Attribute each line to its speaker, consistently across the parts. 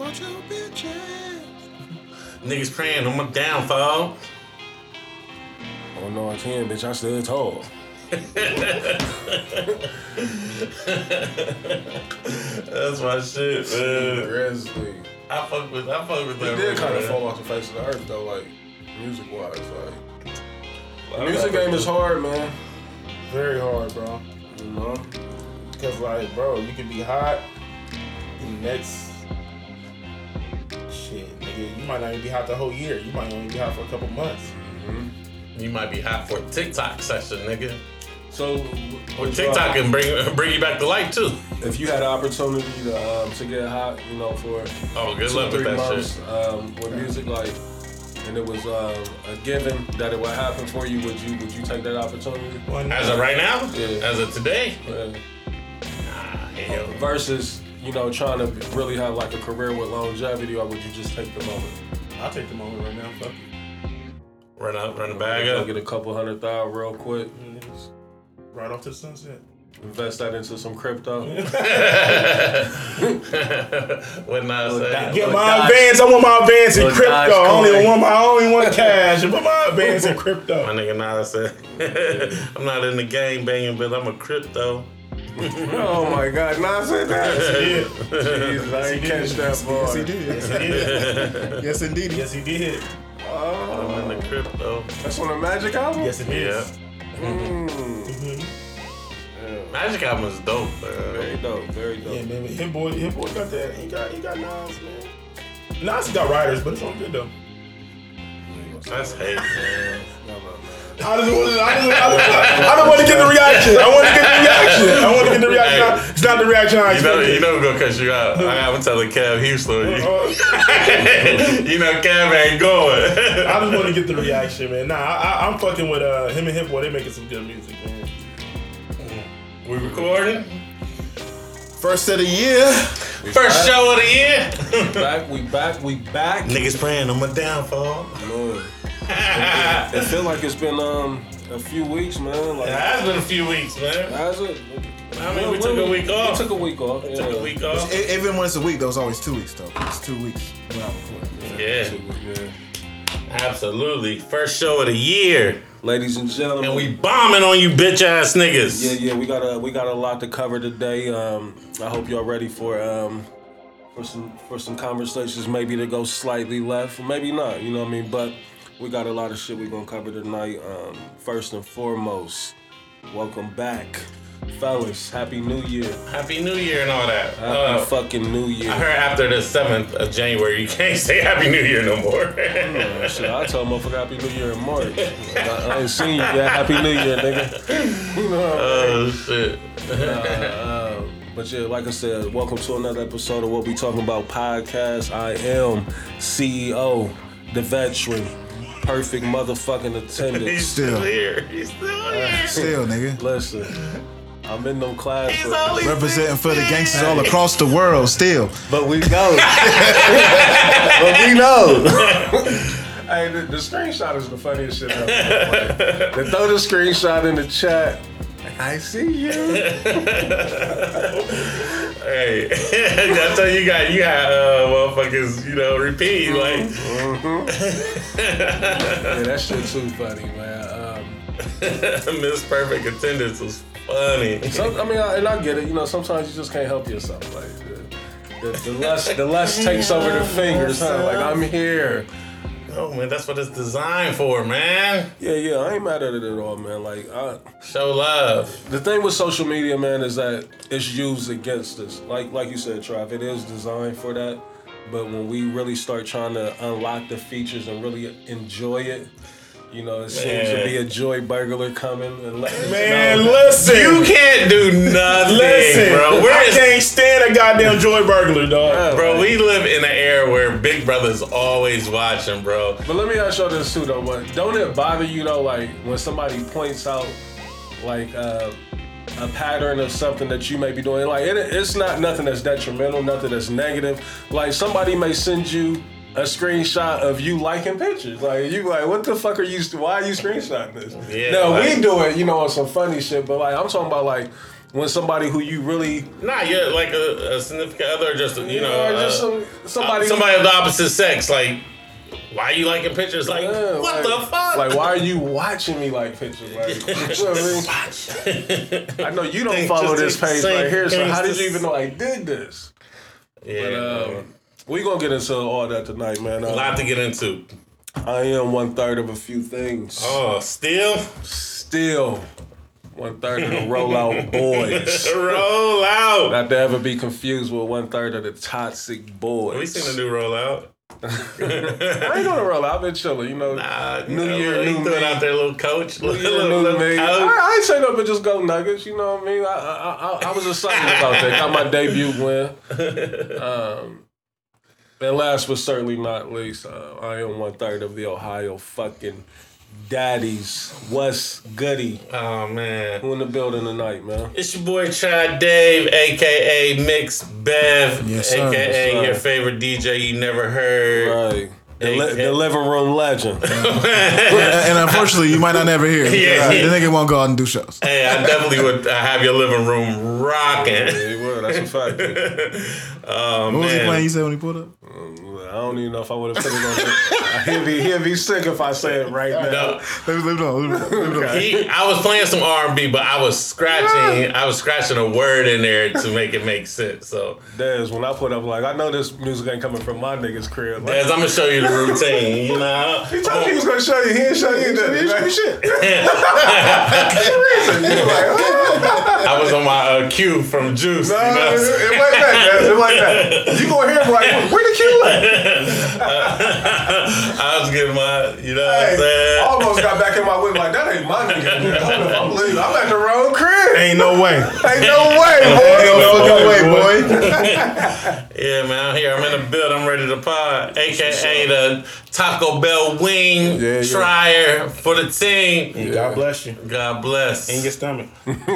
Speaker 1: Watch your bitch ass.
Speaker 2: Niggas praying on my downfall.
Speaker 3: Oh no, I can't, bitch. I stood tall.
Speaker 2: That's my shit, man.
Speaker 3: Grizzly.
Speaker 2: I fuck with, I fuck with
Speaker 3: He
Speaker 2: that.
Speaker 3: did kind of fall off the face of the earth though, like music wise. Like
Speaker 2: I
Speaker 3: the music game is hard, man.
Speaker 4: Very hard, bro.
Speaker 3: You know.
Speaker 4: Cause like, bro, you can be hot. And next, nigga, you might not even be hot the whole year. You might only be hot for a couple months.
Speaker 2: You might be hot for a TikTok session, nigga.
Speaker 3: So with,
Speaker 2: TikTok
Speaker 3: uh,
Speaker 2: can bring bring you back to life too.
Speaker 3: if you had the opportunity to um, to get hot, you know, for
Speaker 2: Oh, good
Speaker 3: two
Speaker 2: luck
Speaker 3: three
Speaker 2: with that
Speaker 3: months
Speaker 2: shit.
Speaker 3: um, with music, like, and it was um, a given that it would happen for you, would you would you take that opportunity?
Speaker 2: As of right now,
Speaker 3: Yeah.
Speaker 2: as of today,
Speaker 3: Yeah.
Speaker 2: ah, hell.
Speaker 3: Versus, you know, trying to really have like a career with longevity, or would you just take the moment?
Speaker 4: I'll take the moment right now. Fuck it.
Speaker 2: Run up, run the bag
Speaker 3: Go
Speaker 2: up.
Speaker 3: get a couple hundred thousand real quick,
Speaker 4: mm-hmm. Right off to the sunset.
Speaker 3: invest that into some crypto.
Speaker 2: what not say?
Speaker 4: Get my
Speaker 3: Dodge-
Speaker 4: advance. I want my advance in crypto. I
Speaker 3: Dodge
Speaker 4: only
Speaker 3: coin.
Speaker 4: want my I only want cash. Put my advance in crypto.
Speaker 2: My nigga Nada said, I'm not in the game banging, but I'm a crypto.
Speaker 3: Oh my God, nah, I said that.
Speaker 4: Yeah.
Speaker 3: Jesus, I ain't catch that bar.
Speaker 1: Yes, he did. Yes, he did. yes, indeed.
Speaker 4: Yes, he did.
Speaker 3: Oh,
Speaker 2: I'm in the crypto.
Speaker 3: that's on the Magic album.
Speaker 4: Yes, it
Speaker 2: Yeah.
Speaker 4: is.
Speaker 3: Mm.
Speaker 2: Magic album is dope, Man.
Speaker 3: Very dope. Very dope.
Speaker 4: Yeah, man. Hit boy, hit boy got that. He got, he got Nas, man. Nas got writers, but it's all good though.
Speaker 2: That's hate, man.
Speaker 4: I just want to, I just, I just, I just want to get the reaction. I want to get the reaction. I want to get the reaction. It's not the reaction I
Speaker 2: You know,
Speaker 4: expected.
Speaker 2: you know, we're gonna cut you out. I, I'm telling Kev Houston. You,
Speaker 4: Uh,
Speaker 2: you know, Kev ain't going.
Speaker 4: I just want to get the reaction, man. Nah, I, I, I'm fucking with uh, him and Hit-Boy. They making some good music, man.
Speaker 2: we recording
Speaker 1: First of the year.
Speaker 2: first show of the year.
Speaker 3: Back, we back, we back.
Speaker 2: Niggas praying on my downfall.
Speaker 3: Man. It feel like it's been um a few weeks, man. Like
Speaker 2: It has been a few weeks, man.
Speaker 3: has it?
Speaker 2: I mean, we took a week off.
Speaker 3: We took a week off.
Speaker 2: Took
Speaker 3: yeah.
Speaker 2: a week off.
Speaker 1: E- Even when it's a week, though, it's always two weeks, though. It's two weeks when I.
Speaker 2: Yeah,
Speaker 3: Yeah.
Speaker 2: absolutely. First show of the year,
Speaker 3: Ladies and gentlemen,
Speaker 2: and we bombing on you, bitch ass niggas.
Speaker 3: yeah, yeah, we got a we got a lot to cover today. Um, I hope y'all ready for um for some for some conversations maybe to go slightly left, maybe not. You know what I mean? But we got a lot of shit we gonna cover tonight. Um, first and foremost, welcome back, fellas. Happy New Year.
Speaker 2: Happy New Year and all that.
Speaker 3: Happy
Speaker 2: Uh,
Speaker 3: fucking New Year.
Speaker 2: I heard after the seventh of January, you can't say Happy New Year no more.
Speaker 3: Uh, shit, I tell motherfucker Happy New Year in March. I, I ain't seen you yet. Happy New Year, nigga. You know what I mean?
Speaker 2: oh shit.
Speaker 3: Uh, but yeah, like I said, welcome to another episode of what we talking about podcast. I am CEO, the veteran, perfect motherfucking
Speaker 2: He's
Speaker 3: attendance.
Speaker 2: still
Speaker 1: Still.
Speaker 2: here. He's still uh, here.
Speaker 1: Still, nigga.
Speaker 3: Listen, I'm in them classes,
Speaker 2: He's only
Speaker 1: Representing for the gangsters all across the world, still.
Speaker 3: but we know. but we know. hey, the, the screenshot is the funniest shit ever. Like, they throw the screenshot in the chat. I see you.
Speaker 2: Hey, I tell you, got you got uh, motherfuckers, you know, repeat like.
Speaker 3: Yeah, that shit too funny, man. Um,
Speaker 2: Miss Perfect attendance was funny.
Speaker 3: some, I mean, I, and I get it. You know, sometimes you just can't help yourself. Like the, the, the less, the less takes over the fingers. Huh? Like I'm here.
Speaker 2: Oh man, that's what it's designed for, man.
Speaker 3: Yeah, yeah. I ain't mad at it at all, man. Like I,
Speaker 2: Show love.
Speaker 3: the thing with social media, man, is that it's used against us. Like, like you said, Trav, it is designed for that. But when we really start trying to unlock the features and really enjoy it, you know, it seems to be a joy burglar coming and letting us
Speaker 4: Man,
Speaker 3: know.
Speaker 4: listen.
Speaker 2: You can't do nothing,
Speaker 4: Listen,
Speaker 2: bro.
Speaker 4: I
Speaker 2: We're
Speaker 4: can't stand a goddamn joy burglar, dog.
Speaker 2: Bro, we live in an era where Big Brother's always watching, bro.
Speaker 3: But let me ask y'all this too, though. But don't it bother you though, like when somebody points out, like uh, a pattern of something that you may be doing? Like it, it's not nothing that's detrimental, nothing that's negative. Like somebody may send you a screenshot of you liking pictures. Like you like, what the fuck are you? Why are you screenshotting this?
Speaker 2: Yeah,
Speaker 3: now
Speaker 2: like-
Speaker 3: we do it, you know, on some funny shit. But like I'm talking about like when somebody who you really
Speaker 2: Nah, you're like a, a significant other, just you know,
Speaker 3: just
Speaker 2: uh,
Speaker 3: some, somebody
Speaker 2: somebody of the opposite sex. Like, why are you liking pictures? Like,
Speaker 3: Yeah,
Speaker 2: what
Speaker 3: like-
Speaker 2: the fuck?
Speaker 3: Like, why are you watching me like pictures? Like, you know what I mean? I know you don't follow this page right here, so how did you even know I did this?
Speaker 2: yeah,
Speaker 3: But, um, we gonna get into all that tonight, man.
Speaker 2: a
Speaker 3: Uh,
Speaker 2: lot to get into.
Speaker 3: I am one third of a few things.
Speaker 2: Oh, still
Speaker 3: Still, one third of the rollout boys.
Speaker 2: roll out.
Speaker 3: Not to ever be confused with one third of the toxic boys.
Speaker 2: We seen the new rollout.
Speaker 3: I ain't gonna roll out. I've been chilling, you know.
Speaker 2: Nah,
Speaker 3: New
Speaker 2: know,
Speaker 3: year, new me.
Speaker 2: out there, little coach,
Speaker 3: New
Speaker 2: little,
Speaker 3: year,
Speaker 2: little,
Speaker 3: new
Speaker 2: little
Speaker 3: me. I,
Speaker 2: coach.
Speaker 3: I ain't say nothing but just go Nuggets. You know what I mean? I I, I, I was excited about that. Got my debut win. Um, and last but certainly not least, uh, I am one third of the Ohio fucking daddies. What's goody?
Speaker 2: Oh man.
Speaker 3: Who in the building tonight, man?
Speaker 2: It's your boy Chad Dave, aka Mix Bev,
Speaker 1: Yes, sir.
Speaker 2: aka
Speaker 3: Yes, sir.
Speaker 2: your favorite DJ you never heard.
Speaker 3: Right. The, li- the living room legend.
Speaker 1: and, and unfortunately, you might not ever hear it.
Speaker 2: Yeah.
Speaker 1: The nigga won't go out and do shows.
Speaker 2: Hey, I definitely would uh, have your living room rocking.
Speaker 3: Hey, well, that's a fact.
Speaker 2: Oh
Speaker 1: What was he playing? You said when he pulled up?
Speaker 3: I don't even know if I would have put it on there. He'll be, he'll be sick if I say it right now.
Speaker 2: No,
Speaker 1: Leave it leave it alone. Leave it alone, leave it
Speaker 2: he, I was playing some R and B, but I was scratching. I was scratching a word in there to make it make sense. So,
Speaker 3: Dez, when I put up, like, I know this music ain't coming from my nigga's crib. Like,
Speaker 2: as I'm gonna show you the routine, you know.
Speaker 3: he told me he was gonna show you. He didn't show you that.
Speaker 1: He didn't show you shit.
Speaker 2: I was on my uh, cue from Juice. you know?
Speaker 3: it like that, Dez. It like that. You gonna hear him like, where the cue at?
Speaker 2: I was getting my, you know what I'm saying?
Speaker 3: I almost got back in my whip like, that ain't my nigga. man. I'm leaving. I'm at the wrong crib.
Speaker 4: Ain't no way.
Speaker 3: Ain't no way, boy.
Speaker 4: Ain't no fucking way, boy.
Speaker 2: Yeah, man, I'm here. I'm in the build. I'm ready to pod. AKA the Taco Bell wing
Speaker 3: Yeah, yeah.
Speaker 2: trier for the team.
Speaker 4: God bless you.
Speaker 2: God bless.
Speaker 4: In your stomach.
Speaker 2: I'm in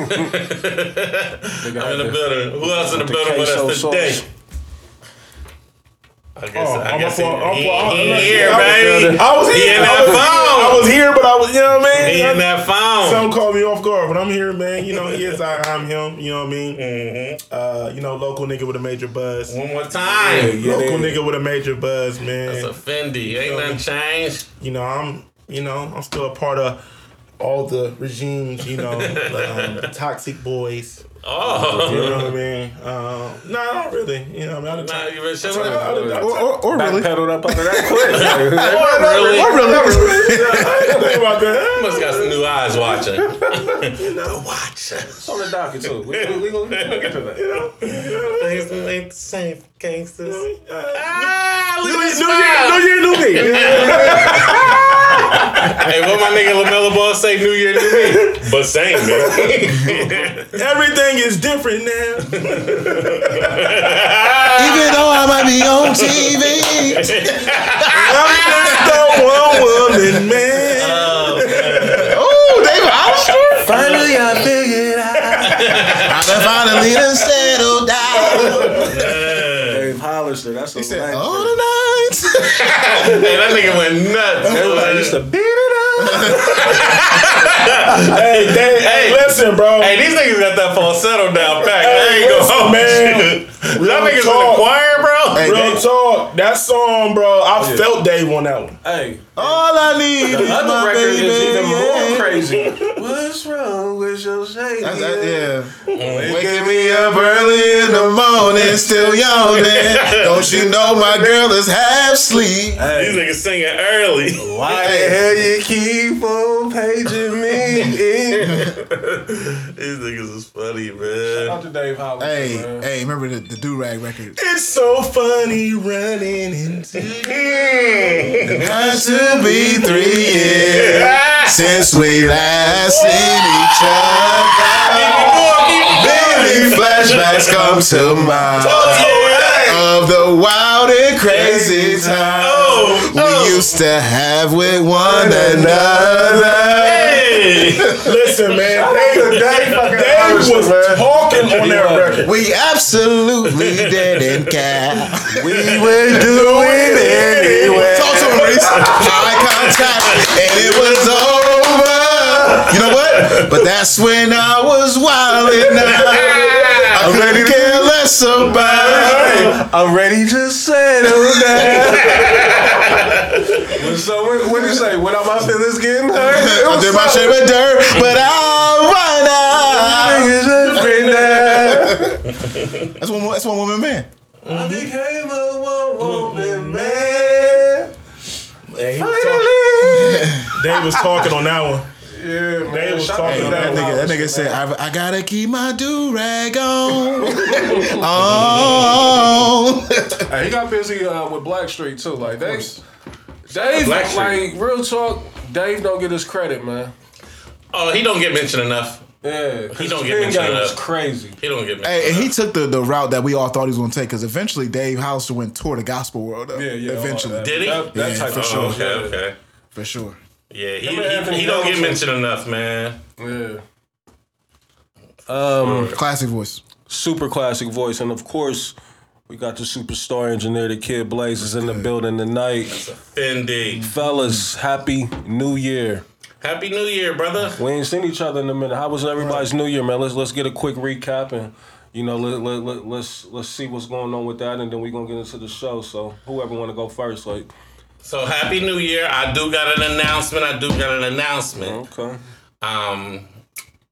Speaker 2: the building. Who else in the
Speaker 3: the
Speaker 2: building with us today?
Speaker 3: sauce.
Speaker 2: I guess,
Speaker 4: Oh,
Speaker 2: I
Speaker 4: I'm
Speaker 2: guess
Speaker 4: up
Speaker 2: he,
Speaker 4: for- I'm
Speaker 2: he,
Speaker 4: for-
Speaker 2: he
Speaker 4: I'm-
Speaker 2: here,
Speaker 4: was-
Speaker 2: baby.
Speaker 4: I was
Speaker 2: He
Speaker 4: here.
Speaker 2: in
Speaker 4: I
Speaker 2: that
Speaker 4: was,
Speaker 2: phone.
Speaker 4: I was here, but I was, you know what I mean?
Speaker 2: He in that phone.
Speaker 4: Some called me off guard, but I'm here, man. You know, he is, I, I'm him. You know what I mean?
Speaker 2: Mm-hmm.
Speaker 4: Uh, you know, local nigga with a major buzz.
Speaker 2: One more time.
Speaker 3: Yeah,
Speaker 4: local
Speaker 3: they-
Speaker 4: nigga with a major buzz,
Speaker 2: It's a
Speaker 4: man.
Speaker 2: Fendi. Ain't nothing changed.
Speaker 4: You know, I'm, you know, I'm still a part of all the regimes. You know, um, the toxic boys.
Speaker 2: Oh, you
Speaker 4: know what I mean? Um, no, not really. You know, what I mean,
Speaker 2: Nah,
Speaker 4: I
Speaker 2: you been
Speaker 4: I-
Speaker 2: chilling?
Speaker 4: I- I-
Speaker 1: Or, or, or really.
Speaker 3: Backpedaled up under that quick.
Speaker 2: really?
Speaker 1: Or really.
Speaker 4: I didn't think about that.
Speaker 2: Must got some new eyes watching. the watchers.
Speaker 3: It's on the docket too. We, we, we, gonna, we gonna get to that.
Speaker 2: Things ain't the same, gangsters. Ah, look
Speaker 4: New
Speaker 2: at this
Speaker 4: Year. New Year, New Me.
Speaker 2: Hey, what my nigga LaMelo Ball say? New Year, new me. But same, man.
Speaker 4: Everything is different now.
Speaker 1: Even though I might be on TV.
Speaker 4: I'm just the one woman man.
Speaker 1: Oh, David Hollister. Finally, I figured out. I done finally done settled down.
Speaker 3: Dave Hollister, that's a
Speaker 1: He said,
Speaker 3: legend.
Speaker 1: all the nights.
Speaker 2: Hey, that nigga went nuts.
Speaker 3: Everybody used to beat it
Speaker 4: Hey, they, hey, listen, bro.
Speaker 2: Hey, these niggas got that falsetto down back. There you
Speaker 4: listen,
Speaker 2: go,
Speaker 4: man.
Speaker 2: That niggas in the choir, bro.
Speaker 1: Hey,
Speaker 4: Real
Speaker 1: Dave,
Speaker 4: talk. That song, bro. I felt Dave on that one.
Speaker 3: Hey,
Speaker 1: all I need
Speaker 3: the
Speaker 1: is
Speaker 3: other
Speaker 1: my
Speaker 3: record
Speaker 1: baby.
Speaker 3: is even more crazy. What's wrong with your shady?
Speaker 1: That's, that, yeah. Mm-hmm. Waking me up early in the morning, still yawning. Don't you know my girl is half asleep?
Speaker 2: These niggas singing early.
Speaker 3: Why the hell you keep on paging me?
Speaker 2: These niggas is funny, man.
Speaker 3: Shout out to Dave Hollister,
Speaker 1: Hey,
Speaker 3: man.
Speaker 1: hey, remember the, the do rag record?
Speaker 4: It's so funny running into you.
Speaker 1: Has to be three years since we last seen each other. Many flashbacks come to mind of the wild and crazy time we used to have with one another.
Speaker 2: Hey,
Speaker 4: Listen, man.
Speaker 3: to
Speaker 4: Dave,
Speaker 3: Dave fucking
Speaker 4: Dave
Speaker 3: Hollister,
Speaker 4: was talking on that record.
Speaker 1: We absolutely didn't care. We were doing it anyway. Talk to him, Reese. Eye contact, and it was over. You know what? But that's when I was wildin' out. I couldn't care less about.
Speaker 3: I'm ready to settle down. so what, what do you say? When are my feelings getting hurt?
Speaker 1: I did my share of dirt, but I That's one. That's one woman man.
Speaker 3: I became a one woman man.
Speaker 4: Hey, he was talking, Dave was talking on that one.
Speaker 3: Yeah, man.
Speaker 4: Dave was
Speaker 3: Shout
Speaker 4: talking
Speaker 3: out
Speaker 1: That
Speaker 4: that
Speaker 1: nigga, that nigga said, I, I gotta keep my do rag on. oh.
Speaker 3: Hey, he got busy uh, with Blackstreet too. Like they, Dave,
Speaker 2: Blackstreet.
Speaker 3: like real talk, Dave don't get his credit, man.
Speaker 2: Oh, he don't get mentioned enough.
Speaker 3: Yeah,
Speaker 2: He don't
Speaker 3: his
Speaker 2: get
Speaker 3: pin
Speaker 2: mentioned
Speaker 3: game is
Speaker 2: enough.
Speaker 3: crazy.
Speaker 2: He don't get mentioned.
Speaker 1: Hey, and he took the, the route that we all thought he was gonna take because eventually Dave House went tour the gospel world. Though.
Speaker 3: Yeah, yeah.
Speaker 1: Eventually,
Speaker 3: that.
Speaker 2: Did he?
Speaker 3: That, that
Speaker 1: Yeah,
Speaker 3: type
Speaker 1: for
Speaker 3: of
Speaker 1: sure.
Speaker 3: Shit.
Speaker 2: okay, okay.
Speaker 1: for sure.
Speaker 2: Yeah, he,
Speaker 3: Him and
Speaker 2: he, he don't get mentioned enough, man.
Speaker 3: Yeah. Um,
Speaker 1: Classic voice.
Speaker 3: super classic voice, and of course, we got the superstar engineer, the Kid Blaze, is in the building tonight.
Speaker 2: Fendi.
Speaker 3: Fellas, happy New Year.
Speaker 2: Happy New Year, brother.
Speaker 3: We ain't seen each other in a minute. How was everybody's New Year, man? Let's let's get a quick recap and you know let, let, let, let's let's see what's going on with that, and then we are gonna get into the show. So whoever want to go first, like
Speaker 2: So happy New Year. I do got an announcement. I do got an announcement.
Speaker 3: okay,
Speaker 2: Um,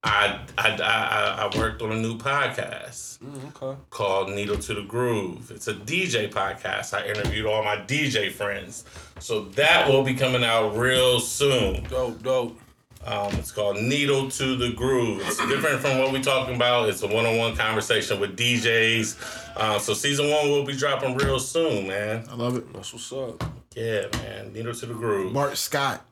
Speaker 2: I I, I I worked on a new podcast
Speaker 3: okay,
Speaker 2: called Needle to the Groove. It's a DJ podcast. I interviewed all my DJ friends. So that will be coming out real soon.
Speaker 3: dope, dope.
Speaker 2: Um, it's called Needle to the Groove. It's different from what we're talking about. It's a one-on-one conversation with DJs. Uh, so season one will be dropping real soon, man.
Speaker 1: I love it.
Speaker 3: That's what's up.
Speaker 2: Yeah, man. Needle to the Groove.
Speaker 1: Mark Scott.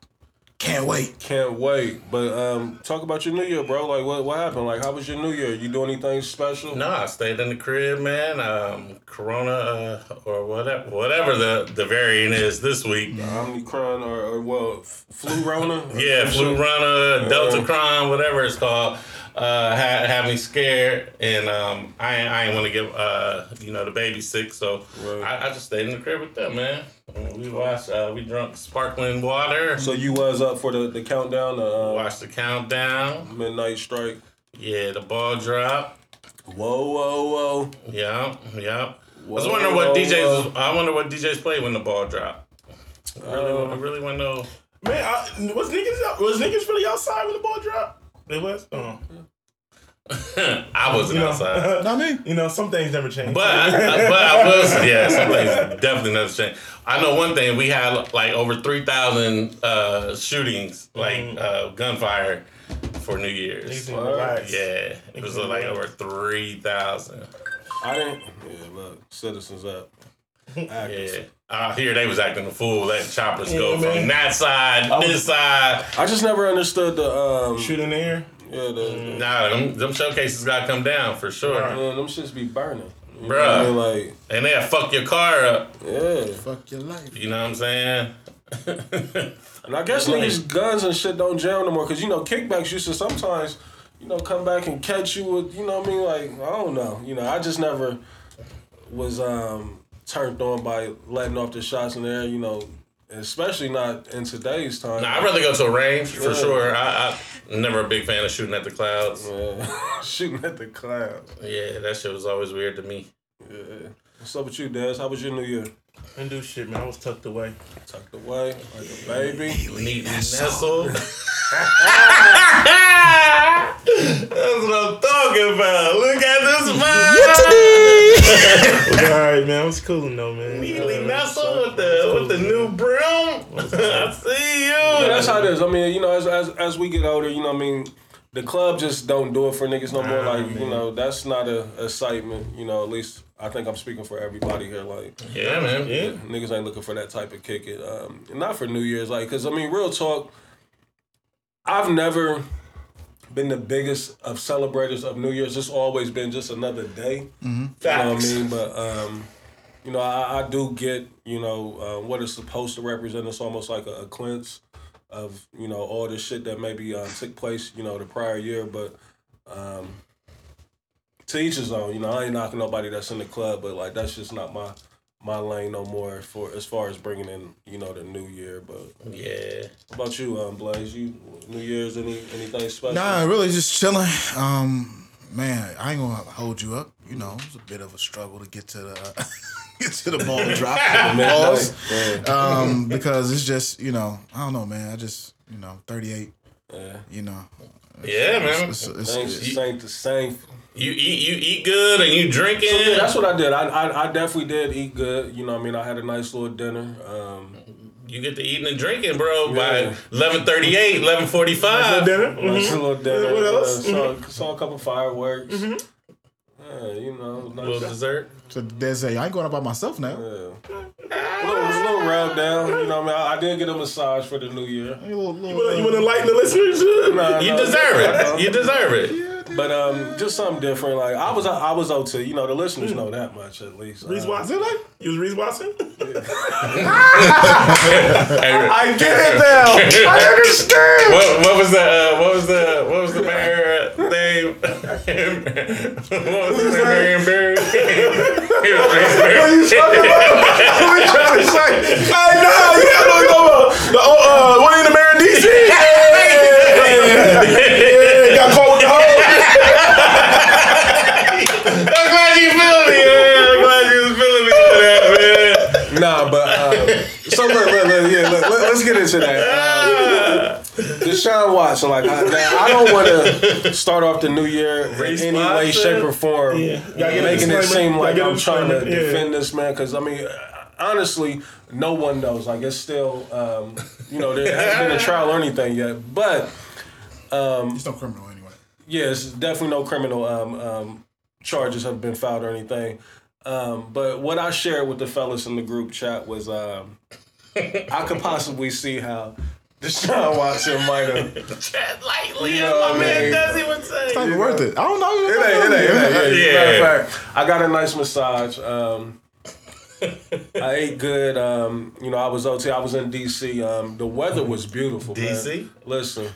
Speaker 1: Can't wait.
Speaker 3: Can't wait. But um, talk about your New Year, bro. Like what what happened? Like how was your New Year? You do anything special?
Speaker 2: No, I stayed in the crib, man. Um, corona uh, or whatever, whatever the, the variant is this week.
Speaker 3: Omicron or, or well, flu Rona?
Speaker 2: Yeah, flu Rona, Delta Cron, whatever it's called, uh, had, had me scared, and um, I ain't- I ain't want to give uh, you know the baby sick, so
Speaker 3: Right.
Speaker 2: I, I just stayed in the crib with them, man. And We watched, uh, we drunk sparkling water,
Speaker 3: So you was up for the, the countdown, uh,
Speaker 2: watched the countdown.
Speaker 3: midnight strike.
Speaker 2: Yeah, the ball drop.
Speaker 3: Whoa, whoa, whoa.
Speaker 2: Yeah, yeah. I was
Speaker 3: Whoa,
Speaker 2: wondering what
Speaker 3: whoa,
Speaker 2: DJs.
Speaker 3: whoa.
Speaker 2: I wonder what DJs play when the ball drop. I really, I really want to know.
Speaker 4: Man, I, was niggas out, was niggas really outside when the ball dropped? They was. Oh.
Speaker 2: I wasn't
Speaker 4: You know,
Speaker 2: outside.
Speaker 1: Not me.
Speaker 4: You know, some things never change.
Speaker 2: But I, but I was yeah, some things definitely never change. I know one thing: we had like over three thousand uh, shootings, like uh, gunfire, for New Year's.
Speaker 4: Niggas need to relax.
Speaker 2: Yeah, it was uh, like over three thousand.
Speaker 3: I didn't. Yeah, look, citizens up. Actors.
Speaker 2: Yeah, I hear they was acting a fool, letting choppers go
Speaker 4: man.
Speaker 2: from that side, this side.
Speaker 3: I just never understood the um.
Speaker 4: Shoot in the air.
Speaker 3: Yeah, the,
Speaker 2: Nah, them, them showcases got to come down for sure,
Speaker 3: man, them shits be burning. You know
Speaker 2: Bruh.
Speaker 3: I mean, like,
Speaker 2: and they'll fuck your car up.
Speaker 3: yeah.
Speaker 1: Fuck your life.
Speaker 2: You know what I'm saying?
Speaker 3: And I guess niggas guns and shit don't jam no more because you know kickbacks used to sometimes, you know, come back and catch you with you know what I mean like I don't know you know I just never was um turned on by letting off the shots in the air you know especially not in today's time.
Speaker 2: Nah, I'd rather go to a range for
Speaker 3: Yeah.
Speaker 2: sure. I, I'm never a big fan of shooting at the clouds.
Speaker 3: Yeah. Shooting at the clouds.
Speaker 2: Yeah, that shit was always weird to me.
Speaker 3: Yeah. What's up with you, Des? How was your New Year?
Speaker 4: Didn't do shit, man. I was tucked away.
Speaker 3: Tucked away like a baby.
Speaker 2: Neat nestled. That's what I'm talking about. Look at this man.
Speaker 4: All right, man. I was cooling though, man.
Speaker 2: Neatly
Speaker 4: Uh,
Speaker 2: nestled with the with the new broom. I see you.
Speaker 3: That's how it is. I mean, you know, as, as as we get older, you know, what I mean, the club just don't do it for niggas no more.
Speaker 4: Nah,
Speaker 3: Like, you know, that's not a excitement. You know, at least I think I'm speaking for everybody here. Like,
Speaker 2: Yeah, man.
Speaker 4: Yeah.
Speaker 3: niggas ain't looking for that type of kick it. Um, not for New Year's, like, cause I mean, real talk. I've never been the biggest of celebrators of New Year's. It's always been just another day. Facts. You know what I mean? But um, you know, I, I do get you know uh, what it's supposed to represent. It's almost like a, a cleanse of you know all the shit that maybe um, took place you know the prior year. But um, to each his own. You know, I ain't knocking nobody that's in the club, but like that's just not my my lane no more for as far as bringing in you know the new year. But
Speaker 2: Yeah.
Speaker 3: what about you, um, Blaze? You New Year's any anything special?
Speaker 1: Nah, really just chilling. Um, man, I ain't gonna hold you up. You know, it was a bit of a struggle to get to the get to the ball drop. Pause.
Speaker 3: Yeah.
Speaker 1: Um, because it's just you know, I don't know, man. I just you know, 38.
Speaker 3: Yeah.
Speaker 1: You know,
Speaker 2: Yeah, man.
Speaker 1: it's, it's,
Speaker 3: Thanks,
Speaker 1: it's,
Speaker 3: thank the same.
Speaker 2: You eat you eat good and you drinking.
Speaker 3: Yeah, that's what I did. I, I I definitely did eat good. You know, what I mean, I had a nice little dinner. Um,
Speaker 2: you get to eating and drinking, bro, by
Speaker 3: Yeah.
Speaker 2: 11:38, 11:45.
Speaker 4: Dinner.
Speaker 3: nice
Speaker 4: Mhm.
Speaker 3: little dinner.
Speaker 4: What else?
Speaker 3: Uh, saw, saw a couple fireworks. Yeah, you know,
Speaker 2: Little dessert.
Speaker 1: so they say I ain't going out by myself now.
Speaker 3: Yeah. Little, a little rub down. You know, what I mean, I, I did get a massage for the new year.
Speaker 1: A little- little-
Speaker 4: You wanna- You want to enlighten the listeners?
Speaker 3: Nah,
Speaker 2: You
Speaker 3: nah,
Speaker 2: deserve
Speaker 3: I know.
Speaker 2: it. You deserve it.
Speaker 3: But um, just something different. Like I was, I was OT. You know, the listeners know that much at least.
Speaker 4: Reese
Speaker 3: Uh,
Speaker 4: Watson? You was Reese Watson?
Speaker 2: Hey,
Speaker 4: I get it now. I understand.
Speaker 2: what, what was the uh, what was the what was the mayor uh, name? what was the Marion Barry? He was Reese
Speaker 4: What
Speaker 2: Barry.
Speaker 4: you talking about? What you trying to say? I know. Yeah, I know what you talking about. The uh, one in the mayor in DC. Yeah, yeah, got caught with the hoe.
Speaker 2: I'm glad you feel me, man. I'm glad you was feeling me for that, man.
Speaker 3: Nah, but um, so look, look, look, yeah, look, let, us get into that. Deshaun Watson, like I, now, I don't want to start off the new year in
Speaker 2: Reese
Speaker 3: any way, shape, or form,
Speaker 4: Gotta get a
Speaker 3: making it seem like
Speaker 4: Gotta get a
Speaker 3: I'm trying to
Speaker 4: yeah.
Speaker 3: defend this man. Because I mean, honestly, no one knows. Like it's still, um, you know, there hasn't been a trial or anything yet, but.
Speaker 1: It's no criminal anyway.
Speaker 3: Yes, definitely no criminal um, um, charges have been filed or anything. Um, but what I shared with the fellas in the group chat was um, I could possibly see how Deshaun Watson might have.
Speaker 2: Tread lightly,
Speaker 3: Yeah,
Speaker 2: as my man
Speaker 3: man.
Speaker 2: Desi would say.
Speaker 1: It's not even worth it. I don't know.
Speaker 3: It ain't, it ain't, it ain't.
Speaker 2: Yeah.
Speaker 3: Matter of fact, I got a nice massage. Um, I ate good. Um, you know, I was OT. I was in DC. Um, the weather was beautiful. man.
Speaker 2: DC?
Speaker 3: Listen,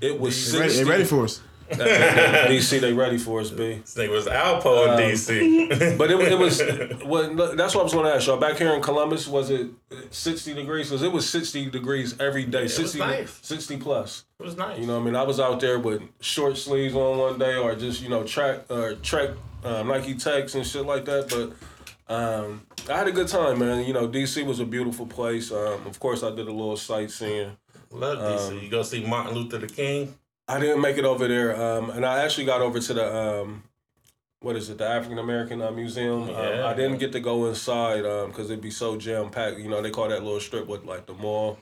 Speaker 3: it was
Speaker 1: They ready,
Speaker 3: 60.
Speaker 1: ready for us.
Speaker 3: DC, they ready for us, B.
Speaker 2: This nigga was Alpo
Speaker 3: Um,
Speaker 2: in DC.
Speaker 3: But it, it was well, that's what I was going to ask y'all. Back here in Columbus, was it 60 degrees? Because it was 60 degrees every day, 60,
Speaker 2: nice.
Speaker 3: 60 plus.
Speaker 2: It was nice.
Speaker 3: You know, what I mean, I was out there with short sleeves on one day, or just you know track or track uh, Nike Techs and shit like that. But um, I had a good time, man. You know, DC was a beautiful place. Um, of course, I did a little sightseeing.
Speaker 2: Love DC. you go see Martin Luther the King.
Speaker 3: I didn't make it over there, um, and I actually got over to the um, what is it, the African American uh, Museum.
Speaker 2: Yeah.
Speaker 3: Um, I didn't get to go inside because it'd be so jam packed. You know, they call that little strip what like the mall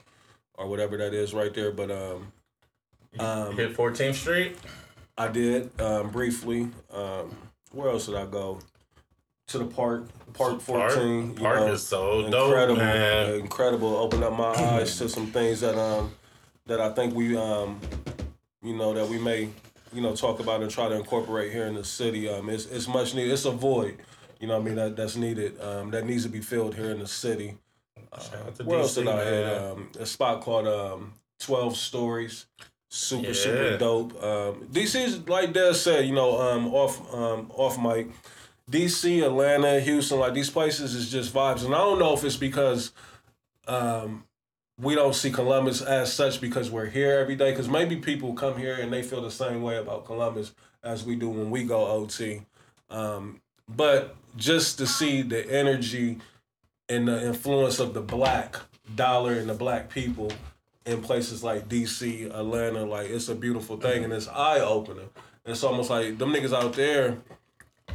Speaker 3: or whatever that is right there. But um, um,
Speaker 2: Hit 14th Street.
Speaker 3: I did um, briefly. Um, where else did I go? To the park, Park
Speaker 2: Park,
Speaker 3: fourteen. you
Speaker 2: Park
Speaker 3: know,
Speaker 2: is so dope,
Speaker 3: incredible,
Speaker 2: man.
Speaker 3: incredible. Opened up my eyes to some things that um that I think we um you know that we may you know talk about and try to incorporate here in the city. Um, it's it's much needed. It's a void. You know, what I mean that that's needed. Um, that needs to be filled here in the city.
Speaker 2: Shout out to
Speaker 3: Where else
Speaker 2: DC,
Speaker 3: did I hit? Um, a spot called um, Twelve Stories. Super super dope. Um, DC's like Des said, you know, um, off um, off mic. DC, Atlanta, Houston, like these places is just vibes, and I don't know if it's because um, we don't see Columbus as such because we're here every day. Because maybe people come here and they feel the same way about Columbus as we do when we go OT. Um, but just to see the energy and the influence of the black dollar and the black people in places like DC, Atlanta, like it's a beautiful thing and it's eye opening. It's almost like them niggas out there.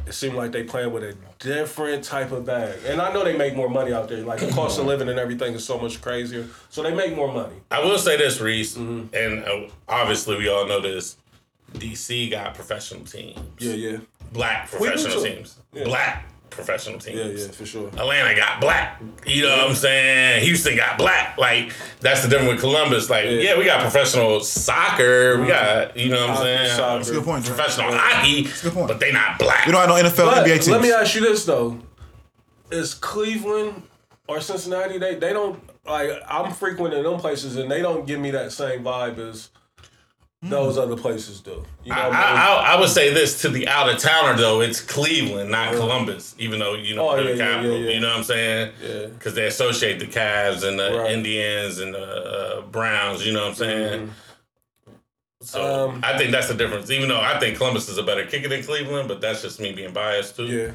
Speaker 3: It seemed like they playing with a different type of bag, and I know they make more money out there. Like the cost of living and everything is so much crazier, so they make more money.
Speaker 2: I will say this, Reese,
Speaker 3: Mm-hmm.
Speaker 2: and uh, obviously we all know this. DC got professional teams.
Speaker 3: Yeah, yeah,
Speaker 2: Black professional teams.
Speaker 3: Yeah.
Speaker 2: Black professional teams.
Speaker 3: yeah, yeah, for sure.
Speaker 2: Atlanta got black. You know what I'm saying? Houston got black. Like that's the difference with Columbus. Like, yeah, we got professional soccer. We mm-hmm. got, you know what I'm saying?
Speaker 3: Soccer.
Speaker 1: That's a good point. Dre.
Speaker 2: Professional hockey,
Speaker 1: good point.
Speaker 2: but they not black.
Speaker 1: We don't have no NFL,
Speaker 3: But
Speaker 1: NBA teams.
Speaker 3: let me ask you this though: Is Cleveland or Cincinnati? They they don't like. I'm frequenting them places, and they don't give me that same vibe as those other places do. You know,
Speaker 2: I, I,
Speaker 3: I?
Speaker 2: I, would say this to the out of towner though. It's Cleveland, not Columbus. Even though you know
Speaker 3: Oh, yeah,
Speaker 2: the capital.
Speaker 3: yeah, yeah.
Speaker 2: You know what I'm saying?
Speaker 3: Yeah.
Speaker 2: Because they associate the Cavs and the
Speaker 3: Right.
Speaker 2: Indians and the uh, Browns. You know what I'm saying? So
Speaker 3: Um,
Speaker 2: I think that's the difference. Even though I think Columbus is a better kicker than Cleveland, but that's just me being biased too.
Speaker 3: Yeah,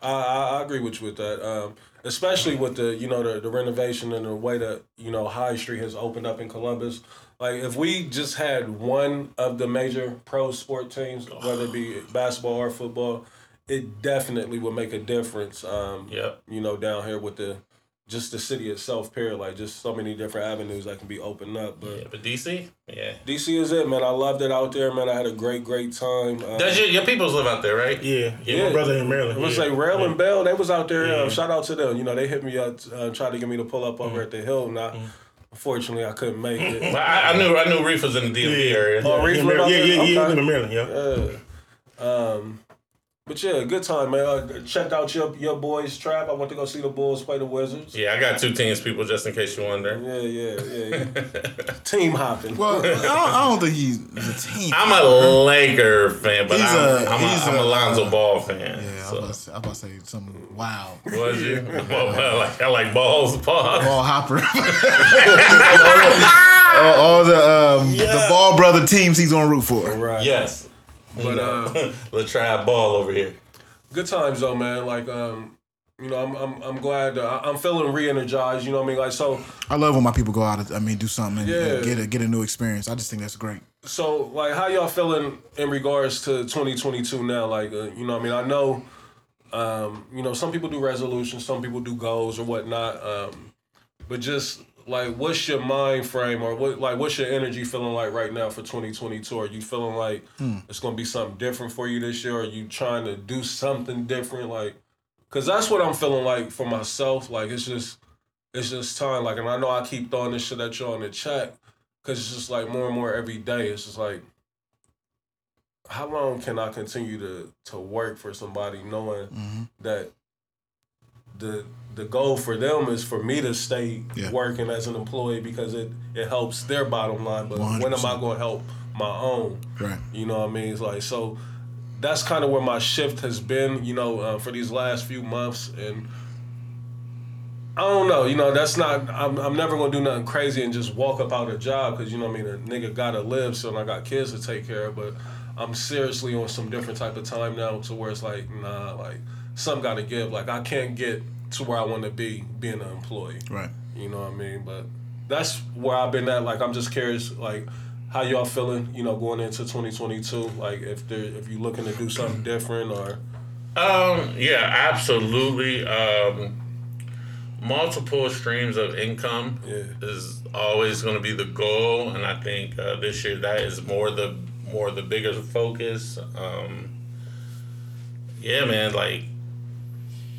Speaker 3: I, I, I agree with you with that. Um, especially with the you know the, the renovation and the way that you know High Street has opened up in Columbus. Like if we just had one of the major pro sport teams, whether it be basketball or football, it definitely would make a difference. Um,
Speaker 2: Yep.
Speaker 3: You know, down here with the just the city itself, period. Like just so many different avenues that can be opened up. But
Speaker 2: Yeah, but DC, yeah.
Speaker 3: DC is it, man. I loved it out there, man. I had a great, great time. Um,
Speaker 2: Does your, your peoples live out there, right?
Speaker 4: Yeah, yeah,
Speaker 3: Yeah.
Speaker 4: my brother in Maryland.
Speaker 3: It was
Speaker 4: yeah.
Speaker 3: like Rail and Bell. They was out there.
Speaker 4: Yeah.
Speaker 3: Uh, shout out to them. You know, they hit me up, uh, tried to get me to pull up over
Speaker 4: Mm-hmm.
Speaker 3: at the hill. Now, unfortunately, I couldn't make it.
Speaker 2: But I, I knew I knew Reef was in the DMV
Speaker 4: yeah.
Speaker 2: area.
Speaker 3: Oh,
Speaker 4: yeah,
Speaker 3: Reef
Speaker 4: yeah,
Speaker 3: live
Speaker 4: yeah,
Speaker 3: there?
Speaker 4: yeah, yeah, in Maryland, yeah.
Speaker 3: Uh, um, but yeah, good time, man. Uh, checked out your your boys' trap. I went to go see the Bulls play the Wizards.
Speaker 2: Yeah, I got two teams, people, just in case you wonder.
Speaker 3: Yeah, yeah, yeah. Team hopping.
Speaker 1: Well, I don't, I don't think he's a team.
Speaker 2: I'm a Laker fan, but
Speaker 1: He's
Speaker 2: I'm,
Speaker 1: a-
Speaker 2: I'm,
Speaker 1: he's
Speaker 2: a, I'm a
Speaker 1: a-
Speaker 2: Lonzo Ball fan.
Speaker 1: yeah, I
Speaker 2: so.
Speaker 1: was, about to say, I was about to say something wild.
Speaker 2: Was you? Well, I like I like balls, Paul.
Speaker 1: Ball hopper. all, all the um, the ball brother teams he's gonna root for.
Speaker 3: right.
Speaker 2: Yes,
Speaker 3: But uh,
Speaker 2: Latrab Ball over here.
Speaker 3: good times though, man. Like um, you know, I'm I'm I'm glad. Uh, I'm feeling re-energized. You know what I mean? Like so.
Speaker 1: I love when my people go out. I mean, do something and, and
Speaker 3: Yeah.
Speaker 1: get a get a new experience. I just think that's great.
Speaker 3: So, like, how y'all feeling in regards to 2022 now? Like, uh, you know, what I mean, I know, um, you know, some people do resolutions, some people do goals or whatnot. Um, but just like, what's your mind frame or what, like, what's your energy feeling like right now for 2022? Are you feeling like it's gonna be something different for you this year? Are you trying to do something different? Like, cause that's what I'm feeling like for myself. Like, it's just, it's just time. Like, and I know I keep throwing this shit at y'all in the chat. Cause it's just like more and more every day. It's just like, how long can I continue to to work for somebody knowing
Speaker 1: Mm-hmm.
Speaker 3: that the the goal for them is for me to stay
Speaker 1: Yeah.
Speaker 3: working as an employee because it it helps their bottom line. But when am I going to help my own?
Speaker 1: Right.
Speaker 3: You know what I mean? It's like so. That's kind of where my shift has been. You know, uh, for these last few months and. I don't know, you know. That's not. I'm. I'm never gonna do nothing crazy and just walk up out of a job because you know what I mean. A nigga gotta live, so I got kids to take care of. But I'm seriously on some different type of time now, to where it's like, nah, like some gotta give. Like I can't get to where I want to be being an employee.
Speaker 1: Right.
Speaker 3: You know what I mean? But that's where I've been at. Like I'm just curious, like how y'all feeling? You know, going into 2022. Like if there, if you looking to do something different or
Speaker 2: Um, yeah, absolutely. Um, multiple streams of income
Speaker 3: Yeah.
Speaker 2: is always going to be the goal, and I think uh, this year that is more the more the bigger focus. Um, yeah, man, like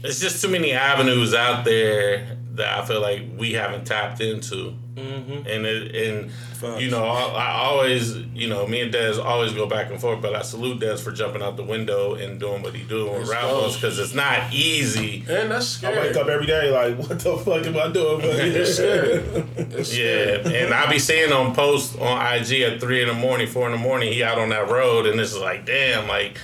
Speaker 2: it's just too many avenues out there that I feel like we haven't tapped into. Mm-hmm. And it, and you know, I, I always, you know, me and Des always go back and forth, but I salute Des for jumping out the window and doing what he doing with
Speaker 3: Let's
Speaker 2: Ralphos
Speaker 3: go.
Speaker 2: because it's not easy.
Speaker 3: and that's scary.
Speaker 4: I wake up every day like, what the fuck am I doing? But
Speaker 3: It's scary. It's
Speaker 2: Yeah, and I be seeing on posts on IG at three in the morning, four in the morning, he out on that road, and this is like, damn, like,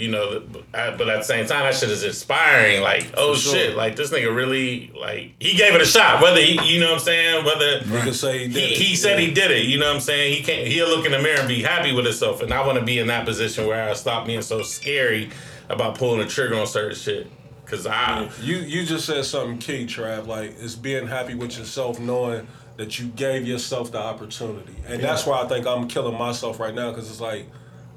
Speaker 2: you know, but but at the same time, that shit is inspiring. Like, oh
Speaker 3: sure.
Speaker 2: shit, like this nigga really, like, he gave it a shot. Whether he, you know what I'm saying, whether
Speaker 3: You can say he did.
Speaker 2: he, he said
Speaker 3: Yeah.
Speaker 2: he did it. You know what I'm saying? He can't. He'll look in the mirror and be happy with himself. And I want to be in that position where I stop being so scary about pulling the trigger on certain shit. Cause I,
Speaker 3: You you just said something key, Trav. Like it's being happy with yourself, knowing that you gave yourself the opportunity, and that's why I think I'm killing myself right now. Because it's like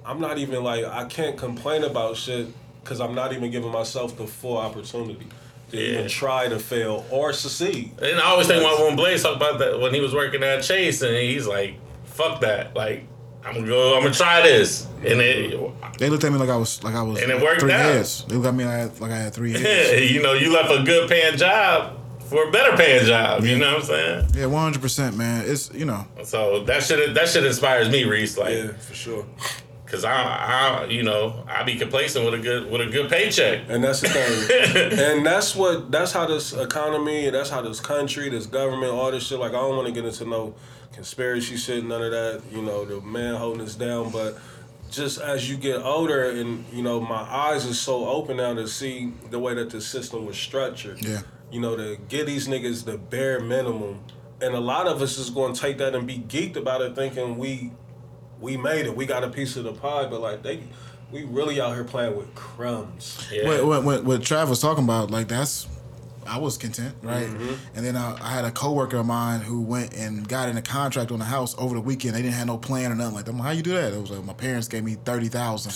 Speaker 3: I'm not even like I can't complain about shit because I'm not even giving myself the full opportunity to
Speaker 2: Yeah.
Speaker 3: even try to fail or succeed.
Speaker 2: and I always think when, when Blaze talked about that when he was working at Chase, and he's like, "Fuck that!" Like, I'm gonna go. I'm gonna try this, and it,
Speaker 1: They looked at me like I was like I was
Speaker 2: And it worked
Speaker 1: three
Speaker 2: out.
Speaker 1: heads. They looked at me like I had, like I had three heads.
Speaker 2: you know, you left a good paying job for a better paying job. You know what I'm saying?
Speaker 1: yeah, one hundred percent, man. It's you know
Speaker 2: So that shit that shit inspires me, Reese. Like,
Speaker 3: Yeah, for sure.
Speaker 2: Cause I, I, you know, I be complacent with a good, with a good paycheck.
Speaker 3: And that's the thing. and that's what that's how this economy, that's how this country, this government, all this shit. Like I don't want to get into no conspiracy shit, none of that. You know, the man holding us down. But just as you get older, and you know, my eyes are so open now to see the way that the system was structured.
Speaker 1: Yeah.
Speaker 3: You know, to get these niggas the bare minimum. And a lot of us is going to take that and be geeked about it, thinking we we made it, we got a piece of the pie. But like they, we really out here playing with crumbs.
Speaker 2: Yeah.
Speaker 1: What, what, what, what Trav was talking about, like that's, I was content, right?
Speaker 3: Mm-hmm.
Speaker 1: And then uh, I had a coworker of mine who went and got in a contract on the house over the weekend. They didn't have no plan or nothing like that. I'm like, How you do that? It was like my parents gave me thirty thousand.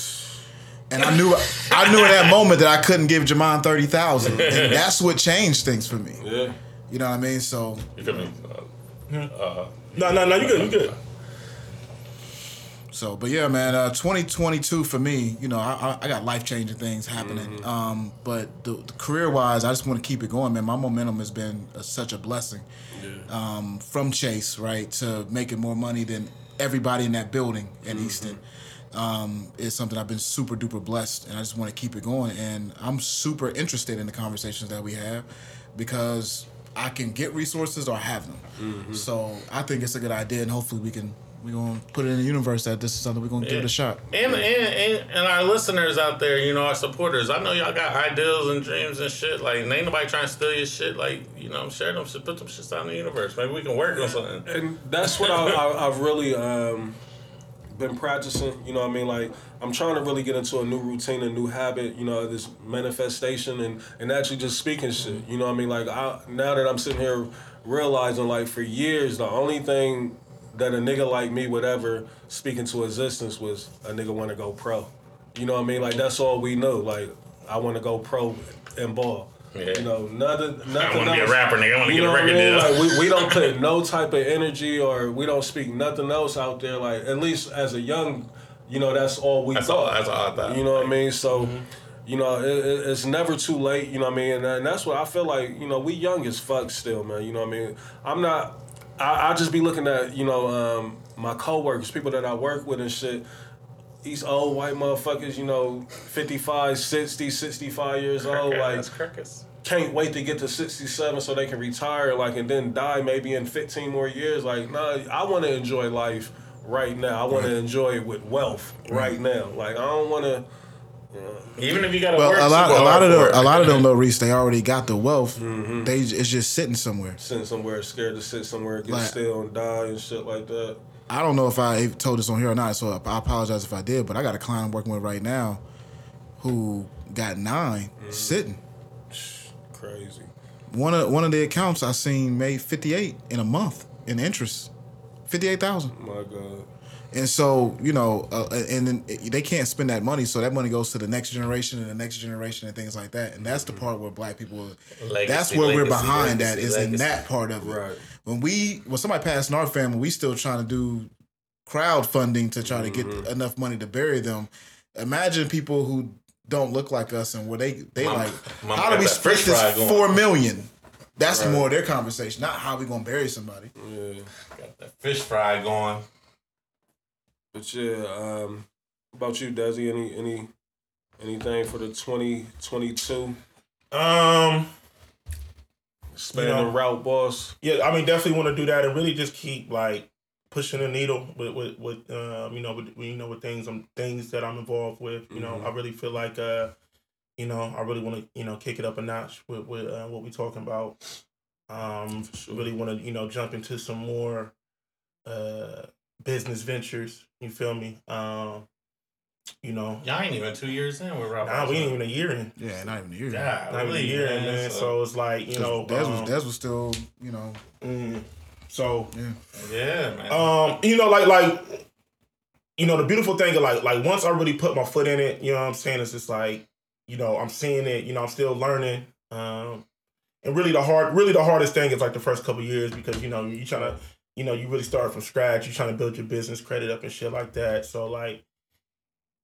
Speaker 1: And I knew, I knew in that moment that I couldn't give Jamon thirty thousand, and that's what changed things for me.
Speaker 3: Yeah.
Speaker 1: You know what I mean? So
Speaker 2: You feel me? Uh,
Speaker 4: No, no, no. You good? You good?
Speaker 1: So, but yeah, man, uh, 2022 for me, you know, I, I, got life changing things happening. Um, but the, the career wise, I just want to keep it going, man. My momentum has been uh, such a blessing. Um, from Chase, right, to making more money than everybody in that building in Easton. Um, is something I've been super duper blessed, and I just want to keep it going. And I'm super interested in the conversations that we have because I can get resources or have them. So I think it's a good idea, and hopefully we can we gonna put it in the universe that this is something we're gonna give it a shot.
Speaker 2: and, and and and our listeners out there, you know, our supporters. I know y'all got ideals and dreams and shit. Like, ain't nobody trying to steal your shit. Like, you know, share them shit, put them shits out in the universe. Maybe we can work on something.
Speaker 3: and that's what I, I, I've really um, been practicing. You know, what I mean, like I'm trying to really get into a new routine, a new habit. You know, this manifestation and and actually just speaking shit. You know, what I mean, like I, now that I'm sitting here realizing, like for years, the only thing that a nigga like me would ever speak into existence was a nigga want to go pro. You know what I mean? Like that's all we knew. Like I want to go pro and ball.
Speaker 2: Yeah.
Speaker 3: You know, nothing. nothing
Speaker 2: I want to be a rapper, nigga. I want to get a
Speaker 3: know what I
Speaker 2: record
Speaker 3: mean?
Speaker 2: deal.
Speaker 3: Like we, we don't put no type of energy or we don't speak nothing else out there. Like at least as a young, you know, that's all we
Speaker 2: That's all. That's all I thought.
Speaker 3: You know what I mean? So, mm-hmm. you know, it, it, it's never too late. You know what I mean? And, and that's what I feel like. You know, we young as fuck still, man. You know what I mean? I'm not. I, I just be looking at you know um, my coworkers, people that I work with and shit. These old white motherfuckers, you know, 55, 60, 65 years old, like
Speaker 2: that's crickets.
Speaker 3: can't wait to get to 67 so they can retire like and then die maybe in 15 more years. Like nah i want to enjoy life right now. I want to enjoy it with wealth right now. Like i don't want to
Speaker 2: Even if you got to
Speaker 1: Well,
Speaker 2: work,
Speaker 1: a lot, a lot of them, a lot of them, though, Reese, they already got the wealth.
Speaker 3: Mm-hmm.
Speaker 1: They it's just sitting somewhere.
Speaker 3: Sitting somewhere scared to sit somewhere get
Speaker 1: Like-
Speaker 3: still and die and shit like that
Speaker 1: I don't know if I told this on here or not, so I apologize if I did. But I got a client I'm working with right now, who got 9 sitting.
Speaker 3: crazy
Speaker 1: One of one of the accounts I seen made 58 in a month in interest, 58,000.
Speaker 3: my god
Speaker 1: And so, you know, uh, uh and then they can't spend that money, so that money goes to the next generation and the next generation and things like that. And that's the mm-hmm. part where black people,
Speaker 2: Legacy,
Speaker 1: that's where we're behind
Speaker 2: legacy,
Speaker 1: at is in that part of it.
Speaker 3: Right.
Speaker 1: When we, when somebody passed in our family, we still trying to do crowdfunding to try to get mm-hmm. enough money to bury them. Imagine people who don't look like us and where they they
Speaker 2: Mama-
Speaker 1: like,
Speaker 2: mama
Speaker 1: how do we
Speaker 2: that
Speaker 1: split this four million? That's more their conversation, not how we gonna bury somebody.
Speaker 3: yeah
Speaker 2: Got that fish fry going.
Speaker 3: But yeah um about you desi any any anything for the 2022
Speaker 4: Um,
Speaker 3: spanning
Speaker 4: You know-
Speaker 3: route boss
Speaker 4: yeah, I mean, definitely want to do that and really just keep like pushing the needle with with, with um, you know, with you know, with things um things that I'm involved with. You know, I really feel like uh, you know, I really want to you know kick it up a notch with with uh, what we're talking about. Um, really want to you know jump into some more uh business ventures. You feel me? Um, you know,
Speaker 2: Y'all ain't even two years in with Rob.
Speaker 4: nah, we ain't even a year in.
Speaker 1: Yeah, not even a year.
Speaker 2: Yeah,
Speaker 4: Not even a year in, man. So it's like you know,
Speaker 1: Des was,
Speaker 4: um,
Speaker 1: Des was still, you know,
Speaker 4: mm, so
Speaker 1: yeah.
Speaker 2: yeah, man.
Speaker 4: Um, you know, like like you know, the beautiful thing of like like once I really put my foot in it, you know what I'm saying? It's just like, you know, I'm seeing it, you know, I'm still learning. Um and really the hard really the hardest thing is like the first couple years because you know, you trying to you know, you really start from scratch, you're trying to build your business credit up and shit like that. So like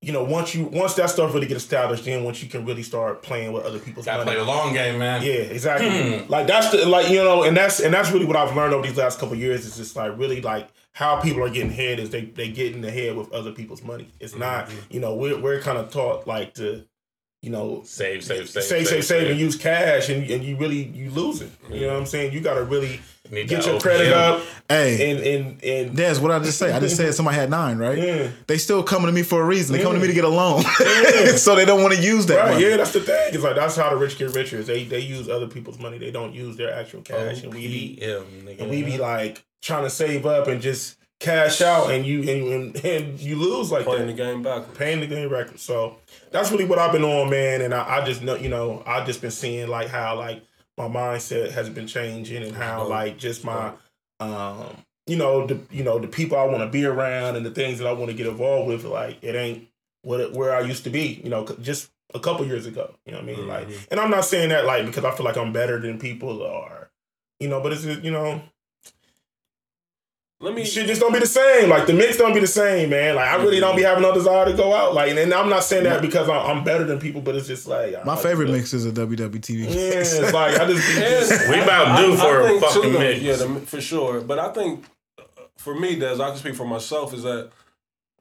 Speaker 4: you know, once you once that stuff really get established, then once you can really start playing with other people's
Speaker 2: Gotta
Speaker 4: money.
Speaker 2: play the long game, man.
Speaker 4: Yeah, exactly.
Speaker 2: Hmm.
Speaker 4: Like that's the like you know, and that's and that's really what I've learned over these last couple of years is just like really like how people are getting ahead is they they get in the head with other people's money. It's not
Speaker 2: Mm-hmm.
Speaker 4: you know we're we're kind of taught like to you know
Speaker 2: Save, save, save,
Speaker 4: save save save and use cash and and you really you lose it. You know what I'm saying? You got to really
Speaker 2: Need
Speaker 4: get your
Speaker 2: OPM.
Speaker 4: credit up
Speaker 1: Hey,
Speaker 4: and and and
Speaker 1: that's what I just say? I just said somebody had nine, right?
Speaker 4: Yeah.
Speaker 1: They still coming to me for a reason. They coming to me to get a loan,
Speaker 4: Yeah.
Speaker 1: so they don't want to use that.
Speaker 4: Right,
Speaker 1: money.
Speaker 4: yeah, that's the thing. It's like that's how the rich get richer. Is they they use other people's money. They don't use their actual cash, and we be
Speaker 2: nigga.
Speaker 4: and we be like trying to save up and just cash out, and you and and, and you lose like
Speaker 3: Playing the game back,
Speaker 4: paying the game record. So that's really what I've been on, man. And I, I just know, you know, I just been seeing like how like my mindset has been changing, and how like just my um you know the you know the people I want to be around and the things that I want to get involved with. Like it ain't what it, where I used to be. You know, just a couple years ago. You know what I mean? Like, and I'm not saying that like because I feel like I'm better than people or, you know, but it's you know,
Speaker 3: Let me.
Speaker 4: shit just don't be the same. Like the mix don't be the same, man. Like I really don't be having no desire to go out. Like, and I'm not saying that because I'm, I'm better than people, but it's just like
Speaker 1: My
Speaker 4: I
Speaker 1: favorite
Speaker 4: just-
Speaker 1: mix is a WWTV.
Speaker 4: Yeah, it's like I just, just
Speaker 2: We about due for a fucking
Speaker 3: too, though,
Speaker 2: mix.
Speaker 3: Yeah, the, for sure. But I think uh, for me, Des, I can speak for myself, is that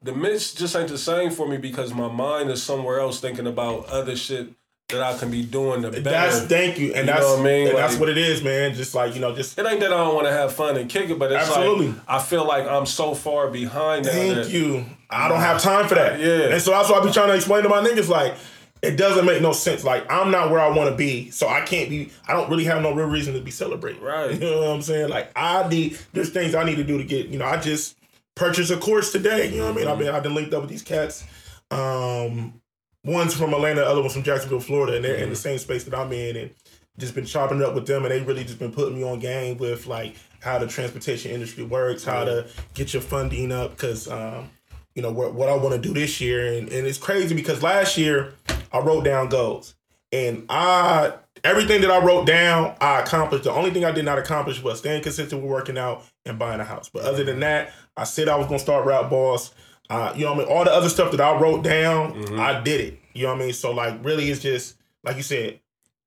Speaker 3: the mix just ain't the same for me because my mind is somewhere else thinking about other shit that I can be doing the better.
Speaker 4: that's thank you, and
Speaker 3: You
Speaker 4: that's
Speaker 3: what I mean?
Speaker 4: and that's what it is, man. Just like you know, just
Speaker 3: it ain't that I don't want to have fun and kick it, but it's
Speaker 4: Absolutely.
Speaker 3: like I feel like I'm so far behind. now
Speaker 4: Thank
Speaker 3: that-
Speaker 4: you. I don't have time for that.
Speaker 3: Yeah.
Speaker 4: And so that's why I be trying to explain to my niggas like it doesn't make no sense. Like I'm not where I want to be, so I can't be. I don't really have no real reason to be celebrating.
Speaker 3: Right.
Speaker 4: You know what I'm saying? Like I need. There's things I need to do to get. You know, I just purchased a course today. You know what I mean? I've been I've been linked up with these cats. Um, one's from Atlanta, the other one's from Jacksonville, Florida, and they're in the same space that I'm in, and just been chopping it up with them, and they really just been putting me on game with like how the transportation industry works, how to get your funding up, because um, you know what what I want to do this year, and and it's crazy because last year I wrote down goals, and I everything that I wrote down I accomplished. The only thing I did not accomplish was staying consistent with working out and buying a house. But other than that, I said I was gonna start Route Boss. Uh, you know what I mean? All the other stuff that I wrote down, I did it. You know what I mean? So like, really, it's just like you said,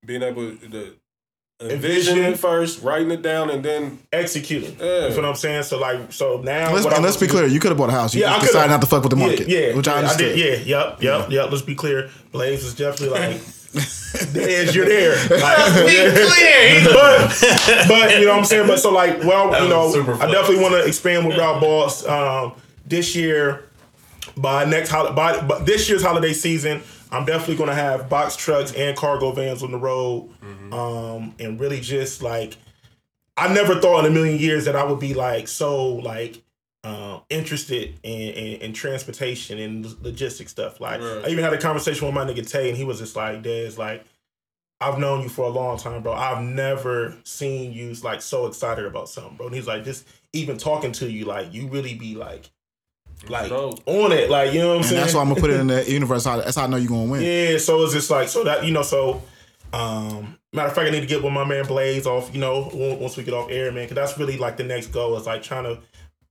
Speaker 3: being able to
Speaker 4: Envision.
Speaker 3: envision first, writing it down, and then
Speaker 4: executing.
Speaker 3: Yeah.
Speaker 4: You know what I'm saying? So like, so now
Speaker 1: Let's,
Speaker 4: what
Speaker 1: and let's be
Speaker 4: to
Speaker 1: clear. You could have bought a house. You
Speaker 4: Yeah, I
Speaker 1: just decided
Speaker 4: coulda.
Speaker 1: not to fuck with the market.
Speaker 4: Yeah, yeah,
Speaker 1: which I
Speaker 4: yeah,
Speaker 1: understood.
Speaker 4: did. Yeah, yep, yep, yep. Let's be clear. Blaze is definitely like, Dez, you're there. Like,
Speaker 2: clear.
Speaker 4: but, but you know what I'm saying. But so like, well,
Speaker 2: That
Speaker 4: you know, I definitely want to expand with Route Boss um, this year. By next holiday, by, by this year's holiday season, I'm definitely going to have box trucks and cargo vans on the road, um, and really just like I never thought in a million years that I would be like so like um, interested in, in, in transportation and logistics stuff. Like
Speaker 3: Right.
Speaker 4: I even had a conversation with my nigga Tay, and he was just like, "Des, like I've known you for a long time, bro. I've never seen you like so excited about something, bro." And he's like, "Just even talking to you, like you really be like." Like
Speaker 3: Dope.
Speaker 4: on it, like you know what I'm
Speaker 1: And
Speaker 4: saying.
Speaker 1: that's why I'm gonna put it in the universe. That's how I know you're gonna win.
Speaker 4: Yeah, so it's just like so that you know so. Um, matter of fact, I need to get with my man Blaze off. You know, once we get off air, man, because that's really like the next goal. Is like trying to,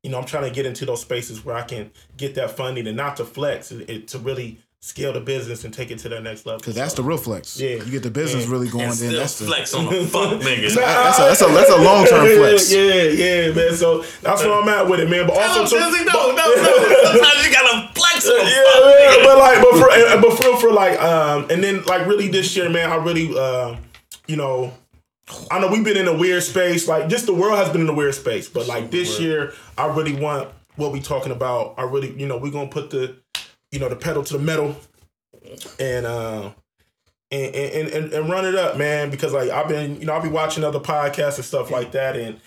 Speaker 4: you know, I'm trying to get into those spaces where I can get that funding and not to flex, it, it- to really scale the business and take it to the next level.
Speaker 1: Because that's the real flex.
Speaker 4: Yeah.
Speaker 1: You get the business
Speaker 4: Yeah.
Speaker 1: really going,
Speaker 2: And
Speaker 1: then
Speaker 2: still
Speaker 1: that's the
Speaker 2: flex on the fuck niggas.
Speaker 1: that's a that's a that's a long term flex.
Speaker 4: Yeah, yeah, man. So that's where I'm at with it, man. But also, too-
Speaker 2: no, no, no. Sometimes you gotta flex on the
Speaker 4: yeah,
Speaker 2: fuck
Speaker 4: yeah,
Speaker 2: niggas.
Speaker 4: but like, but for, and- but for, for like, um, and then like really this year, man, I really, uh, you know, I know we've been in a weird space. Like, just the world has been in a weird space. But like this year, I really want what we talking about. I really, you know, we're gonna put the, you know, the pedal to the metal, and uh, and and and, and run it up, man. Because like I've been, you know, I'll be watching other podcasts and stuff like that, and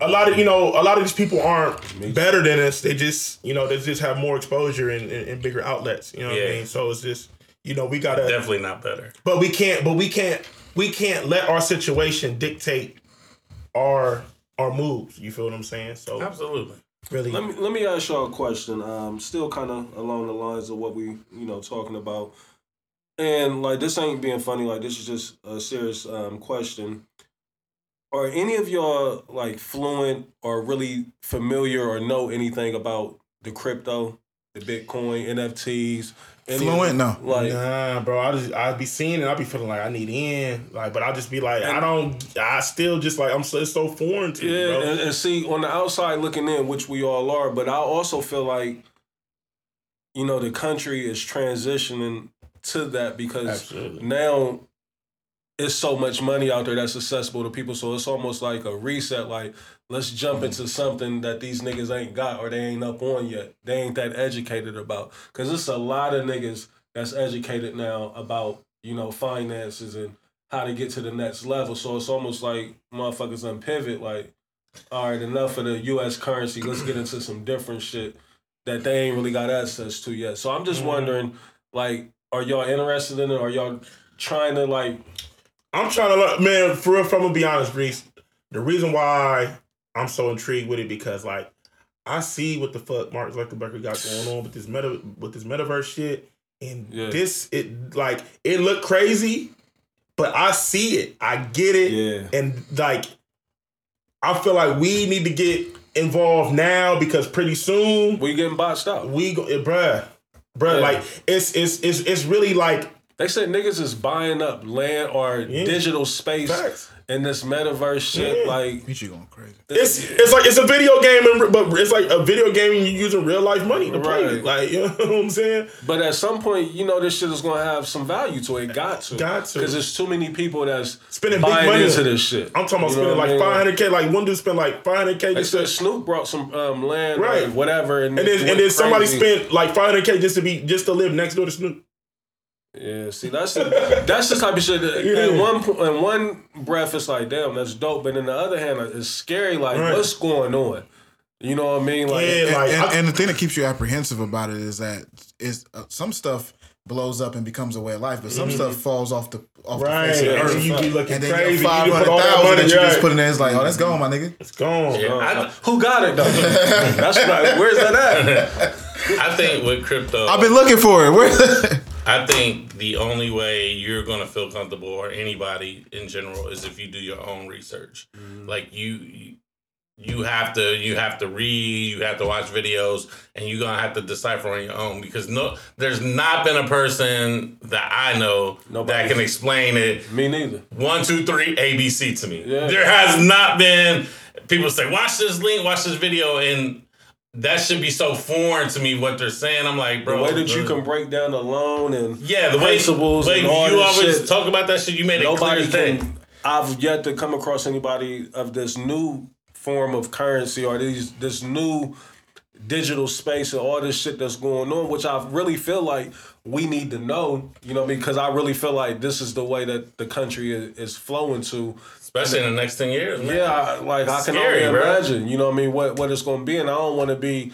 Speaker 4: a lot of you know a lot of these people aren't better than us they just you know they just have more exposure and, and, and bigger outlets you know what i mean so it's just you know we gotta
Speaker 2: Definitely not better.
Speaker 4: but we can't but we can't we can't let our situation dictate our our moves you feel what i'm saying so
Speaker 2: Absolutely.
Speaker 4: Really
Speaker 3: Let me let me ask y'all a question. Um, still kind of along the lines of what we you know talking about, and like this ain't being funny. Like this is just a serious um, question. Are any of y'all like fluent or really familiar or know anything about the crypto the Bitcoin, NFTs. Any-
Speaker 1: Fluent? No.
Speaker 3: Like
Speaker 4: Nah, bro. I just I'd be seeing it. I'd be feeling like I need in. Like, but I just be like, I don't. I still just like I'm so it's so foreign to me,
Speaker 3: Yeah,
Speaker 4: bro.
Speaker 3: and, and see on the outside looking in, which we all are, but I also feel like, you know, the country is transitioning to that because
Speaker 4: Absolutely.
Speaker 3: now it's so much money out there that's accessible to people. So it's almost like a reset. Like let's jump into something that these niggas ain't got or they ain't up on yet. They ain't that educated about. Cause it's a lot of niggas that's educated now about you know finances and how to get to the next level. So it's almost like motherfuckers on pivot. Like, all right, enough of the U.S. currency. Let's get into some different shit that they ain't really got access to yet. So I'm just
Speaker 4: Mhm.
Speaker 3: wondering, like, are y'all interested in it? Are y'all trying to like?
Speaker 4: I'm trying to look, man. For real, I'm gonna be honest, Reese. The reason why I'm so intrigued with it because like I see what the fuck Mark Zuckerberg got going on with this meta with this metaverse shit, and
Speaker 3: Yeah.
Speaker 4: this it like it looked crazy, but I see it, I get it,
Speaker 3: Yeah.
Speaker 4: and like I feel like we need to get involved now because pretty soon
Speaker 3: We getting botched out.
Speaker 4: we go, eh, bruh, bruh,
Speaker 3: Yeah.
Speaker 4: like it's it's it's it's really like
Speaker 3: They said niggas is buying up land or
Speaker 4: Yeah.
Speaker 3: digital space
Speaker 4: facts.
Speaker 3: in this metaverse shit.
Speaker 4: Yeah.
Speaker 3: Like,
Speaker 1: you going crazy.
Speaker 4: It's it's like it's a video game, and, but it's like a video game and you're using real life money to play.
Speaker 3: Right.
Speaker 4: it. Like you know what I'm saying?
Speaker 3: but at some point, you know, this shit is gonna have some value to it. Got to.
Speaker 4: Got to.
Speaker 3: Because there's too many people that's
Speaker 4: Spending big money.
Speaker 3: into this shit.
Speaker 4: I'm talking about
Speaker 3: You
Speaker 4: spending
Speaker 3: what I
Speaker 4: like
Speaker 3: mean?
Speaker 4: 500k. Like one dude spent like 500k
Speaker 3: They
Speaker 4: just
Speaker 3: said
Speaker 4: to,
Speaker 3: Snoop brought some um, land,
Speaker 4: Right.
Speaker 3: right? Whatever, and,
Speaker 4: and then and
Speaker 3: went
Speaker 4: then somebody spent like 500k just to be just to live next door to Snoop.
Speaker 3: Yeah, see, that's the, that's the type of shit. That,
Speaker 4: Yeah.
Speaker 3: In one po- in one breath, it's like, damn, that's dope. But in the other hand, it's scary. Like,
Speaker 4: Right.
Speaker 3: what's going on? You know what I mean? Like,
Speaker 4: Yeah.
Speaker 1: And,
Speaker 4: like,
Speaker 1: and,
Speaker 4: I-
Speaker 1: and the thing that keeps you apprehensive about it is that is uh, some stuff blows up and becomes a way of life, but some stuff falls off the off
Speaker 4: Right.
Speaker 1: the face of the
Speaker 4: And
Speaker 1: earth.
Speaker 4: you be looking
Speaker 1: and then
Speaker 4: crazy.
Speaker 1: your
Speaker 4: You put all that
Speaker 1: thousand
Speaker 4: money,
Speaker 1: you just
Speaker 4: right.
Speaker 1: put in there is like, oh, that's gone, my nigga.
Speaker 4: It's gone.
Speaker 2: Yeah, I,
Speaker 3: who got it though? that's not. Where's that at?
Speaker 2: I think with crypto,
Speaker 1: I've been looking for it. Where?
Speaker 2: I think the only way you're gonna feel comfortable, or anybody in general, is if you do your own research. Mm-hmm. Like you, you, have to, you have to read, you have to watch videos, and you're gonna have to decipher on your own because no, there's not been a person that I know
Speaker 3: Nobody.
Speaker 2: that can explain it
Speaker 3: Me neither.
Speaker 2: one, two, three, ABC to me.
Speaker 3: Yeah.
Speaker 2: There has not been people say, watch this link, watch this video, and that should be so foreign to me what they're saying. I'm like, bro, The
Speaker 3: way that you can break down the loan and
Speaker 2: yeah, the way,
Speaker 3: principles
Speaker 2: way
Speaker 3: and
Speaker 2: you
Speaker 3: all this
Speaker 2: always
Speaker 3: shit.
Speaker 2: talk about that shit, you made it
Speaker 3: nobody
Speaker 2: clear as day.
Speaker 3: I've yet to come across anybody of this new form of currency or these this new digital space and all this shit that's going on, which I really feel like we need to know. You know, because I really feel like this is the way that the country is, is flowing to.
Speaker 2: Especially in the next 10 years, man.
Speaker 3: Yeah, like I can
Speaker 2: Scary,
Speaker 3: only
Speaker 2: bro.
Speaker 3: imagine. You know what I mean? What what it's gonna be, and I don't want to be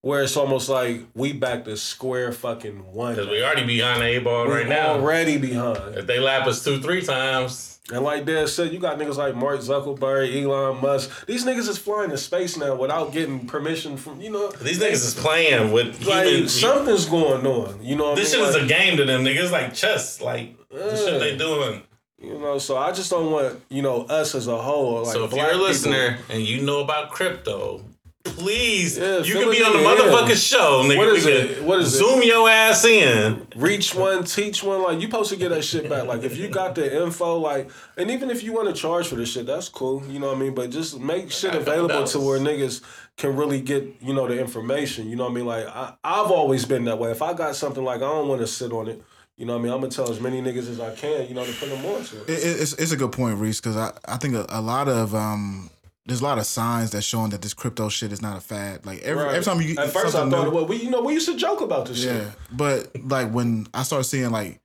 Speaker 3: where it's almost like we back to square fucking one.
Speaker 2: Because we already behind the eight ball
Speaker 3: We
Speaker 2: right now.
Speaker 3: already behind.
Speaker 2: If they lap us two, three times,
Speaker 3: And like Dad said, you got niggas like Mark Zuckerberg, Elon Musk. These niggas is flying to space now without getting permission from you know.
Speaker 2: these niggas is playing with
Speaker 3: like
Speaker 2: human.
Speaker 3: something's going on. You know what
Speaker 2: this
Speaker 3: I
Speaker 2: shit
Speaker 3: mean?
Speaker 2: is a game to them niggas. Like chess. Like, the shit they doing.
Speaker 3: You know, so I just don't want you know us as a whole. Like
Speaker 2: so if you're a
Speaker 3: people-
Speaker 2: listener and you know about crypto, please,
Speaker 3: Yeah,
Speaker 2: you can be on the
Speaker 3: in.
Speaker 2: motherfucking show, nigga.
Speaker 3: What is
Speaker 2: We
Speaker 3: it? What is it?
Speaker 2: Zoom your ass in.
Speaker 3: reach one, teach one. Like you supposed to get that shit back. Like if you got the info, like, and even if you want to charge for this shit, that's cool. You know what I mean? But just make shit
Speaker 2: Got a couple
Speaker 3: available to where niggas can really get you know the information. You know what I mean? Like I, I've always been that way. If I got something like I don't want to sit on it. You know what I mean? I'm gonna tell as many niggas as I can. You know to put them on to it.
Speaker 1: It, it- it's, it's a good point, Reese, because I, I think a, a lot of um there's a lot of signs that showing that this crypto shit is not a fad. Like every
Speaker 3: Right.
Speaker 1: every time you
Speaker 3: At first I
Speaker 1: something
Speaker 3: thought,
Speaker 1: new-
Speaker 3: well, we you know we used to joke about this
Speaker 1: yeah,
Speaker 3: shit.
Speaker 1: but like when I start seeing like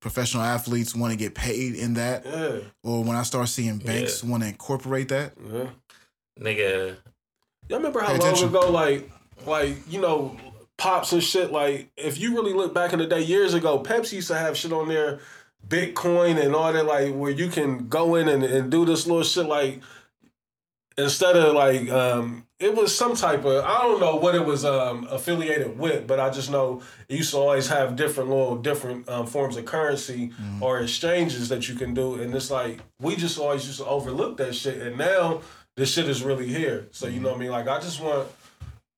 Speaker 1: professional athletes want to get paid in that,
Speaker 3: Yeah,
Speaker 1: or when I start seeing banks want to incorporate that,
Speaker 3: yeah.
Speaker 2: Nigga,
Speaker 3: Y'all remember how
Speaker 1: Pay
Speaker 3: long
Speaker 1: attention.
Speaker 3: ago, like, like you know, pops and shit. Like, if you really look back in the day, years ago, Pepsi used to have shit on there, Bitcoin and all that, like where you can go in and, and do this little shit, like instead of like um it was some type of I don't know what it was um affiliated with, but I just know it used to always have different little different um, forms of currency or exchanges that you can do, and it's like we just always used to overlook that shit, and now this shit is really here. So you know what I mean? Like I just want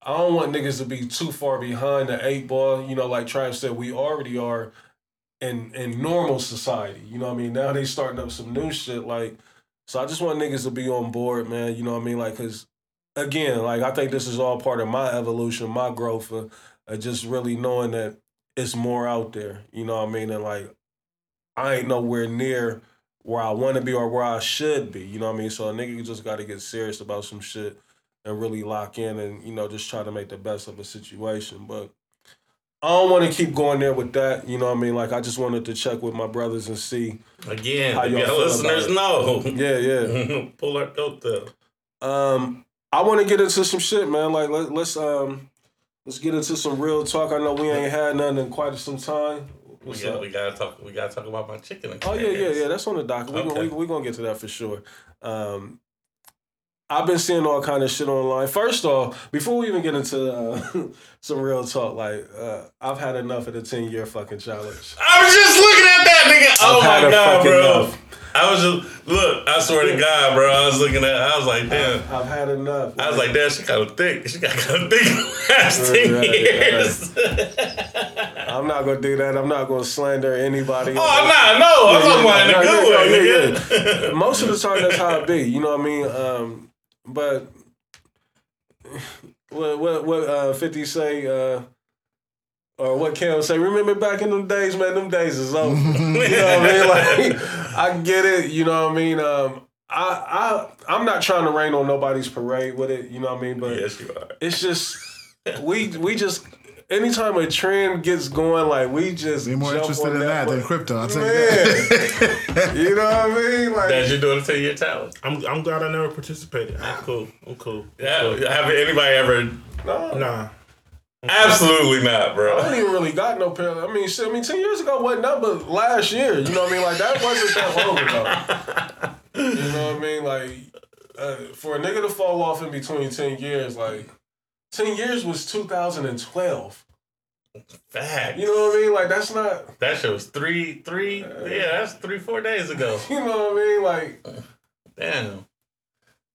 Speaker 3: I don't want niggas to be too far behind the eight ball. You know, like Trav said, we already are in in normal society. You know what I mean? Now they starting up some new shit. Like, so I just want niggas to be on board, man. You know what I mean? Like, cause again, like I think this is all part of my evolution, my growth, of, of just really knowing that it's more out there. You know what I mean? And like, I ain't nowhere near where I want to be or where I should be. You know what I mean? So a nigga just got to get serious about some shit and really lock in and you know just try to make the best of a situation. But I don't want to keep going there with that. You know what I mean? Like I just wanted to check with my brothers and see.
Speaker 2: Again,
Speaker 3: How y'all
Speaker 2: listeners know.
Speaker 3: Yeah, yeah.
Speaker 2: Pull our coat though.
Speaker 3: Um, I want to get into some shit, man. Like let, let's um, let's get into some real talk. I know we ain't had nothing in quite some time.
Speaker 2: We, got,
Speaker 3: up?
Speaker 2: we gotta talk. We gotta talk about my chicken.
Speaker 3: Oh yeah, yeah, yeah. That's on the docket. We're
Speaker 2: Okay.
Speaker 3: gonna we, we gonna get to that for sure. Um, I've been seeing all kind of shit online. First off, before we even get into uh, some real talk, like uh, I've had enough of the ten year fucking challenge.
Speaker 2: I was just looking at that nigga. Oh
Speaker 3: I've
Speaker 2: my god, bro.
Speaker 3: enough.
Speaker 2: I was just look. I swear to God, bro. I was looking at. I was like, damn.
Speaker 3: I've had enough.
Speaker 2: I was like, damn. She kind of thick. She got kind of thick last ten
Speaker 3: Right,
Speaker 2: years.
Speaker 3: I'm not gonna do that. I'm not gonna slander anybody.
Speaker 2: Oh nah, no. I'm talking about in a good way,
Speaker 3: yeah,
Speaker 2: nigga.
Speaker 3: yeah. Most of the time, that's how it be. You know what I mean? Um, but what what what uh, Fifty say? Uh, or what Cam say? Remember back in them days, man. Them days is over. you know what I mean? Like I get it. You know what I mean? Um, I I I'm not trying to rain on nobody's parade with it. You know what I mean? But
Speaker 2: yes, you are.
Speaker 3: it's just we we just anytime a trend gets going, like we just
Speaker 1: Be more
Speaker 3: jump
Speaker 1: interested
Speaker 3: on
Speaker 1: in that than crypto. I'll tell you that.
Speaker 3: You know what I mean? Like
Speaker 2: That you're doing a ten year challenge.
Speaker 4: I'm I'm glad I never participated. I'm cool. I'm cool. I'm
Speaker 2: Yeah,
Speaker 4: cool.
Speaker 2: have anybody ever?
Speaker 3: no,
Speaker 4: Nah.
Speaker 2: Absolutely not, bro.
Speaker 3: I
Speaker 2: bro.
Speaker 3: ain't even really got no parallel. I mean, shit, I mean, ten years ago wasn't nothing but last year. You know what I mean? Like that wasn't that long ago. You know what I mean? Like uh, for a nigga to fall off in between ten years, like ten years was 2012.
Speaker 2: Fact.
Speaker 3: You know what I mean? Like that's not.
Speaker 2: That shit was three, three. Uh, yeah, that's three, four days ago.
Speaker 3: You know what I mean? Like
Speaker 2: Damn.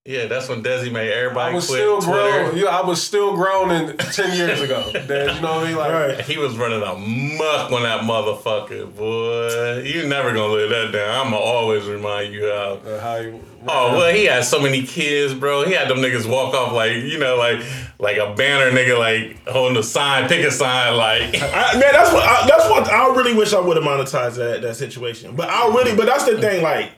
Speaker 2: Yeah, that's when Desi made
Speaker 3: I
Speaker 2: everybody
Speaker 3: was
Speaker 2: quit
Speaker 3: still
Speaker 2: Twitter.
Speaker 3: grown. Yeah, I was still grown in ten years ago. Then you know what I mean? Like
Speaker 4: Right.
Speaker 2: He was running a muck on that motherfucker, boy. You never gonna live that down. I'ma always remind you how.
Speaker 3: uh, how you,
Speaker 2: Oh well, he had so many kids, bro. He had them niggas walk off like you know, like like a banner nigga, like holding a sign, pick a sign, like.
Speaker 4: I, man, that's what I, that's what I really wish I would have monetized that that situation. But I really, but that's the thing. Like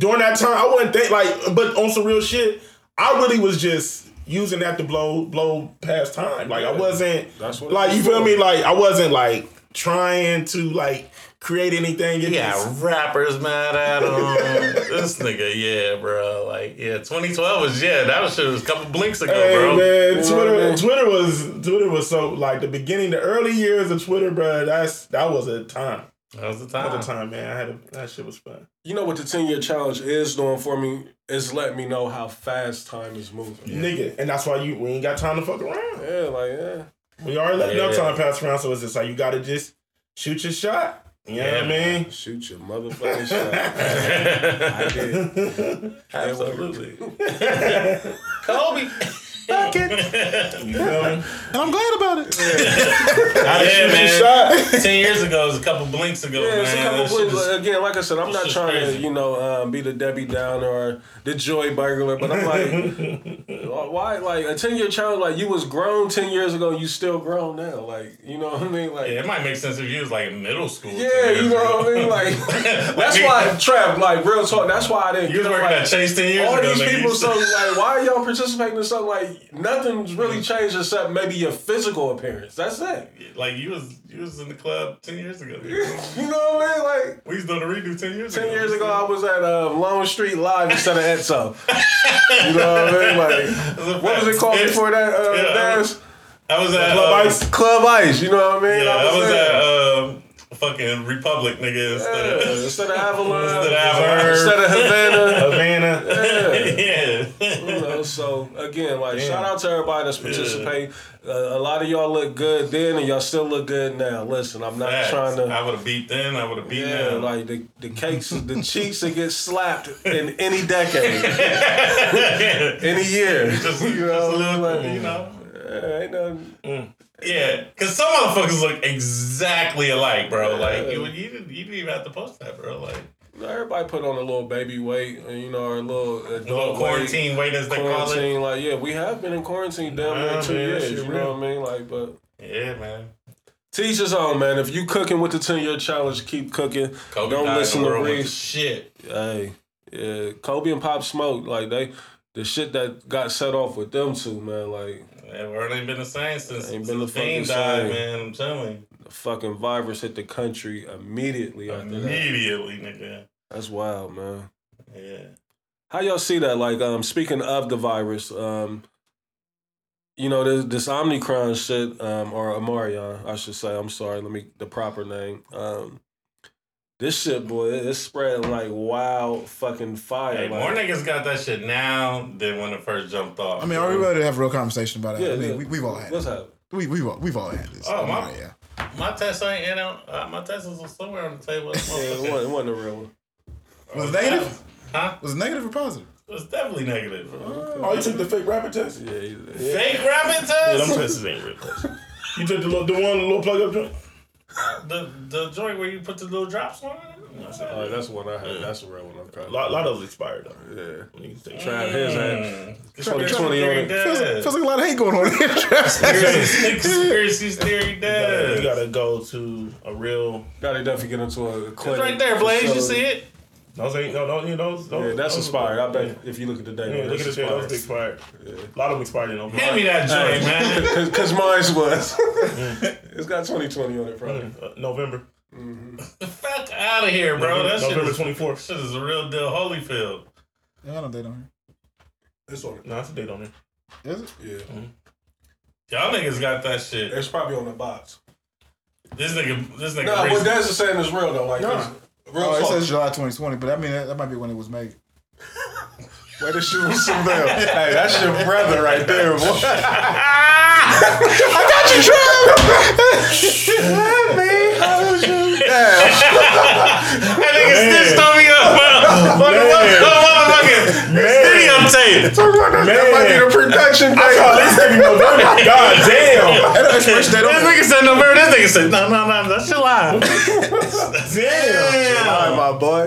Speaker 4: during that time, I wouldn't think like, but on some real shit, I really was just using that to blow blow past time. Like I wasn't
Speaker 3: That's what
Speaker 4: like you feel
Speaker 3: for.
Speaker 4: me. Like I wasn't like trying to like create anything. It
Speaker 2: Yeah,
Speaker 4: just-
Speaker 2: rappers mad at him. this nigga, yeah, bro. Like, yeah, 2012 was yeah, that was shit was a couple blinks ago,
Speaker 4: Hey
Speaker 2: bro.
Speaker 4: man, Twitter,
Speaker 3: what I mean?
Speaker 4: Twitter was Twitter was so like the beginning, the early years of Twitter, bro. That's that was a time.
Speaker 2: That was the time.
Speaker 4: That
Speaker 2: time.
Speaker 4: was the time, man. I had a, that shit was fun.
Speaker 3: You know what the ten year challenge is doing for me is letting me know how fast time is moving.
Speaker 4: nigga. And that's why you we ain't got time to fuck around.
Speaker 3: Yeah, like yeah.
Speaker 4: We already let enough
Speaker 2: Yeah.
Speaker 4: time pass around, so it's just like you gotta just shoot your shot. You know
Speaker 2: Yeah,
Speaker 4: what I mean?
Speaker 3: Shoot your motherfucking shot. I did.
Speaker 2: Absolutely. Kobe.
Speaker 4: You feel me?
Speaker 1: And I'm glad about it.
Speaker 2: yeah,
Speaker 4: Shoot
Speaker 2: man.
Speaker 4: shot.
Speaker 2: Ten years ago it was a couple blinks ago,
Speaker 3: Yeah,
Speaker 2: man.
Speaker 3: it's a couple
Speaker 2: That shit
Speaker 3: points.
Speaker 2: is-
Speaker 3: Like, Again, like I said, I'm not trying
Speaker 2: crazy.
Speaker 3: to, you know, um, be the Debbie Downer or the Joy Burglar, but I'm like, why? Like a ten year challenge, like you was grown ten years ago, you still grown now. Like, you know what I mean? Like,
Speaker 2: yeah, it might make sense if you was like in middle school.
Speaker 3: yeah, you know
Speaker 2: ago.
Speaker 3: what I mean? Like, that's
Speaker 2: Like,
Speaker 3: why Trav, like real talk. That's why I didn't.
Speaker 2: You was
Speaker 3: get on,
Speaker 2: working
Speaker 3: like,
Speaker 2: at Chase ten years
Speaker 3: all
Speaker 2: ago.
Speaker 3: these people so like why are y'all participating in something like nothing's really changed except maybe your physical appearance that's it
Speaker 2: like you was you was in the club ten years ago.
Speaker 3: you know what I mean like
Speaker 2: We was doing a redo ten years ago.
Speaker 3: 10 years ago I was at uh, Lone Street Live instead of Etso you know what I mean like what was it called before that uh,
Speaker 2: Yeah, was-
Speaker 3: dance
Speaker 2: I was at
Speaker 4: Club
Speaker 2: uh,
Speaker 4: Ice.
Speaker 3: Club Ice you know what I mean
Speaker 2: Yeah, I was
Speaker 3: there.
Speaker 2: at um, fucking Republic, nigga. Instead
Speaker 3: Yeah,
Speaker 2: of
Speaker 3: instead of Avalon
Speaker 2: instead of Avalon.
Speaker 3: instead of Havana
Speaker 4: Havana.
Speaker 3: yeah
Speaker 2: yeah.
Speaker 3: Know, so again, like shout out to everybody that's participating. Uh, a lot of y'all look good then, and y'all still look good now. Listen, I'm not
Speaker 2: Facts.
Speaker 3: trying to.
Speaker 2: I would have beat then. I would have beat
Speaker 3: Yeah,
Speaker 2: now.
Speaker 3: like the the cakes, the cheeks that get slapped in any decade, any year.
Speaker 2: just,
Speaker 3: you
Speaker 2: just
Speaker 3: know,
Speaker 2: a little,
Speaker 3: like,
Speaker 2: you know.
Speaker 3: Yeah, ain't nothing.
Speaker 2: Yeah, because some motherfuckers look exactly alike, bro. Like you, you, didn't, you didn't even have to post that, bro. Like
Speaker 3: Everybody put on a little baby weight, and you know, or a little
Speaker 2: a little quarantine weight, as they call it.
Speaker 3: Quarantine, like yeah, we have been in quarantine damn near
Speaker 4: Nah,
Speaker 3: two
Speaker 4: man,
Speaker 3: years.
Speaker 4: shit
Speaker 3: You know what I mean? Like, but
Speaker 2: Yeah, man.
Speaker 3: teach his own, man. If you cooking with the ten year challenge, keep cooking.
Speaker 2: Kobe
Speaker 3: Don't listen to
Speaker 2: world with
Speaker 3: Reese.
Speaker 2: Shit.
Speaker 3: Hey, yeah, Kobe and Pop Smoke, like they, the shit that got set off with them two, man. Like
Speaker 2: Man, world ain't been the same since,
Speaker 3: Ain't
Speaker 2: since
Speaker 3: been the
Speaker 2: Dame
Speaker 3: fucking
Speaker 2: died,
Speaker 3: same.
Speaker 2: man. I'm telling you.
Speaker 3: the fucking virus hit the country immediately after that.
Speaker 2: Immediately, nigga.
Speaker 3: That's wild, man.
Speaker 2: Yeah.
Speaker 3: How y'all see that? Like, um, speaking of the virus, um, you know, this, this Omicron shit, um, or Amarion, I should say. I'm sorry, let me the proper name. Um, this shit, boy, it- it's spreading like wild fucking fire.
Speaker 2: Hey,
Speaker 3: like,
Speaker 2: more niggas got that shit now than when it first jumped off.
Speaker 1: I mean, are we ready to have a real conversation about it?
Speaker 3: Yeah,
Speaker 1: I mean,
Speaker 3: yeah.
Speaker 1: we, we've all had
Speaker 3: What's
Speaker 1: it.
Speaker 3: happening?
Speaker 1: We, we've, all, we've all had this.
Speaker 2: Oh, my-
Speaker 1: yeah.
Speaker 2: my test ain't in on. Uh, my test was somewhere on the table.
Speaker 3: Yeah, it wasn't, it wasn't a real one.
Speaker 1: Was it negative?
Speaker 2: Huh?
Speaker 1: Was it negative or positive?
Speaker 2: It was definitely negative.
Speaker 4: Oh, you took the fake rapid test?
Speaker 3: Yeah, yeah.
Speaker 2: Fake rapid test?
Speaker 4: Yeah, them
Speaker 2: test.
Speaker 4: tests ain't real. You took the, little, the one, the little plug up joint?
Speaker 2: The the joint where you put the little drops on it.
Speaker 3: Oh, that's one I had. That's a real one. Okay.
Speaker 4: A lot, lot of those expired though.
Speaker 3: Yeah.
Speaker 4: When you take
Speaker 3: Tried his ass.
Speaker 2: Mm.
Speaker 3: 2020 on it.
Speaker 1: Feels,
Speaker 2: Dead.
Speaker 1: feels like a lot of hate going on here.
Speaker 2: Conspiracy theory
Speaker 4: You gotta go to a real.
Speaker 3: Gotta definitely get into a
Speaker 2: It's right there, Blaze. You see it?
Speaker 4: Those ain't no, no, you know. Those,
Speaker 3: Yeah, that's
Speaker 4: those-
Speaker 3: expired. I bet
Speaker 4: Yeah,
Speaker 3: if you look at the date,
Speaker 4: yeah look at
Speaker 3: that's
Speaker 4: the shit. Those expired. A lot of them expired in November.
Speaker 2: Hand me that joint, man.
Speaker 3: Because mine was. it's got 2020 on it, probably.
Speaker 4: Uh, November.
Speaker 2: The fuck out of here, bro. That shit
Speaker 4: November
Speaker 2: is,
Speaker 4: twenty fourth.
Speaker 2: shit is a real deal Holyfield.
Speaker 1: Yeah, I don't date on here.
Speaker 3: It's on it.
Speaker 4: No, that's a date on there.
Speaker 1: here. Is it?
Speaker 3: Yeah.
Speaker 2: Y'all niggas got that shit.
Speaker 3: It's probably on the box.
Speaker 2: This nigga, this nigga.
Speaker 3: No,
Speaker 2: Reese-
Speaker 3: what Des is saying is real, though. Like,
Speaker 4: Nah.
Speaker 3: It's real
Speaker 1: Oh, it says July 2020, but I mean, that, that might be when it was made.
Speaker 3: Way to shoot some bell. hey, that's your brother right there, boy. I got you, Trump.
Speaker 2: That nigga stitched on me up. Motherfucking videotape.
Speaker 3: That might be the production
Speaker 4: I
Speaker 3: day.
Speaker 4: saw this nigga November. God damn.
Speaker 1: Hey, no expiration
Speaker 2: This nigga said November. This nigga said no, no, no. That shit live.
Speaker 4: Damn.
Speaker 3: Hi, my boy.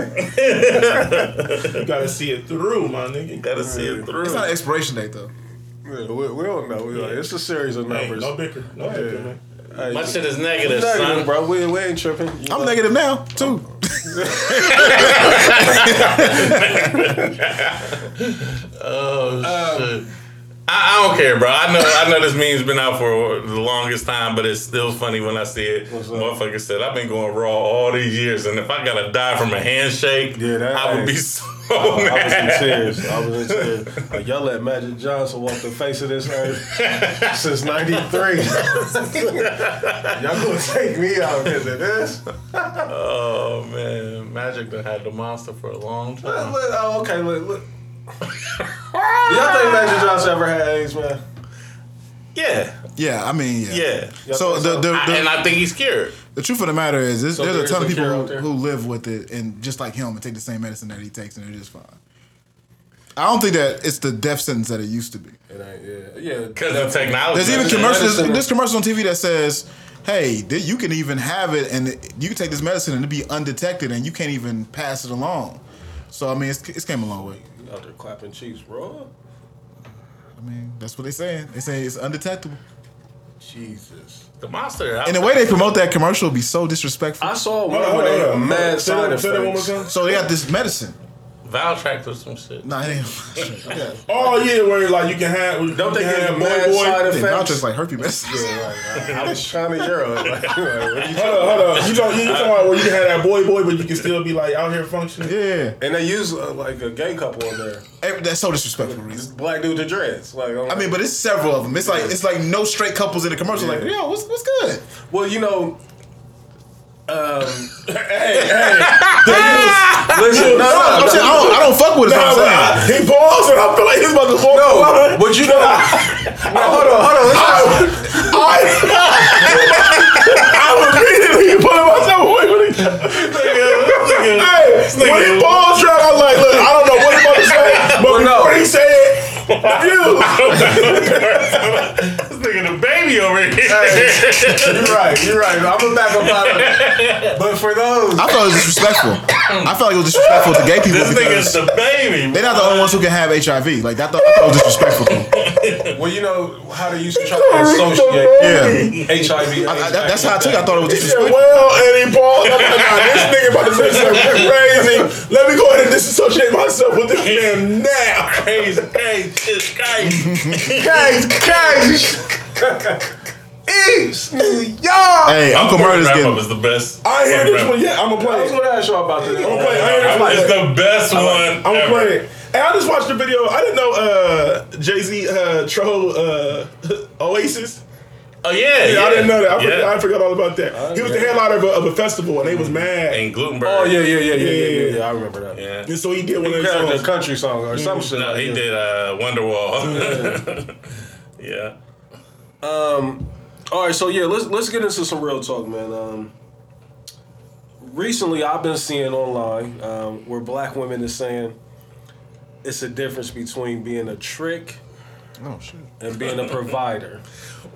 Speaker 4: You gotta see it through, my nigga.
Speaker 2: You Gotta see it through.
Speaker 1: It's not an expiration date, though.
Speaker 3: Yeah, we, we don't know. We like, it's a series of
Speaker 4: Hey,
Speaker 3: numbers.
Speaker 4: no bicker. No bicker, man.
Speaker 3: Hey,
Speaker 2: My shit is negative,
Speaker 3: negative,
Speaker 2: son.
Speaker 3: bro. We, we ain't tripping. You
Speaker 1: I'm
Speaker 3: know?
Speaker 1: negative now, too.
Speaker 2: Oh um, shit. I, I don't care, bro. I know I know this meme's been out for the longest time, but it's still funny when I see it. Motherfucker said, I've been going raw all these years, and if I gotta die from a handshake,
Speaker 3: Yeah, that-
Speaker 2: I would be so
Speaker 3: I was in
Speaker 2: mad.
Speaker 3: tears. I was in tears. Like, y'all let Magic Johnson walk the face of this earth since '93. y'all gonna take me out because of this?
Speaker 2: Oh man, Magic done had the monster for a long
Speaker 3: Look,
Speaker 2: time.
Speaker 3: look, oh, okay, look, look. Do y'all think Magic Johnson ever had AIDS, man?
Speaker 2: Yeah,
Speaker 1: Yeah, I mean, yeah.
Speaker 2: yeah.
Speaker 3: Y'all
Speaker 1: So
Speaker 3: think
Speaker 1: the, the,
Speaker 2: I- and I think he's cured.
Speaker 1: the truth of the matter is, there's,
Speaker 3: So
Speaker 1: there's a
Speaker 3: there's
Speaker 1: ton of
Speaker 3: a
Speaker 1: people
Speaker 3: cure
Speaker 1: who,
Speaker 3: there?
Speaker 1: who live with it and just like him and take the same medicine that he takes and they're just fine. I don't think that it's the death sentence that it used to be.
Speaker 3: It ain't, yeah, yeah.
Speaker 2: Because of technology.
Speaker 1: There's even commercials.
Speaker 3: medicine-
Speaker 1: There's commercials on TV that says, "Hey, th- you can even have it, and it- you can take this medicine and it be undetected, and you can't even pass it along." So I mean, it's, it's came a long way.
Speaker 3: Out there clapping cheeks, bro.
Speaker 1: I mean, that's what they're saying. They say it's undetectable.
Speaker 3: Jesus.
Speaker 2: the monster.
Speaker 1: And the way they promote that commercial be so disrespectful.
Speaker 3: I saw one
Speaker 4: Hold on,
Speaker 3: where they
Speaker 4: on,
Speaker 3: had mad
Speaker 4: hold
Speaker 3: side
Speaker 4: that- say that one more
Speaker 3: effects.
Speaker 1: So they got this medicine.
Speaker 2: Valtract or some shit.
Speaker 1: Nah, it ain't. yeah.
Speaker 4: Oh yeah, where like you can have. you
Speaker 3: Don't they
Speaker 4: can
Speaker 3: give
Speaker 4: have
Speaker 3: you mad side
Speaker 1: Yeah,
Speaker 3: effects?
Speaker 1: Valtrex like herpes medicine.
Speaker 3: Yeah, like, I, I was trying to euro. Like, like, what you
Speaker 4: Hold on, hold on. You talking, you talking about where you can have that boy, boy, but you can still be like out here functioning.
Speaker 1: yeah,
Speaker 3: And they use uh, like a gay couple on there.
Speaker 1: Every- that's so disrespectful. Reason.
Speaker 3: Black dude to dreads. Like I'm
Speaker 1: I mean, but it's several of them. It's like it's like no straight couples in the commercial. Like, yo, what's what's good?
Speaker 3: well, you know. Um,
Speaker 4: Hey, hey.
Speaker 3: listen, no,
Speaker 1: I'm saying, I, don't, I don't fuck with it.
Speaker 4: Nah,
Speaker 1: I'm saying.
Speaker 4: I- he paused and I feel like he's about to fall.
Speaker 3: no, but you know, no, hold on, hold on. Let's
Speaker 4: I, I immediately put myself away with it. Hey, when he paused, I was like, look, I don't know what he about to say, but
Speaker 3: Well, no.
Speaker 4: before he said, you.
Speaker 2: This nigga baby over here.
Speaker 3: You're right. You're right. I'm gonna back up out of it. But for those,
Speaker 1: I felt it was disrespectful. I felt like it was disrespectful to gay people
Speaker 2: this nigga's
Speaker 1: because
Speaker 2: the baby.
Speaker 1: they're not the only ones who can have HIV. Like that, I thought, I thought it was disrespectful.
Speaker 3: well, you know how they used to try to associate
Speaker 1: Yeah,
Speaker 3: HIV.
Speaker 1: I, I, that, that's how I took. I thought it was
Speaker 4: He said, well, Eddie Paul, I'm nah, this nigga about to say something crazy. Let me go ahead and disassociate myself with this man now.
Speaker 2: Crazy, crazy, it's crazy.
Speaker 3: guys, guys. East New York.
Speaker 1: Hey, Uncle Murder's getting.
Speaker 2: is the best.
Speaker 4: I hear this one
Speaker 2: Up.
Speaker 4: yet. I'm gonna
Speaker 3: I
Speaker 4: play
Speaker 3: was
Speaker 4: it.
Speaker 3: gonna ask y'all about that.
Speaker 4: I'm gonna play it. I ain't heard
Speaker 2: It's
Speaker 4: this one.
Speaker 2: the best one.
Speaker 4: I'm gonna play it. Hey, I just watched the video. I didn't know uh, Jay Z uh, troll uh, Oasis.
Speaker 2: Oh yeah,
Speaker 4: Yeah, I didn't know that. I, forgot, I forgot all about that. He was the headliner of a, of a festival, and they was mad.
Speaker 2: And Glutenberg.
Speaker 3: Oh yeah, yeah, yeah, yeah, yeah,
Speaker 4: Yeah,
Speaker 3: yeah.
Speaker 4: yeah.
Speaker 3: yeah I remember that.
Speaker 2: Yeah.
Speaker 4: And so he did one
Speaker 3: He
Speaker 4: of their
Speaker 3: had a
Speaker 4: songs.
Speaker 3: country song or some shit.
Speaker 2: No, he
Speaker 3: that.
Speaker 2: did uh, Wonderwall. yeah.
Speaker 3: Um, all right, so yeah, let's let's get into some real talk, man. Um, recently, I've been seeing online um, where black women is saying it's a difference between being a trick
Speaker 1: Oh shit.
Speaker 3: and being a provider.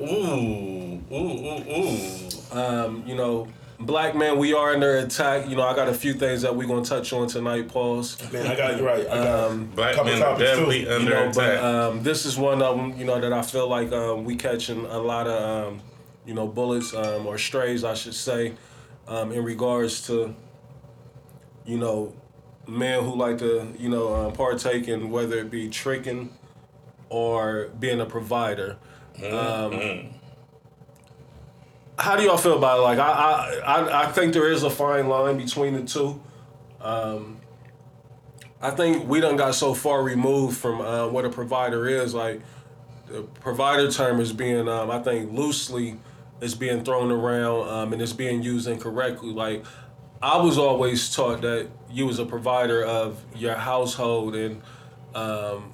Speaker 2: Ooh, ooh, ooh, ooh.
Speaker 3: Um, you know, black men, we are under attack. You know, I got a few things that we're gonna touch on tonight. Pauls.
Speaker 4: Man, I got you right. I got
Speaker 3: Um,
Speaker 2: Black
Speaker 4: Couple
Speaker 2: men
Speaker 4: topics,
Speaker 2: definitely
Speaker 4: too.
Speaker 2: under
Speaker 3: you know, but
Speaker 2: attack.
Speaker 3: um, this is one of them. You know that I feel like um, we catching a lot of um, you know bullets um, or strays, I should say, um, in regards to you know men who like to you know um, partake in whether it be tricking or being a provider. Um, how do y'all feel about it? Like I, I, I, I think there is a fine line between the two. Um, I think we done got so far removed from uh, what a provider is. Like the provider term is being, um, I think, loosely is being thrown around um, and it's being used incorrectly. Like I was always taught that you was a provider of your household and, um,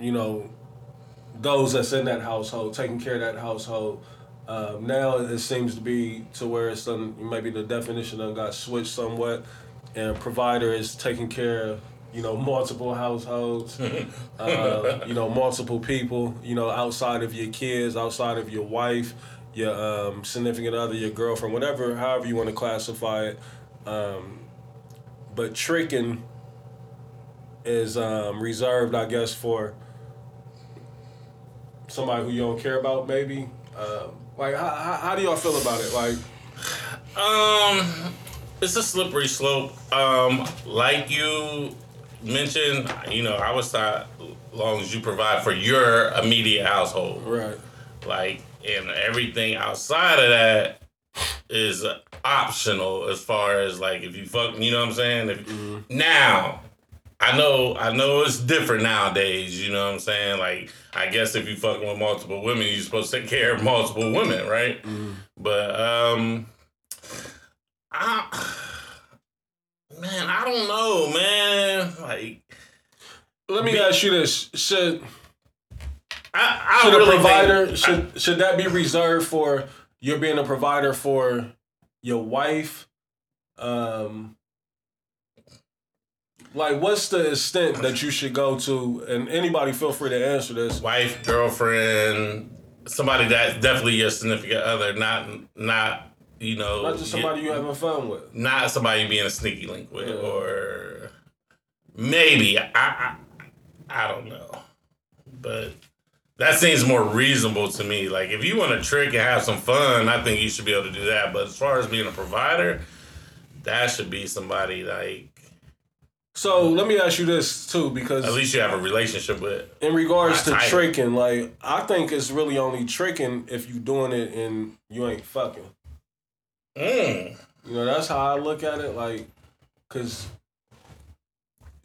Speaker 3: you know, those that's in that household, taking care of that household. Um, now it seems to be to where it's done, maybe the definition done got switched somewhat, and provider is taking care of you know multiple households, uh, you know multiple people, you know outside of your kids, outside of your wife, your um, significant other, your girlfriend, whatever, however you want to classify it. Um, but tricking is um, reserved, I guess, for somebody who you don't care about, maybe. Um, like, how, how, do y'all feel about it? Like,
Speaker 2: Um, it's a slippery slope. Um, like you mentioned, you know, I was taught long as you provide for your immediate household,
Speaker 3: right?
Speaker 2: like, and everything outside of that is optional as far as like if you fuck, you know what I'm saying? If, Now, I know, I know it's different nowadays. You know what I'm saying? Like, I guess if you fucking with multiple women, you're supposed to take care of multiple women, right? But um, I, man, I don't know, man. Like,
Speaker 3: Let me ask you this: Should
Speaker 2: I, I
Speaker 3: should
Speaker 2: really
Speaker 3: a provider
Speaker 2: think,
Speaker 3: should should that be reserved for you're being a provider for your wife? Um, like, what's the extent that you should go to? And anybody, feel free to answer this.
Speaker 2: wife, girlfriend, somebody that's definitely your significant other, not not you know,
Speaker 3: Not just somebody you having fun with.
Speaker 2: not somebody you being a sneaky link with,
Speaker 3: Yeah.
Speaker 2: or maybe I, I I don't know, but that seems more reasonable to me. Like if you want to trick and have some fun, I think you should be able to do that. But as far as being a provider, that should be somebody like
Speaker 3: So let me ask you this too, because
Speaker 2: at least you have a relationship with.
Speaker 3: in regards to
Speaker 2: title.
Speaker 3: tricking, like I think it's really only tricking if you doing it and you ain't fucking.
Speaker 2: Mm.
Speaker 3: You know, that's how I look at it. Like, cause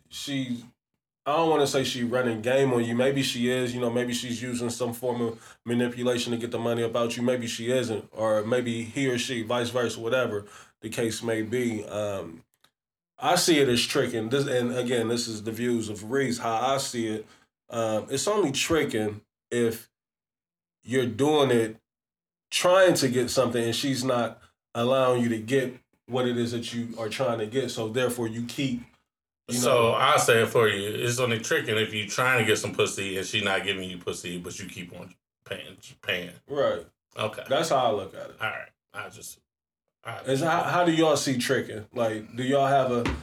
Speaker 3: she, I don't want to say she running game on you. Maybe she is. You know, maybe she's using some form of manipulation to get the money about you. Maybe she isn't, or maybe he or she, vice versa, whatever the case may be. Um, I see it as tricking. This, and again, this is the views of Reese. How I see it, um, it's only tricking if you're doing it trying to get something and she's not allowing you to get what it is that you are trying to get. So therefore, you keep. You
Speaker 2: So I'll say it for you. It's only tricking if you're trying to get some pussy and she not giving you pussy, but you keep on paying paying.
Speaker 3: Right.
Speaker 2: Okay.
Speaker 3: That's how I look at it.
Speaker 2: All right. I just. all right.
Speaker 3: Is how, how do y'all see tricking? Like, do y'all have a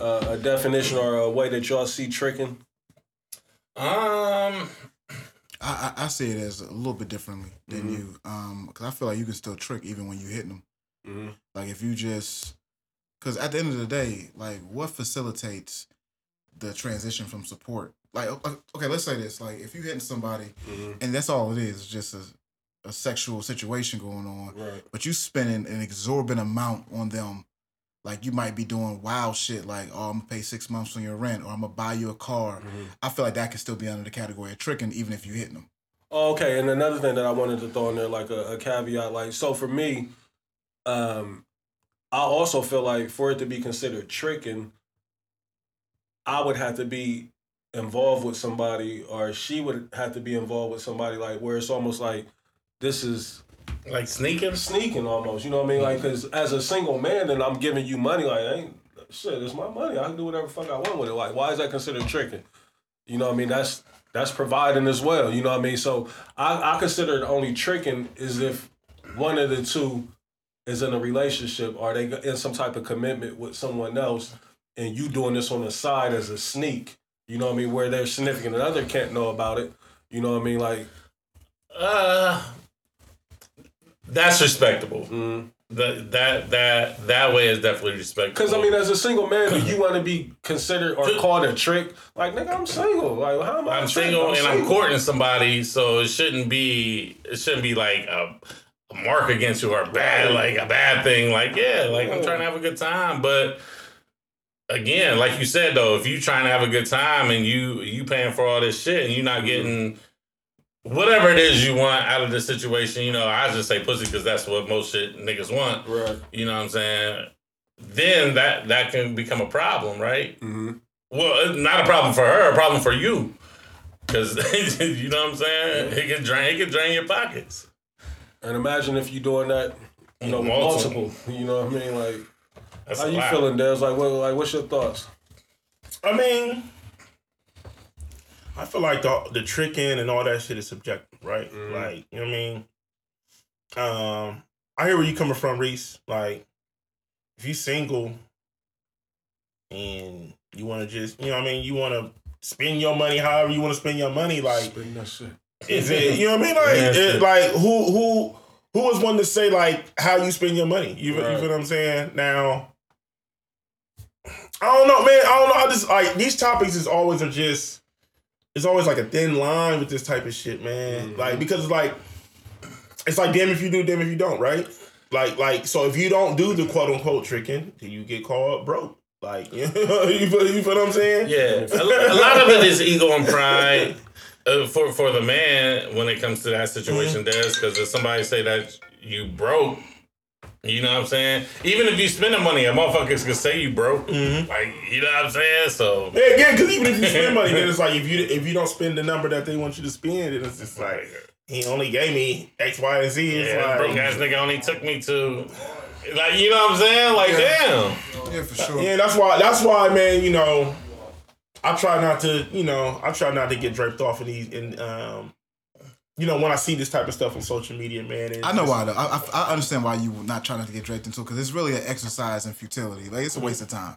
Speaker 3: a, a definition or a way that y'all see tricking?
Speaker 2: Um.
Speaker 1: I, I, I see it as a little bit differently than
Speaker 3: Mhm.
Speaker 1: you, um, because I feel like you can still trick even when you hitting them.
Speaker 3: Mm-hmm.
Speaker 1: Like if you just, because at the end of the day, like what facilitates the transition from support? Like okay, let's say this: like if you hitting somebody
Speaker 3: Mm-hmm.
Speaker 1: and that's all it is, just a, a sexual situation going on,
Speaker 3: Right.
Speaker 1: but you spending an exorbitant amount on them. Like you might be doing wild shit, like oh I'm gonna pay six months on your rent, or I'm gonna buy you a car.
Speaker 3: Mm-hmm.
Speaker 1: I feel like that could still be under the category of tricking, even if you hitting them.
Speaker 3: Oh, okay, and another thing that I wanted to throw in there, like a, a caveat, like so for me, um, I also feel like for it to be considered tricking, I would have to be involved with somebody, or she would have to be involved with somebody, like where it's almost like this is
Speaker 2: Like sneaking.
Speaker 3: sneaking almost. You know what I mean? Like, mm-hmm. because as a single man, then I'm giving you money. Like, ain't shit, it's my money. I can do whatever fuck I want with it. Like, why is that considered tricking? You know what I mean? That's that's providing as well. You know what I mean? So I, I consider it only tricking is if one of the two is in a relationship or they in some type of commitment with someone else, and you doing this on the side as a sneak. You know what I mean? Where their significant other can't know about it. You know what I mean? Like,
Speaker 2: Uh. That's respectable.
Speaker 3: mm.
Speaker 2: That that that that way is definitely respectable.
Speaker 3: Because I mean, as a single man, do you want to be considered or called a trick? Like, nigga, I'm single. Like, how am I?
Speaker 2: I'm single and I'm
Speaker 3: single.
Speaker 2: courting somebody, so it shouldn't be it shouldn't be like a, a mark against you or a bad like a bad thing. Like yeah, like I'm trying to have a good time, but again, like you said though, if you trying to have a good time and you you paying for all this shit and you're not getting whatever it is you want out of this situation, you know, I just say pussy because that's what most shit niggas want.
Speaker 3: Right.
Speaker 2: You know what I'm saying? Then that that can become a problem, right?
Speaker 3: Mm-hmm.
Speaker 2: Well, not a problem for her, a problem for you. Cause you know what I'm saying? It can drain it can drain your pockets.
Speaker 3: And imagine if you're doing that, you know,
Speaker 2: Multiple.
Speaker 3: multiple. You know what I mean? Like,
Speaker 2: That's
Speaker 3: how you
Speaker 2: lot.
Speaker 3: feeling, Des? Like, what? Like, what's your thoughts?
Speaker 4: I mean, I feel like the the tricking and all that shit is subjective, right?
Speaker 3: Mhm.
Speaker 4: Like, you know what I mean? Um, I hear where you're coming from, Reese. Like, if you're single and you want to just, you know what I mean, you want to spend your money however you want to spend your money, like,
Speaker 3: Spin that shit.
Speaker 4: Is it, you know what I mean? Like,
Speaker 2: Yeah,
Speaker 4: it, like who who who was one to say like how you spend your money? You, you feel what I'm saying? Now, I don't know, man. I don't know. I just like these topics is always are just. It's always like a thin line with this type of shit, man.
Speaker 3: Mhm.
Speaker 4: Like because it's like, it's like damn if you do, damn if you don't, right? Like like so if you don't do the quote unquote tricking, then you get called broke. Like you feel you feel what I'm saying?
Speaker 2: Yeah, a, a lot of it is ego and pride uh, for for the man when it comes to that situation. Des, because if somebody say that you broke, you know what I'm saying. Even if you spending money, a motherfuckers can say you broke.
Speaker 4: Mhm.
Speaker 2: Like you know what I'm saying. So
Speaker 4: Yeah, yeah, because even if you spend money, then it's like if you if you don't spend the number that they want you to spend, then it's just like he only gave me X, Y, and Z. It's
Speaker 2: yeah,
Speaker 4: like
Speaker 2: broke ass nigga only took me to. Like you know what I'm saying? Like damn.
Speaker 1: Yeah, for sure.
Speaker 4: yeah, that's why that's why man, you know, I try not to, you know, I try not to get draped off in these and um, you know, when I see this type of stuff on social media, man.
Speaker 1: I know
Speaker 4: just-
Speaker 1: why though. I, I, I understand why you would not trying to get draped into it because it's really an exercise in futility. Like it's a waste of time,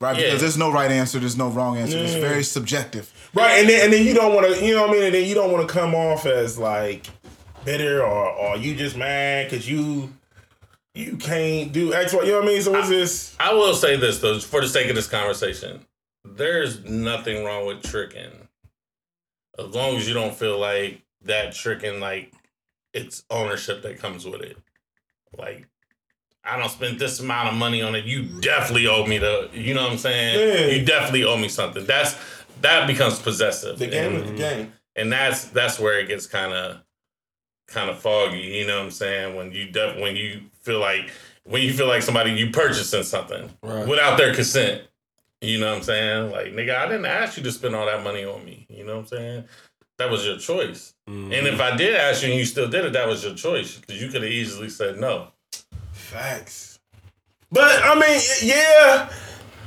Speaker 1: right?
Speaker 2: Yeah.
Speaker 1: Because there's no right answer. There's no wrong answer. It's very subjective.
Speaker 4: Right, and then and then you don't want to, you know what I mean, and then you don't want to come off as like bitter or or you just mad because you you can't do X, Y, you know what I mean? So what's this?
Speaker 2: I will say this though, for the sake of this conversation, there's nothing wrong with tricking, as long as you don't feel like that tricking like it's ownership that comes with it. Like, I don't spend this amount of money on it. You definitely owe me the. You know what I'm saying?
Speaker 4: Yeah.
Speaker 2: You definitely owe me something. That's that becomes possessive.
Speaker 4: The game
Speaker 2: and,
Speaker 4: is the game.
Speaker 2: and that's that's where it gets kind of kind of foggy. You know what I'm saying? When you def- when you feel like when you feel like somebody you purchasing something
Speaker 3: Right.
Speaker 2: without their consent. You know what I'm saying? Like nigga, I didn't ask you to spend all that money on me. You know what I'm saying? That was your choice.
Speaker 3: Mm-hmm.
Speaker 2: And if I did ask you and you still did it, that was your choice because you could have easily said no.
Speaker 4: Facts. But I mean, yeah,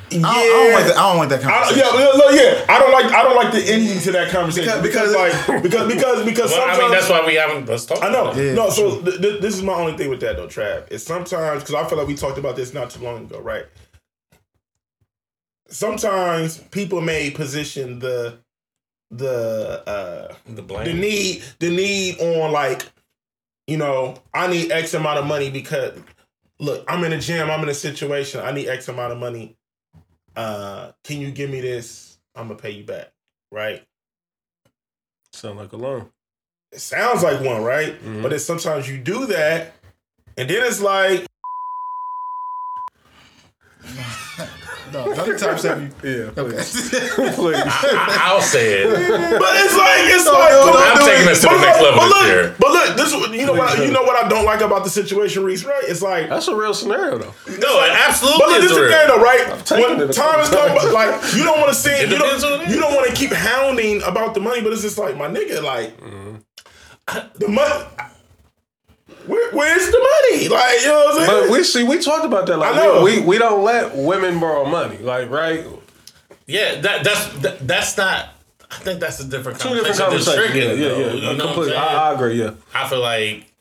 Speaker 4: yeah.
Speaker 1: I don't, I don't like that. I don't like that
Speaker 4: I don't,
Speaker 1: conversation.
Speaker 4: yeah, look, look, yeah. I don't like. I don't like the ending to that conversation because,
Speaker 1: Because-
Speaker 4: like because because because
Speaker 2: Well,
Speaker 4: sometimes
Speaker 2: I mean, that's why we haven't. Let's talk.
Speaker 4: I know.
Speaker 2: about.
Speaker 1: Yeah,
Speaker 4: no,
Speaker 1: for
Speaker 4: so th- th- this is my only thing with that though, Trav. Is sometimes because I feel like we talked about this not too long ago, right? Sometimes people may position the the uh
Speaker 2: the
Speaker 4: the need the need on like you know I need X amount of money because look I'm in a jam I'm in a situation I need X amount of money. Uh, can you give me this? I'm gonna pay you back, right?
Speaker 3: Sound like a loan.
Speaker 4: It sounds like one, right?
Speaker 3: Mhm.
Speaker 4: But then sometimes you do that, and then it's like,
Speaker 1: No, other times have you.
Speaker 3: Yeah.
Speaker 1: Okay.
Speaker 3: Please.
Speaker 2: I, I'll say it.
Speaker 4: but it's like it's
Speaker 1: No,
Speaker 4: like
Speaker 1: no, no.
Speaker 2: I'm
Speaker 1: do
Speaker 2: taking
Speaker 1: it.
Speaker 2: this to the next level
Speaker 4: but
Speaker 2: this
Speaker 4: look,
Speaker 2: year.
Speaker 4: but look, this is- you know what you know what I don't like about the situation, Reese. Right? It's like,
Speaker 3: That's a real scenario though.
Speaker 2: No, it absolutely
Speaker 4: but look, this is the
Speaker 2: real.
Speaker 4: thing, though, right? When time is
Speaker 3: coming,
Speaker 4: come, like you don't want to see,
Speaker 2: It
Speaker 4: you don't, you don't want to keep hounding about the money, but it's just like my nigga, like mm-hmm. the money. Where, where's the money? Like you know what I'm saying?
Speaker 3: But we see, we talked about that. Like,
Speaker 4: I know.
Speaker 3: We, we don't let women borrow money. Like, right?
Speaker 2: Yeah, that that's that, that's not. I think that's a different
Speaker 3: Two
Speaker 2: conversation.
Speaker 3: different conversations. Yeah, yeah,
Speaker 2: though,
Speaker 3: yeah.
Speaker 2: You know what I'm
Speaker 3: Completely. I, I agree. Yeah.
Speaker 2: I feel like,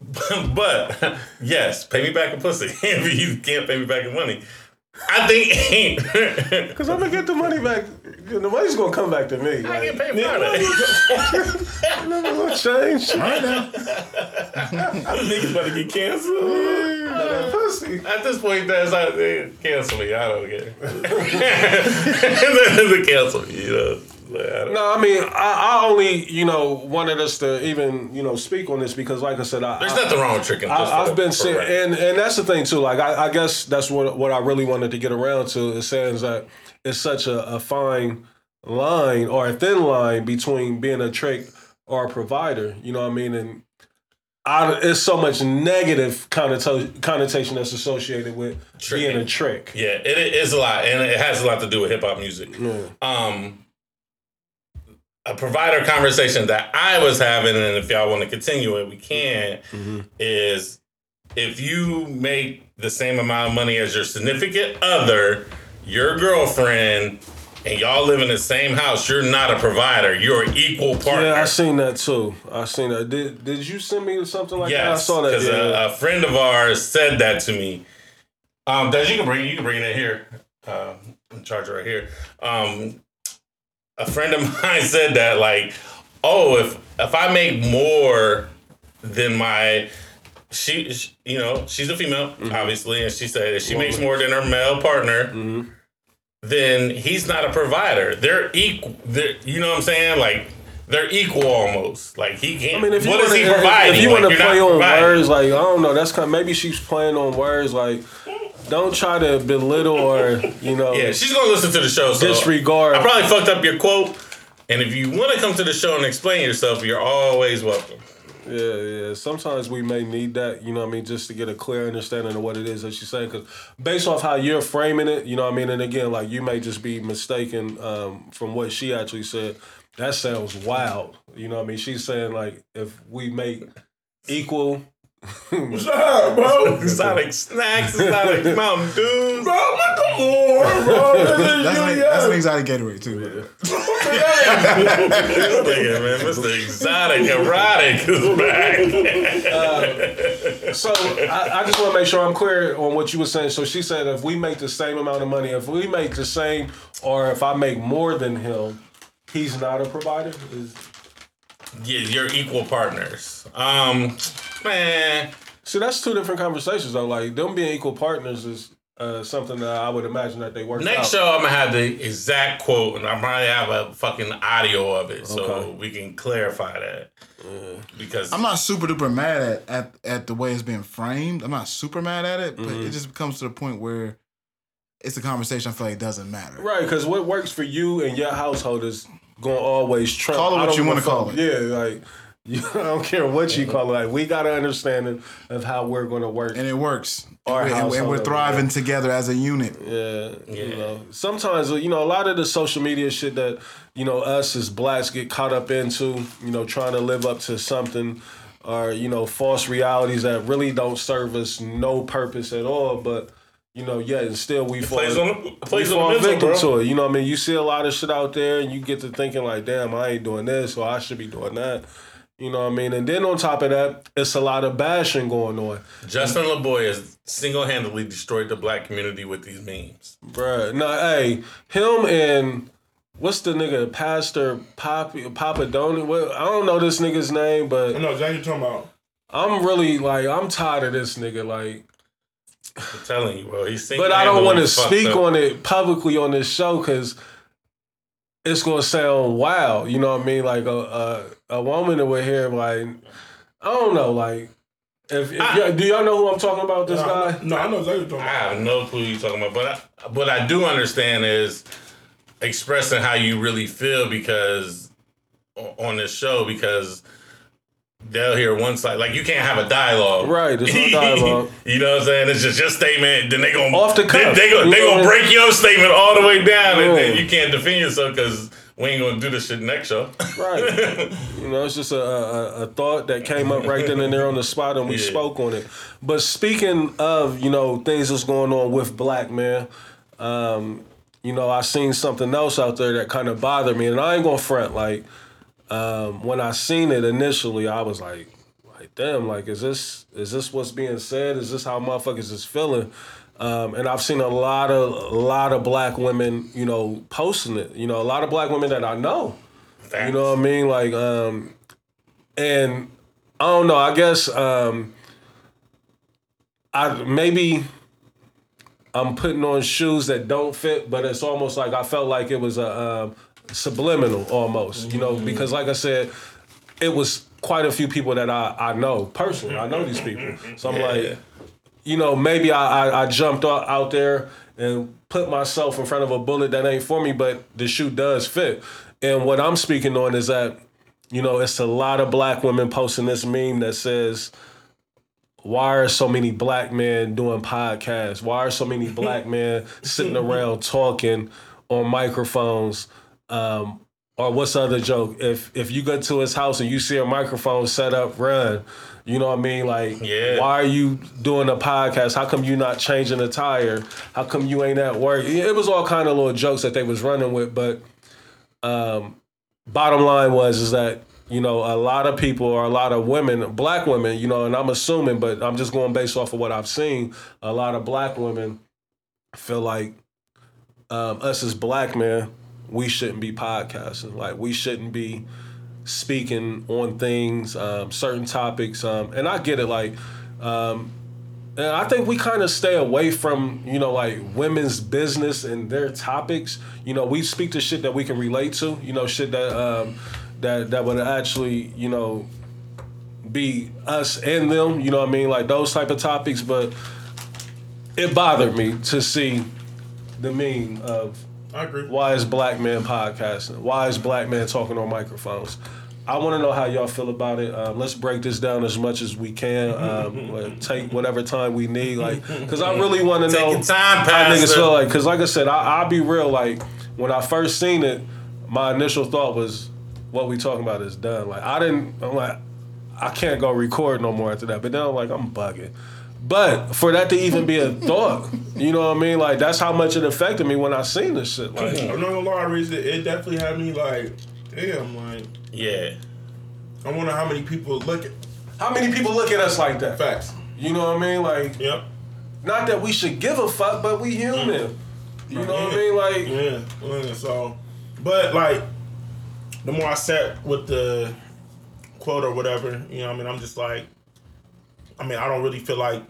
Speaker 2: but yes, pay me back in pussy if you can't pay me back in money. I think
Speaker 3: Because I'm gonna get the money back. The money's gonna come back to me.
Speaker 2: I
Speaker 3: Like,
Speaker 2: get paid Friday.
Speaker 3: never gonna change.
Speaker 1: Right now.
Speaker 4: Niggas better get canceled.
Speaker 3: That pussy.
Speaker 2: At this point, that's not they cancel me. I don't care. they cancel me. You know. Like, I don't-
Speaker 3: No, I mean, I, I only, you know, wanted us to even, you know, speak on this because, like I said, I,
Speaker 2: There's
Speaker 3: I,
Speaker 2: nothing wrong with tricking.
Speaker 3: I, I've been saying, and and that's the thing too. Like, I, I guess that's what what I really wanted to get around to is saying is that it's such a, a fine line or a thin line between being a trick or a provider. You know what I mean? And I, it's so much negative connotation connotation that's associated with being a trick.
Speaker 2: Yeah, it, it is a lot, and it has a lot to do with hip hop music. Um, a provider conversation that I was having, and if y'all want to continue it, we can.
Speaker 3: Mm-hmm.
Speaker 2: Is if you make the same amount of money as your significant other, your girlfriend, and y'all live in the same house, you're not a provider. You're an equal partner.
Speaker 3: Yeah, I seen that too. I seen that. Did Did you send me something like that? I
Speaker 2: Yes,
Speaker 3: saw that.
Speaker 2: because
Speaker 3: Yeah.
Speaker 2: a, a friend of ours said that to me. Um, Des, you can bring you can bring it here. Uh, I'm charger right here. Um, a friend of mine said that like, oh, if if I make more than my she, sh you know, she's a female,
Speaker 3: Mm-hmm.
Speaker 2: obviously, and she said if she makes more than her male partner,
Speaker 3: Mm-hmm.
Speaker 2: Then he's not a provider. They're equal. They're, you know what I'm saying? Like they're equal almost. Like he can't.
Speaker 3: I mean, if you
Speaker 2: what is
Speaker 3: wanna,
Speaker 2: he
Speaker 3: if-
Speaker 2: providing?
Speaker 3: If you
Speaker 2: Like,
Speaker 3: want to play on
Speaker 2: providing.
Speaker 3: words, like I don't know, that's kind. Of, maybe she's playing on words. Like, don't try to belittle or you know
Speaker 2: Yeah, she's gonna listen to the show. So
Speaker 3: disregard.
Speaker 2: I probably fucked up your quote. And if you want to come to the show and explain yourself, you're always welcome.
Speaker 3: Yeah, yeah. Sometimes we may need that, you know what I mean, just to get a clear understanding of what it is that she's saying. Because based off how you're framing it, you know what I mean, and again, like you may just be mistaken um, from what she actually said. That sounds wild. You know what I mean? She's saying, like, if we make equal.
Speaker 4: What's up, bro?
Speaker 2: Exotic snacks, exotic Mountain Dews.
Speaker 4: Bro, what the more, bro? This is
Speaker 1: That's,
Speaker 4: you,
Speaker 1: an,
Speaker 4: yeah.
Speaker 1: that's an exotic Gatorade too. bro.
Speaker 2: This nigga, man, Mr. Exotic Erotic is back.
Speaker 3: Uh, so I, I just want to make sure I'm clear on what you were saying. So she said if we make the same amount of money, if we make the same, or if I make more than him, he's not a provider. Is,
Speaker 2: yeah, you're equal partners. Um, man,
Speaker 3: see, that's two different conversations though. Like them being equal partners is uh, something that I would imagine that they work out.
Speaker 2: next show I'm gonna have the exact quote, and I probably have a fucking audio of it, so we can clarify that. Because
Speaker 1: I'm not super duper mad at, at at the way it's being framed. I'm not super mad at it, but
Speaker 3: Mm-hmm.
Speaker 1: it just comes to the point where it's a conversation I feel like it doesn't matter.
Speaker 3: Right, because what works for you and your household is going to always trump.
Speaker 1: Call it what you wanna call it.
Speaker 3: Yeah, like you, I don't care what you call it. Like we got an understanding of how we're going to work.
Speaker 1: And it works.
Speaker 3: Our
Speaker 1: and, we, and we're
Speaker 3: over
Speaker 1: thriving together as a unit.
Speaker 3: Yeah,
Speaker 2: Yeah.
Speaker 3: you know. Sometimes you know a lot of the social media shit that you know us as blacks get caught up into. You know, trying to live up to something, or you know, false realities that really don't serve us no purpose at all. But you know, yet and still we fall,
Speaker 2: plays on the-
Speaker 3: we
Speaker 2: plays on
Speaker 3: fall
Speaker 2: the mental,
Speaker 3: victim
Speaker 2: bro.
Speaker 3: to it. You know what I mean? You see a lot of shit out there, and you get to thinking like, damn, I ain't doing this, or I should be doing that. You know what I mean? And then on top of that, it's a lot of bashing going on.
Speaker 2: Justin LaBoy has single handedly destroyed the black community with these memes.
Speaker 3: Bruh, no, hey, him and what's the nigga, Pastor Poppy Papadoni? What I don't know this nigga's name,
Speaker 4: I
Speaker 3: but
Speaker 4: know exactly what you're talking about.
Speaker 3: I'm really like I'm tired of this nigga. Like,
Speaker 2: I'm telling you, bro. He's singing.
Speaker 3: but I don't want to speak
Speaker 2: up.
Speaker 3: on it publicly on this show because it's gonna sound wild. You know what I mean? Like a a, a woman that would hear like I don't know, like. If, if
Speaker 2: I-
Speaker 3: y'all- do y'all know who I'm talking about? This
Speaker 4: No,
Speaker 3: guy.
Speaker 4: No, I know exactly what you're
Speaker 2: I
Speaker 4: talking about.
Speaker 2: have no clue you're talking about, but I, what I do understand is expressing how you really feel because on this show because they'll hear one side like you can't have a dialogue.
Speaker 3: Right, there's no dialogue.
Speaker 2: you know what I'm saying? It's just your statement. Then they gonna
Speaker 3: Off the
Speaker 2: They,
Speaker 3: cuff.
Speaker 2: they, gonna, they gonna break your statement all the way down, and then you can't defend yourself because we ain't gonna do this shit next show.
Speaker 3: Right. you know, it's just a, a, a thought that came up right then and there on the spot, and we
Speaker 2: Yeah.
Speaker 3: spoke on it. But speaking of, you know, things that's going on with black man, um, you know, I seen something else out there that kind of bothered me, and I ain't gonna front. Like, um, when I seen it initially, I was like, like, damn, like, is this is this what's being said? Is this how motherfuckers is feeling? Um, and I've seen a lot of a lot of black women, you know, posting it. You know, a lot of black women that I know. You know what I mean? Like, um, and I don't know. I guess um, I maybe I'm putting on shoes that don't fit, but it's almost like I felt like it was a um, subliminal almost. You know, mm-hmm. because like I said, it was quite a few people that I I know personally. I know these people, so I'm like, you know, maybe I, I, I jumped out, out there and put myself in front of a bullet that ain't for me, but the shoe does fit. And what I'm speaking on is that, you know, it's a lot of black women posting this meme that says, why are so many black men doing podcasts? Why are so many black men sitting around talking on microphones? Um, or what's the other joke? If if you go to his house and you see a microphone set up, run. You know what I mean? Like,
Speaker 2: Yeah.
Speaker 3: why are you doing a podcast? How come you not changing a tire? How come you ain't at work? It was all kind of little jokes that they was running with, but um, bottom line was is that you know a lot of people or a lot of women, black women, you know, and I'm assuming, but I'm just going based off of what I've seen. A lot of black women feel like um, us as black men, we shouldn't be podcasting. Like we shouldn't be speaking on things, um, certain topics. Um, and I get it, like, um, and I think we kind of stay away from, you know, like women's business and their topics. You know, we speak to shit that we can relate to. You know, shit that um, that that would actually, you know, be us and them. You know what I mean? Like those type of topics. But it bothered me to see the meme of
Speaker 4: I agree.
Speaker 3: why is black man podcasting? Why is black man talking on microphones? I want to know how y'all feel about it. Um, let's break this down as much as we can. Um, take whatever time we need, like, because I really want to know
Speaker 2: time,
Speaker 3: how niggas feel like. Because, like I said, I, I'll be real. Like, when I first seen it, my initial thought was, "What we talking about is done." Like, I didn't. I'm like, I can't go record no more after that. But then I'm like, I'm bugging. But for that to even be a thought, you know what I mean? Like that's how much it affected me when I seen this shit. Like,
Speaker 4: I'm not gonna lie, Reese, it it definitely had me like, damn, like,
Speaker 2: Yeah.
Speaker 4: I wonder how many people look at
Speaker 3: how many people look at us like that?
Speaker 4: facts.
Speaker 3: You know what I mean? Like,
Speaker 4: Yep.
Speaker 3: not that we should give a fuck, but we human. Mm. You know what I mean? Like,
Speaker 4: Yeah, yeah, so, but like, the more I sat with the quote or whatever, you know, what I mean, I'm just like, I mean, I don't really feel like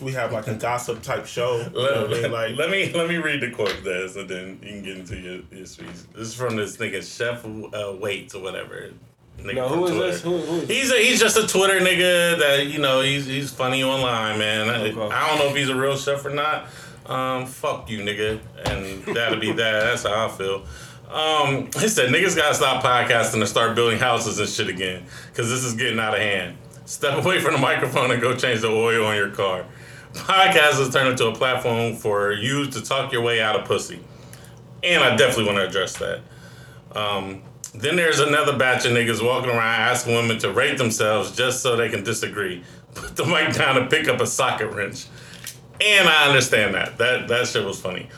Speaker 4: we have like a gossip type show. You know
Speaker 2: Let,
Speaker 4: what I mean?
Speaker 2: let-
Speaker 4: Like,
Speaker 2: let me let me read the quote there, so then you can get into your, your speech. This is from this nigga Chef uh, Waits or whatever. Nigga
Speaker 3: no, who is
Speaker 2: Twitter.
Speaker 3: this? Who, who is
Speaker 2: He's a, he's just a Twitter nigga that you know he's he's funny online, man. I, I don't know if he's a real chef or not. Um, fuck you, nigga, and that'll be that. That's how I feel. Um, he said niggas gotta stop podcasting and start building houses and shit again, cause this is getting out of hand. Step away from the microphone and go change the oil on your car. Podcasts has turned into a platform for you to talk your way out of pussy, and I definitely want to address that. Um, then there's another batch of niggas walking around asking women to rate themselves just so they can disagree. Put the mic down and pick up a socket wrench. and I understand that. That that shit was funny.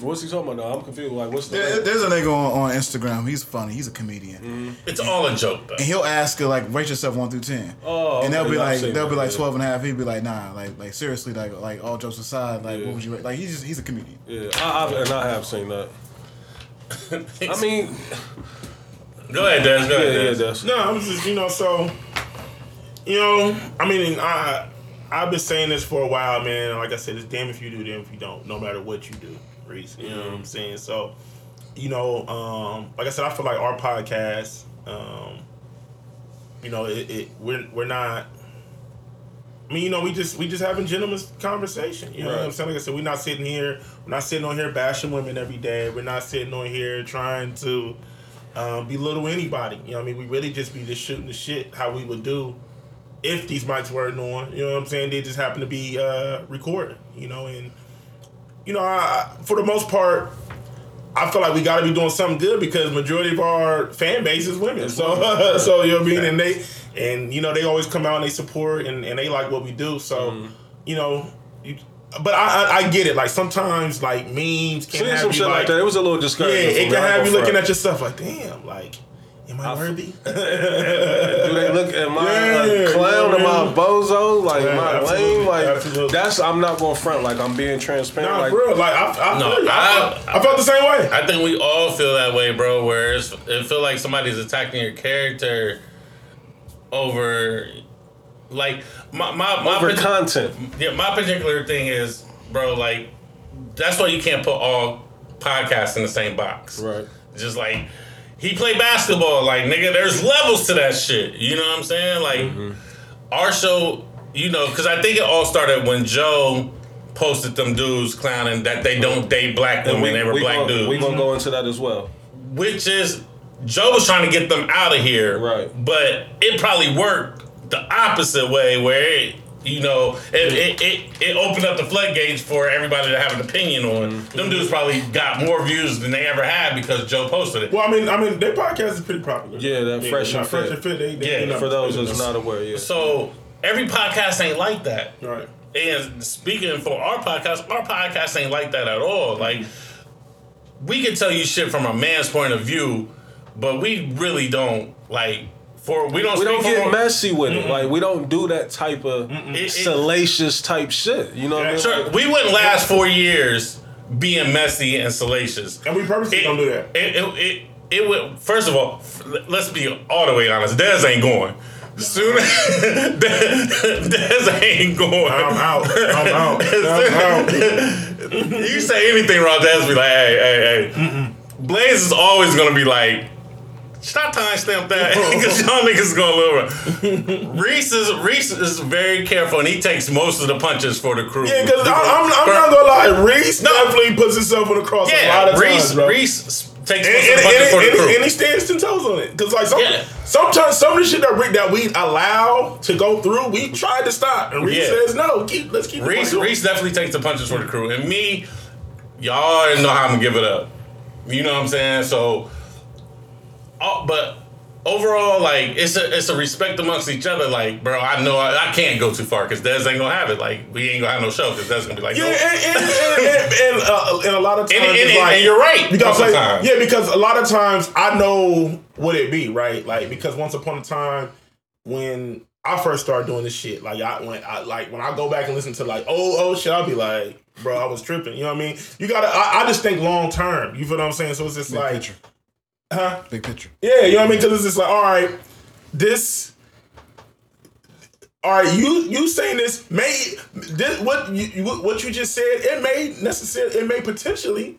Speaker 3: What's he talking about? Now? I'm confused. Like, what's the?
Speaker 1: There- There's a nigga on, on Instagram. He's funny. He's a comedian. Mm-hmm.
Speaker 2: It's all a joke though.
Speaker 1: And he'll ask her like, rate yourself one through ten.
Speaker 3: Oh,
Speaker 1: and they'll be
Speaker 3: yeah,
Speaker 1: like, they'll be like
Speaker 3: yeah.
Speaker 1: twelve and a half. He'd be like, nah, like, like seriously, like, like all jokes aside, like,
Speaker 3: Yeah.
Speaker 1: what would you rate? Like, he's just, he's a comedian.
Speaker 3: yeah, I, I, and I have seen that. I mean,
Speaker 2: go ahead, Des. Go
Speaker 3: yeah,
Speaker 2: ahead,
Speaker 3: yeah,
Speaker 2: Des.
Speaker 4: No, I'm just you know so. You know, I mean, I I've been saying this for a while, man. Like I said, it's damn if you do, damn if you don't. No matter what you do, You know what I'm saying? So, you know, um, like I said, I feel like our podcast, um, you know, it, it we're we're not. I mean, you know, we just we just having gentlemen's conversation. You know what I'm saying? Like I said, we're not sitting here, we're not sitting on here bashing women every day. We're not sitting on here trying to um, belittle anybody. You know, what I mean, we really just be just shooting the shit how we would do if these mics weren't on. You know what I'm saying? They just happen to be uh, recording. You know, and you know, I, for the most part, I feel like we got to be doing something good because majority of our fan base is women. So, so you know what I mean, and they and you know they always come out and they support and, and they like what we do. So,
Speaker 3: Mm-hmm.
Speaker 4: you know, you, but I, I I get it. Like sometimes like memes can have
Speaker 3: some
Speaker 4: you
Speaker 3: shit like,
Speaker 4: like
Speaker 3: that. It was a little discouraging. yeah, it
Speaker 4: can have you looking
Speaker 3: front.
Speaker 4: at yourself like, damn, like, am I,
Speaker 3: I-
Speaker 4: worthy?
Speaker 3: Do they look at my
Speaker 4: Yeah,
Speaker 3: uh, clown and my bozo? Like
Speaker 4: Yeah,
Speaker 3: my
Speaker 4: absolutely,
Speaker 3: lame? Like
Speaker 4: absolutely.
Speaker 3: that's I'm not going front. Like I'm being transparent.
Speaker 4: Nah,
Speaker 3: like
Speaker 4: bro, like I, I,
Speaker 2: No,
Speaker 4: feel you. I,
Speaker 2: I-
Speaker 4: I felt the same way.
Speaker 2: I think we all feel that way, bro. Where it's, it feel like somebody's attacking your character over, like my my my
Speaker 3: over
Speaker 2: partic-
Speaker 3: content.
Speaker 2: yeah, my particular thing is, bro. Like that's why you can't put all podcasts in the same box.
Speaker 3: Right.
Speaker 2: Just like he played basketball, like nigga, there's levels to that shit. You know what I'm saying? Like mm-hmm. our show, you know, because I think it all started when Joe posted them dudes clowning that they don't date black women, they were
Speaker 3: we
Speaker 2: black
Speaker 3: gonna,
Speaker 2: dudes
Speaker 3: We gonna go into that as well.
Speaker 2: which is Joe was trying to get them out of here,
Speaker 3: Right.
Speaker 2: But it probably worked the opposite way, where it, you know it, it, it, it opened up the floodgates for everybody to have an opinion on.
Speaker 3: Mm-hmm.
Speaker 2: Them dudes probably got more views than they ever had because Joe posted it.
Speaker 4: Well, I mean, I mean, their podcast is pretty popular.
Speaker 3: Yeah, that Fresh
Speaker 4: not
Speaker 3: and
Speaker 4: fresh
Speaker 3: Fit.
Speaker 4: and fit. They, they,
Speaker 2: Yeah,
Speaker 4: you know,
Speaker 3: For those
Speaker 4: you know.
Speaker 3: that's not aware, yeah.
Speaker 2: So every podcast ain't like that.
Speaker 4: right.
Speaker 2: And speaking for our podcast, our podcast ain't like that at all. Like we can tell you shit from a man's point of view, but we really don't like for we don't
Speaker 3: we don't get
Speaker 2: for,
Speaker 3: messy with it. Like we don't do that type of
Speaker 2: It- it-
Speaker 3: salacious type shit. You know what I mean?
Speaker 2: Sure, we wouldn't last four years being messy and salacious.
Speaker 4: And we purposely
Speaker 2: It,
Speaker 4: don't do that.
Speaker 2: It, it, it, it would. First of all, let's be all the way honest. Dez ain't going. Soon, Dez, Dez ain't going.
Speaker 4: I'm out. I'm out. I'm out.
Speaker 2: you say anything wrong, Dez be like, hey, hey, hey. Blaze is always gonna be like. Stop timestamp that because y'all niggas going over. Reese is Reese is very careful and he takes most of the punches for the crew.
Speaker 4: Yeah, because I'm, I'm not gonna lie. Reese definitely puts himself on the cross a lot of
Speaker 2: Reese
Speaker 4: times, bro.
Speaker 2: Reese takes
Speaker 4: And,
Speaker 2: most
Speaker 4: and,
Speaker 2: of the punches
Speaker 4: and,
Speaker 2: for the
Speaker 4: and,
Speaker 2: crew.
Speaker 4: and he stands ten toes on it. Because like some,
Speaker 2: Yeah.
Speaker 4: sometimes some of the shit that we, that we allow to go through, we try to stop, and Reese
Speaker 2: Yeah.
Speaker 4: says no. Keep let's keep
Speaker 2: Reese. Reese definitely takes the punches for the crew, and me, y'all already know how I'm gonna give it up. You know what I'm saying? So, oh, but overall, like it's a it's a respect amongst each other. Like, bro, I know I, I can't go too far because Des ain't gonna have it. Like, we ain't gonna have no show because Des gonna be like,
Speaker 4: Yeah,
Speaker 2: no.
Speaker 4: and, and, and, and, and, uh, and a lot of times,
Speaker 2: And, and, and-
Speaker 4: like,
Speaker 2: and you're right.
Speaker 4: You gotta
Speaker 2: most of
Speaker 4: play,
Speaker 2: the time.
Speaker 4: yeah, because a lot of times I know what it be, right? Like because once upon a time when I first started doing this shit, like I when I like when I go back and listen to like oh oh shit, I'll be like, bro, I was tripping. You know what I mean? You gotta I, I just think long term. You feel what I'm saying? So it's just
Speaker 1: Big
Speaker 4: like
Speaker 1: picture.
Speaker 4: Huh?
Speaker 1: Big picture.
Speaker 4: Yeah, you know what I mean? Because it's just like, all right, this. All right, you you saying this may this what you you- what you just said it may necessarily it may potentially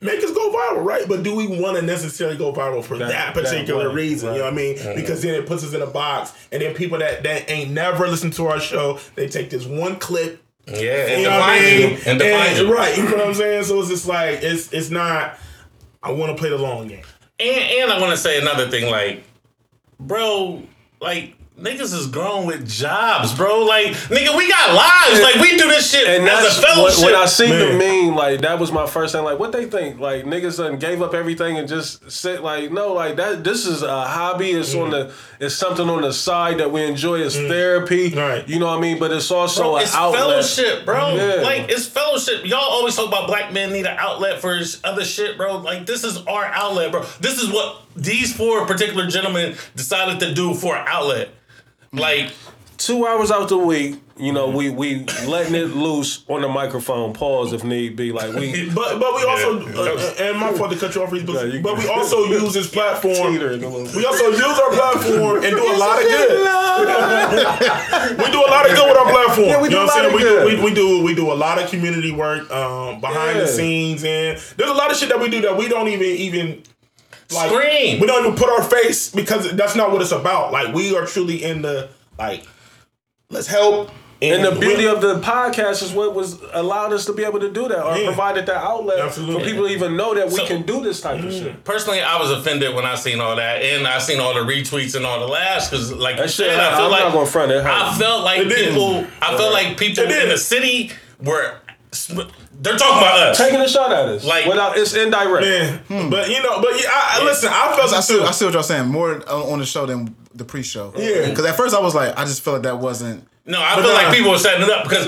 Speaker 4: make us go viral, right? But do we want to necessarily go viral for that,
Speaker 3: That-
Speaker 4: particular
Speaker 3: that way,
Speaker 4: reason? You know what I mean? Because then it puts us in a box, and then people that that ain't never listened to our show, they take this one clip
Speaker 2: yeah, and
Speaker 4: you know what I
Speaker 2: define
Speaker 4: mean?
Speaker 2: you and define
Speaker 4: And-
Speaker 2: you.
Speaker 4: Right, you know what I'm saying? So it's just like it's it's not. I want to play the long game.
Speaker 2: And and I want to say another thing, like, bro, like niggas is grown with jobs, bro. Like, nigga, we got lives. Like, we do this shit
Speaker 3: And
Speaker 2: as
Speaker 3: that's
Speaker 2: a
Speaker 3: when,
Speaker 2: fellowship.
Speaker 3: when I seen
Speaker 4: Man.
Speaker 3: the meme, like that was my first thing. Like, what they think? Like niggas done gave up everything and just sit. like, no, like that. This is a hobby. It's on mm. the. It's something on the side that we enjoy. It's mm. therapy.
Speaker 4: Right.
Speaker 3: You know what I mean? But it's also
Speaker 2: Bro,
Speaker 3: an
Speaker 2: it's
Speaker 3: outlet.
Speaker 2: fellowship, bro.
Speaker 3: Yeah.
Speaker 2: Like it's fellowship. Y'all always talk about black men need an outlet for his other shit, bro. Like this is our outlet, bro. This is what these four particular gentlemen decided to do for an outlet. Like
Speaker 3: Two hours out the week. You know, we we letting it loose on the microphone. Pause if need be. Like we.
Speaker 4: But but we also
Speaker 2: Yeah.
Speaker 4: uh, and my fault to cut you off, Reese, but,
Speaker 3: No, you
Speaker 4: but we also use this platform.
Speaker 3: Teetering a little bit.
Speaker 4: We also use our platform and do a lot of good. we do a lot of good with our platform.
Speaker 3: Yeah, we
Speaker 4: you
Speaker 3: do
Speaker 4: know
Speaker 3: a
Speaker 4: what I'm
Speaker 3: lot
Speaker 4: saying?
Speaker 3: of
Speaker 4: We do, we, we do we do a lot of community work um, behind
Speaker 3: Yeah.
Speaker 4: the scenes, and there's a lot of shit that we do that we don't even even like
Speaker 2: Scream.
Speaker 4: we don't even put our face because that's not what it's about. Like we are truly in the like let's help.
Speaker 3: And the beauty of the podcast is what was allowed us to be able to do that, or
Speaker 4: Yeah.
Speaker 3: provided that outlet
Speaker 4: Absolutely.
Speaker 3: for people to even know that we
Speaker 2: So-
Speaker 3: can do this type of shit.
Speaker 2: personally, I was offended when I seen all that, and I seen all the retweets and all the laughs because, like you
Speaker 3: shit,
Speaker 2: said, I feel
Speaker 3: I'm
Speaker 2: like
Speaker 3: not gonna front it.
Speaker 2: I felt like
Speaker 4: It
Speaker 2: people. I felt like people in the city were. They're talking about us.
Speaker 3: taking a shot at us,
Speaker 2: Like-
Speaker 3: like without it's indirect.
Speaker 4: Man, hmm. but you know, but yeah, I, I listen. I felt
Speaker 1: I
Speaker 4: it
Speaker 1: see,
Speaker 4: too.
Speaker 1: I see what y'all saying. More on the show than the pre-show.
Speaker 4: Yeah.
Speaker 1: Because at first I was like, I just felt like that wasn't.
Speaker 2: No, I feel
Speaker 4: nah.
Speaker 2: like people were setting it up because.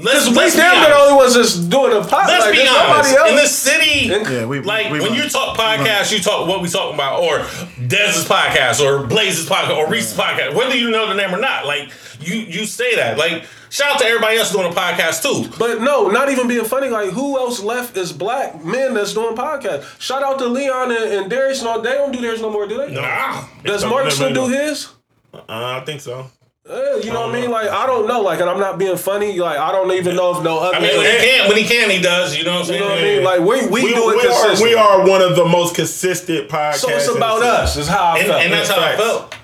Speaker 2: Let's, let's be
Speaker 3: damn
Speaker 2: honest.
Speaker 3: the only was just doing a podcast.
Speaker 2: Let's
Speaker 3: like,
Speaker 2: be honest.
Speaker 3: else.
Speaker 2: In this city,
Speaker 1: Yeah, we
Speaker 2: like
Speaker 1: we
Speaker 2: when
Speaker 1: run-
Speaker 2: you talk podcast, you talk what we talking about, or Dez's podcast, or Blaze's podcast, or Reese's podcast. Whether you know the name or not, like you you say that. Like shout out to everybody else doing a podcast too.
Speaker 3: But no, not even being funny. Like, who else left is black men that's doing podcasts? Shout out to Leon and, and Darius. No, they don't do theirs no more, do they?
Speaker 2: Nah.
Speaker 3: Does
Speaker 4: No,
Speaker 3: Mark still do his?
Speaker 4: Uh, I think so.
Speaker 3: Yeah, you know what I mean? Like, I don't know. Like, and I'm not being funny. Like, I don't even know if no other.
Speaker 2: I mean, when he can, when he can, he does. You know what I'm
Speaker 3: you
Speaker 2: saying?
Speaker 3: know what I mean? Like, we we,
Speaker 4: We,
Speaker 3: do it
Speaker 4: we are we are one of the most consistent podcasts.
Speaker 3: So it's about us. Is how I
Speaker 2: and,
Speaker 3: felt.
Speaker 2: and that's how I
Speaker 4: Facts.
Speaker 2: felt.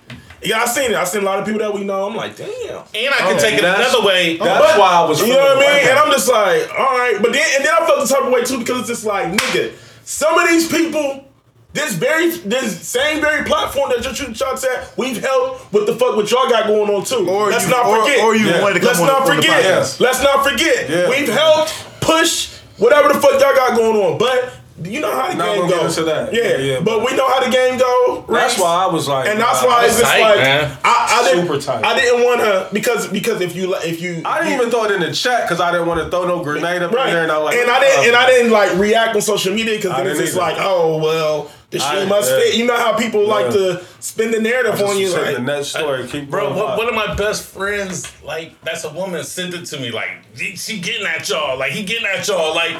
Speaker 4: Yeah, I seen it. I seen a lot of people that we know. I'm like, damn.
Speaker 2: And I can
Speaker 3: Oh,
Speaker 2: take it another way.
Speaker 3: That's why I was.
Speaker 4: You know what I mean?
Speaker 3: like
Speaker 4: And I'm just like, all right. But then and then I felt the type of way too because it's just like, nigga, some of these people, this very this same very platform that you're shooting shots at, we've helped with the fuck what y'all got going on too.
Speaker 1: Or
Speaker 4: Let's
Speaker 1: you-
Speaker 4: not forget.
Speaker 1: or you wanted to come
Speaker 4: Let's
Speaker 1: on-
Speaker 4: not
Speaker 1: on the
Speaker 4: forget. Let's not forget.
Speaker 3: Yeah.
Speaker 4: We've helped push whatever the fuck y'all got going on. But you know how the
Speaker 3: Not
Speaker 4: game
Speaker 3: gonna
Speaker 4: goes.
Speaker 3: that.
Speaker 4: Yeah,
Speaker 3: Yeah, yeah.
Speaker 4: But we know how the game go.
Speaker 3: That's why I was like,
Speaker 4: And that's why it's just
Speaker 2: tight,
Speaker 4: like
Speaker 2: man.
Speaker 4: I, I didn't.
Speaker 3: Super tight.
Speaker 4: I didn't want to because because if you if you
Speaker 3: I didn't even throw it in the chat because I didn't want to throw no grenade up
Speaker 4: Right.
Speaker 3: in there. And I like,
Speaker 4: and I didn't uh, and I didn't like react on social media because
Speaker 3: I
Speaker 4: then it's just
Speaker 3: either.
Speaker 4: like, oh well, the shit must
Speaker 3: yeah.
Speaker 4: fit. You know how people like to spin the narrative on you,
Speaker 3: Just
Speaker 4: like
Speaker 3: the next story. Keep
Speaker 2: Bro,
Speaker 3: going
Speaker 2: one,
Speaker 3: up.
Speaker 2: one of my best friends, like, that's a woman, sent it to me. Like, she getting at y'all. Like, he getting at y'all. Like,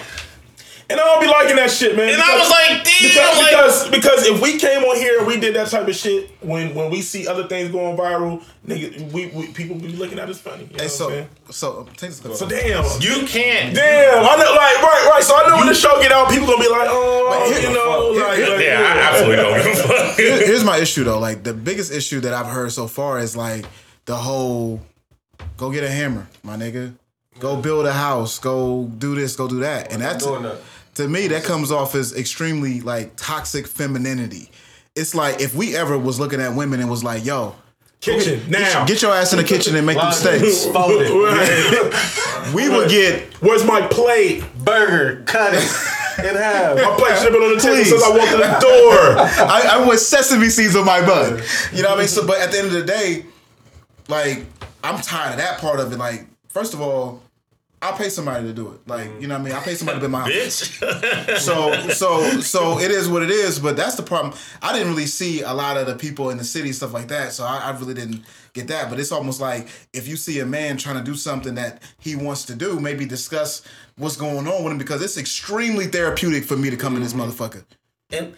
Speaker 4: and I don't be liking that shit, man.
Speaker 2: and I was like, damn,
Speaker 4: because,
Speaker 2: like,
Speaker 4: because because if we came on here and we did that type of shit, when when we see other things going viral, nigga, we, we people be looking at us funny. You know
Speaker 1: Hey,
Speaker 4: what I'm
Speaker 1: so
Speaker 4: um,
Speaker 1: so take.
Speaker 4: So damn.
Speaker 2: you can't.
Speaker 4: Damn, I know, like, right, right. So I know when the show get out, people gonna be like, oh,
Speaker 1: But
Speaker 4: you know, like, like,
Speaker 2: Yeah, I absolutely don't give a
Speaker 1: Here's my issue though. Like the biggest issue that I've heard so far is like the whole go get a hammer, my nigga. Go build a house. Go do this. Go do that. And that's
Speaker 3: doing that.
Speaker 1: To me that comes off as extremely like toxic femininity. It's like if we ever was looking at women and was like, yo,
Speaker 4: kitchen now.
Speaker 1: get your ass in the kitchen and make them steaks.
Speaker 3: Folded.
Speaker 4: Right.
Speaker 1: We would get
Speaker 4: Where's my plate?
Speaker 3: Burger, cut it in half.
Speaker 4: My plate should have been on the table since I walked in the door.
Speaker 1: I, I want sesame seeds on my bun. You know what I mean? So, but at the end of the day, like I'm tired of that part of it. Like, first of all, I'll pay somebody to do it. Like, you know what I mean? I'll pay somebody to be my.
Speaker 2: Bitch.
Speaker 1: So, so, so it is what it is. But that's the problem. I didn't really see a lot of the people in the city stuff like that. So I, I really didn't get that. But it's almost like if you see a man trying to do something that he wants to do, maybe discuss what's going on with him because it's extremely therapeutic for me to come in this mm-hmm. motherfucker.
Speaker 2: and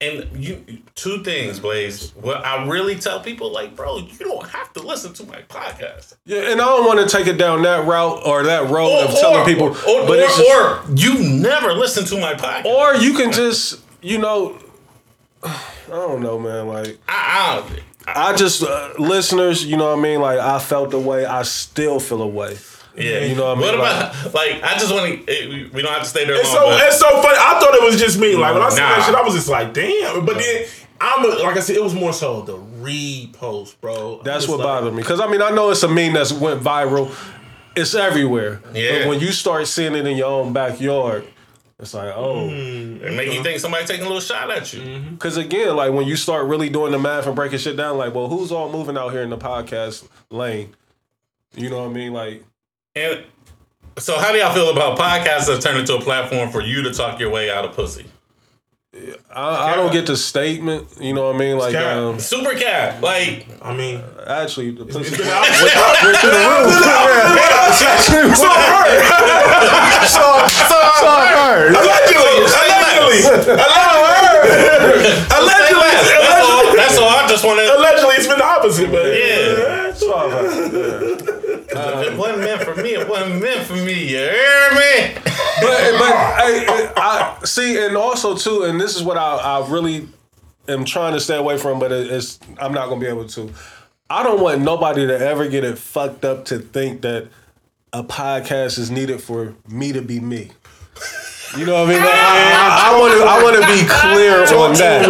Speaker 2: and you two things, Blaze. What I really tell people, like, bro, you don't have to listen to my podcast.
Speaker 3: Yeah, and I don't want to take it down that route or that road
Speaker 2: Or,
Speaker 3: of telling
Speaker 2: or-
Speaker 3: people.
Speaker 2: or,
Speaker 3: but
Speaker 2: or,
Speaker 3: just-
Speaker 2: or you never listen to my podcast.
Speaker 3: or you can just, you know, I don't know, man. Like
Speaker 2: I, I,
Speaker 3: I just uh, listeners, you know what I mean. Like I felt the way, I still feel a way.
Speaker 2: Yeah,
Speaker 3: You know what I mean?
Speaker 2: What about like? I just want to. We don't have to stay there
Speaker 4: It's
Speaker 2: long.
Speaker 4: so
Speaker 2: but
Speaker 4: it's so funny. I thought it was just me. Like when I seen
Speaker 2: Nah.
Speaker 4: that shit, I was just like, damn. But then I'm a, like I said, it was more so the repost, bro.
Speaker 3: That's what
Speaker 4: like-
Speaker 3: bothered me. Because I mean, I know it's a meme that's went viral. It's everywhere.
Speaker 2: Yeah.
Speaker 3: But when you start seeing it in your own backyard, it's like, oh.
Speaker 2: It make you think somebody taking a little shot at you.
Speaker 4: Mm-hmm.
Speaker 3: Because again, like when you start really doing the math and breaking shit down, like, well, who's all moving out here in the podcast lane? You know what I mean? Like,
Speaker 2: And so, how do y'all feel about podcasts that turn into a platform for you to talk your way out of pussy?
Speaker 3: I, I don't get the statement. You know what I mean? Like,
Speaker 4: cap.
Speaker 3: um,
Speaker 2: Super cat, like
Speaker 4: I mean,
Speaker 3: actually, the pussy.
Speaker 4: it's been out. Allegedly, allegedly, allegedly,
Speaker 2: that's all. That's all. I just wanted.
Speaker 4: allegedly, it's been the opposite, but
Speaker 2: Yeah.
Speaker 3: It's all right.
Speaker 2: If it wasn't meant for me. It wasn't meant for me. You hear me?
Speaker 3: but but I, I see, and also too, and this is what I, I really am trying to stay away from, but it's I'm not gonna be able to. I don't want nobody to ever get it fucked up to think that a podcast is needed for me to be me. You know what I mean? Like, I want to I want to be clear on that.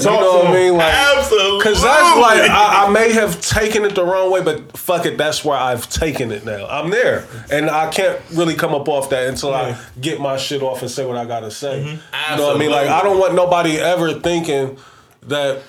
Speaker 3: You know what I mean? Like,
Speaker 2: Absolutely.
Speaker 3: Cause that's like I, I may have taken it the wrong way, but fuck it, that's where I've taken it now. I'm there, and I can't really come up off that until I get my shit off and say what I gotta say. Mm-hmm. You know what I mean? Like I don't want nobody ever thinking that.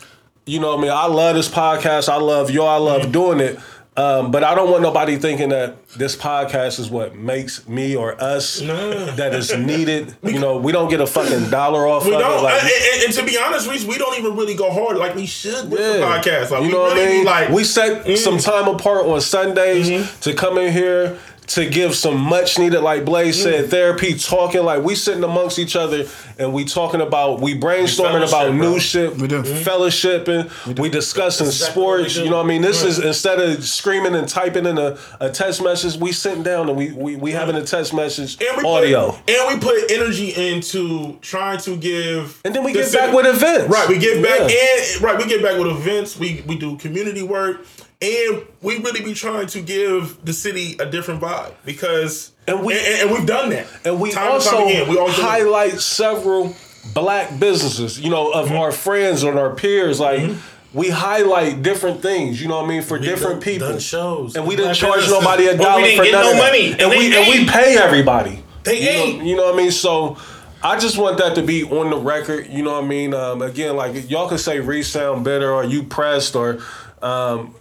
Speaker 3: You know what I mean? I love this podcast. I love y'all. I love mm-hmm. doing it. Um, but I don't want nobody thinking that this podcast is what makes me or us that is needed. You know, we don't get a fucking dollar off
Speaker 4: We
Speaker 3: of
Speaker 4: don't,
Speaker 3: it. Like,
Speaker 4: and, and- and to be honest, Reese, we don't even really go hard like we should with the podcast. Like
Speaker 3: you
Speaker 4: we
Speaker 3: know what I mean?
Speaker 4: like
Speaker 3: we set some time apart on Sundays
Speaker 4: Mm-hmm.
Speaker 3: to come in here to give some much needed, like Blaze
Speaker 4: Mm-hmm.
Speaker 3: said, therapy, talking like we sitting amongst each other and we talking about we brainstorming
Speaker 2: We
Speaker 3: about
Speaker 2: fellowship,
Speaker 3: new
Speaker 2: bro.
Speaker 3: shit,
Speaker 1: We do.
Speaker 3: fellowshipping, we, discussing
Speaker 2: exactly what we
Speaker 3: sports. You know what I mean? This is instead of screaming and typing in a, a text message, we sitting down and we we, we having a text message
Speaker 4: and we
Speaker 3: audio.
Speaker 4: put, and we put energy into trying to give,
Speaker 3: and then we
Speaker 4: the
Speaker 3: get
Speaker 4: city-
Speaker 3: back with events.
Speaker 4: Right, we give back
Speaker 3: Yeah.
Speaker 4: and right, we get back with events. We we do community work, and we really be trying to give the city a different vibe because
Speaker 3: And we-
Speaker 4: and, and we've done that.
Speaker 3: And we
Speaker 4: Time
Speaker 3: also
Speaker 4: time again, we always do that.
Speaker 3: highlight several black businesses, you know, of
Speaker 4: Mm-hmm.
Speaker 3: our friends and our peers. Like we highlight different things, you know what I mean, for different
Speaker 2: done-
Speaker 3: people.
Speaker 2: done shows.
Speaker 3: And we didn't charge
Speaker 2: businesses.
Speaker 3: nobody a
Speaker 2: we
Speaker 3: dollar
Speaker 2: didn't
Speaker 3: for
Speaker 2: no money,
Speaker 3: And,
Speaker 2: and
Speaker 3: we
Speaker 2: they
Speaker 3: and we pay everybody.
Speaker 2: They
Speaker 3: you
Speaker 2: ain't.
Speaker 3: Know, you know what I mean? So I just want that to be on the record. You know what I mean? Um, again, like y'all can say resound better or you pressed or um,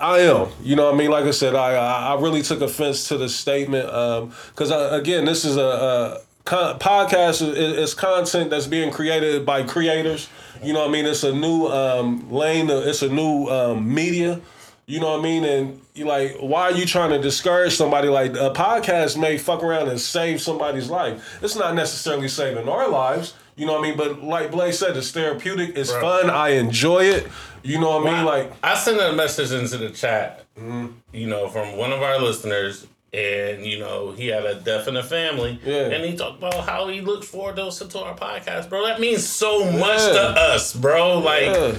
Speaker 3: I am. You know what I mean? Like I said, I I really took offense to the statement because uh, again, this is a, a con- podcast. Is, is content that's being created by creators. You know what I mean? It's a new um, lane. It's a new um, media. You know what I mean? And you like, why are you trying to discourage somebody? Like a podcast may fuck around and save somebody's life. It's not necessarily saving our lives. You know what I mean? But like Blaze said, it's therapeutic. It's fun. I enjoy it. You know what I mean? Like,
Speaker 2: I sent a message into the chat,
Speaker 3: Mm-hmm.
Speaker 2: you know, from one of our listeners, and you know, he had a deaf in the family,
Speaker 3: Yeah.
Speaker 2: and he talked about how he looks forward to listen to our podcast, bro. That means so much
Speaker 3: Yeah.
Speaker 2: to us, bro. Like,
Speaker 3: Yeah.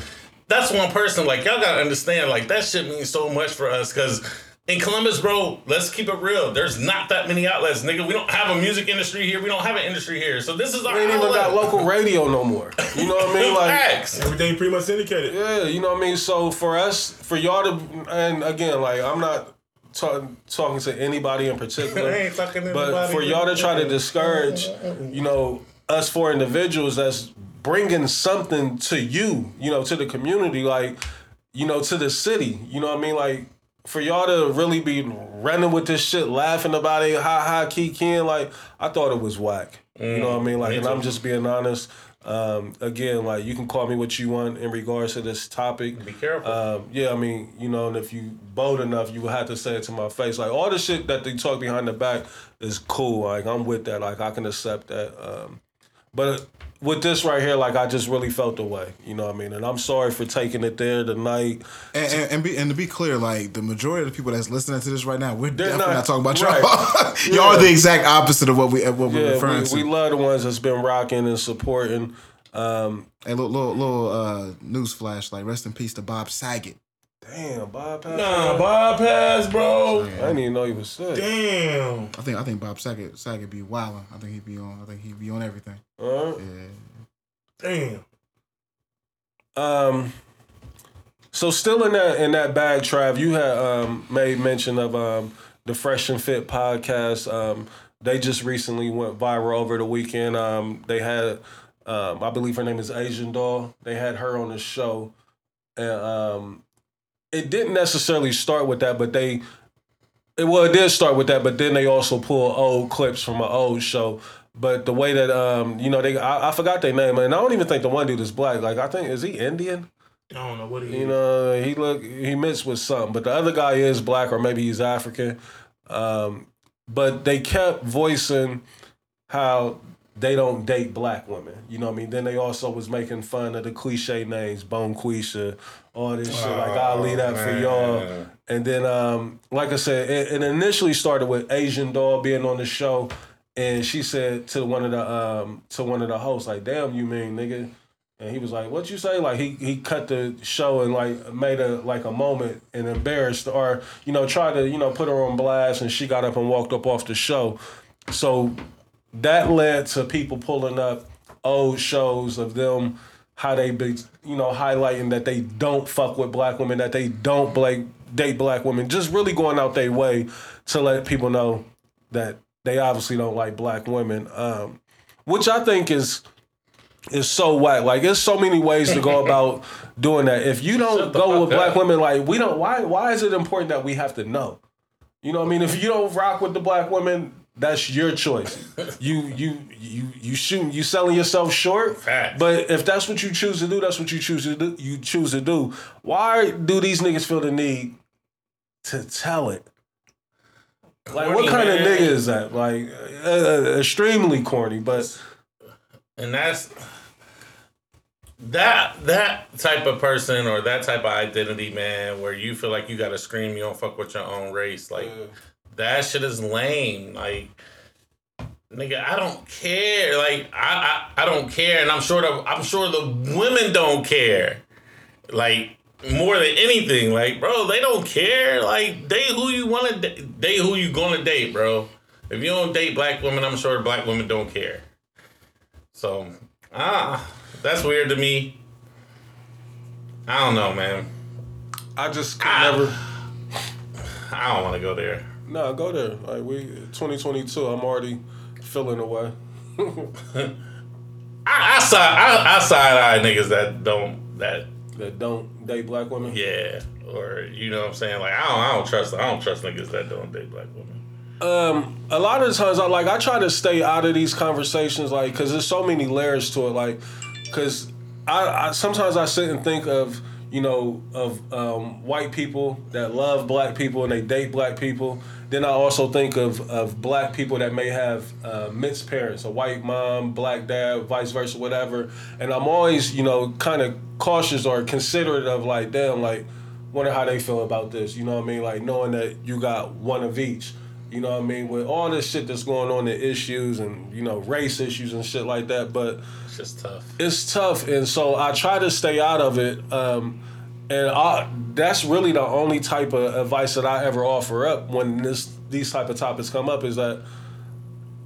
Speaker 2: that's one person. Like, y'all gotta understand, like that shit means so much for us, because. In Columbus, bro, let's keep it real. There's not that many outlets, nigga. We don't have a music industry here. We don't have an industry here. So this is our
Speaker 3: we ain't even got local radio no more. You know what I mean? Like,
Speaker 2: Facts.
Speaker 4: Everything pretty much syndicated.
Speaker 3: Yeah, you know what I mean. So for us, for y'all to, and again, like I'm not ta- talking to anybody in particular,
Speaker 2: I ain't talking to
Speaker 3: but for y'all to try to discourage, you know, us four individuals that's bringing something to you, you know, to the community, like, you know, to the city, you know what I mean, like. For y'all to really be running with this shit, laughing about it, ha ha, kikiing, like I thought it was whack. You know what I mean? Like, and I'm just being honest. Um, again, like you can call me what you want in regards to this topic.
Speaker 2: Be careful.
Speaker 3: Um, yeah, I mean, you know, and if you bold enough, you would have to say it to my face. Like all the shit that they talk behind the back is cool. Like I'm with that. Like I can accept that. Um, but with this right here, like I just really felt the way. You know what I mean? And I'm sorry for taking it there tonight.
Speaker 1: And, and, and, be, and to be clear, like the majority of the people that's listening to this right now, we're definitely
Speaker 3: not-
Speaker 1: not, talking about
Speaker 3: right.
Speaker 1: y'all. y'all are the exact opposite of what we what we're
Speaker 3: Yeah,
Speaker 1: referring
Speaker 3: we,
Speaker 1: to.
Speaker 3: we love the ones that's been rocking and supporting. Um,
Speaker 1: Hey, little little, little uh, news flash, like rest in peace to Bob Saget.
Speaker 3: Damn, Bob. Pass-
Speaker 4: Nah, bypass, bro.
Speaker 3: I didn't even know he was sick.
Speaker 4: Damn.
Speaker 1: I think I think Bob Saget Saget be wilding. I think he'd be on. I think he'd be on everything.
Speaker 3: Uh,
Speaker 1: Yeah.
Speaker 4: Damn.
Speaker 3: Um, so still in that in that bag, Trav, you had um, made mention of um, the Fresh and Fit podcast. Um, they just recently went viral over the weekend. Um, they had, um, I believe her name is Asian Doll. They had her on the show, and um, it didn't necessarily start with that, but they, it, well, it did start with that, but then they also pull old clips from an old show. But the way that um, you know, they I, I forgot their name, and I don't even think the one dude is black. Like I think is he Indian?
Speaker 4: I don't know what he
Speaker 3: You know, he look he mixed with something, but the other guy is black or maybe he's African. Um, but they kept voicing how they don't date black women. You know what I mean? Then they also was making fun of the cliche names, Bone Quisha, all this shit. Like I'll leave that for y'all. And then, um, like I said, it, it initially started with Asian doll being on the show, and she said to one of the um, to one of the hosts, like, "Damn, you mean nigga." And he was like, "What you say?" Like he he cut the show and like made a like a moment and embarrassed or you know tried to you know put her on blast and she got up and walked up off the show. So that led to people pulling up old shows of them how they be you know highlighting that they don't fuck with black women that they don't blake date black women just really going out their way to let people know that they obviously don't like black women um, which i think is is so whack. Like there's so many ways to go about doing that. If you don't go with black women like we don't why why is it important that we have to know? You know what I mean? If you don't rock with the black women, that's your choice. You you you you shooting you selling yourself short.
Speaker 2: Facts.
Speaker 3: But if that's what you choose to do, that's what you choose to do. You choose to do. Why do these niggas feel the need to tell it? Like what
Speaker 2: Corny,
Speaker 3: kind of nigga is that? Like uh, extremely corny, but
Speaker 2: and that's that that type of person or that type of identity, man, where you feel like you gotta scream you don't fuck with your own race, like that shit is lame. Like, nigga, I don't care. Like, I I, I don't care, and I'm sure the I'm sure the women don't care. Like more than anything, like, bro, they don't care. Like, date who you want to date, who you gonna date, bro. If you don't date black women, I'm sure black women don't care. So, ah, that's weird to me. I don't know, man.
Speaker 3: I just could
Speaker 2: Ah.
Speaker 3: never.
Speaker 2: I don't want to go there.
Speaker 3: No, go there. Like we 2022. I'm already feeling away.
Speaker 2: I, I side, I, I side eye niggas that don't that
Speaker 3: that don't date black women.
Speaker 2: yeah, or you know what I'm saying. Like I don't, I don't trust, I don't trust niggas that don't date black women.
Speaker 3: um a lot of times I like I try to stay out of these conversations like because there's so many layers to it like because I, I sometimes I sit and think of you know of um, white people that love black people and they date black people then I also think of of black people that may have uh, mixed parents a white mom black dad vice versa whatever and I'm always you know kind of cautious or considerate of like damn like wonder how they feel about this you know what I mean like knowing that you got one of each you know what I mean? With all this shit that's going on, the issues and, you know, race issues and shit like that. But
Speaker 2: It's just tough.
Speaker 3: it's tough. And so I try to stay out of it. Um, and I, that's really the only type of advice that I ever offer up when this these type of topics come up is that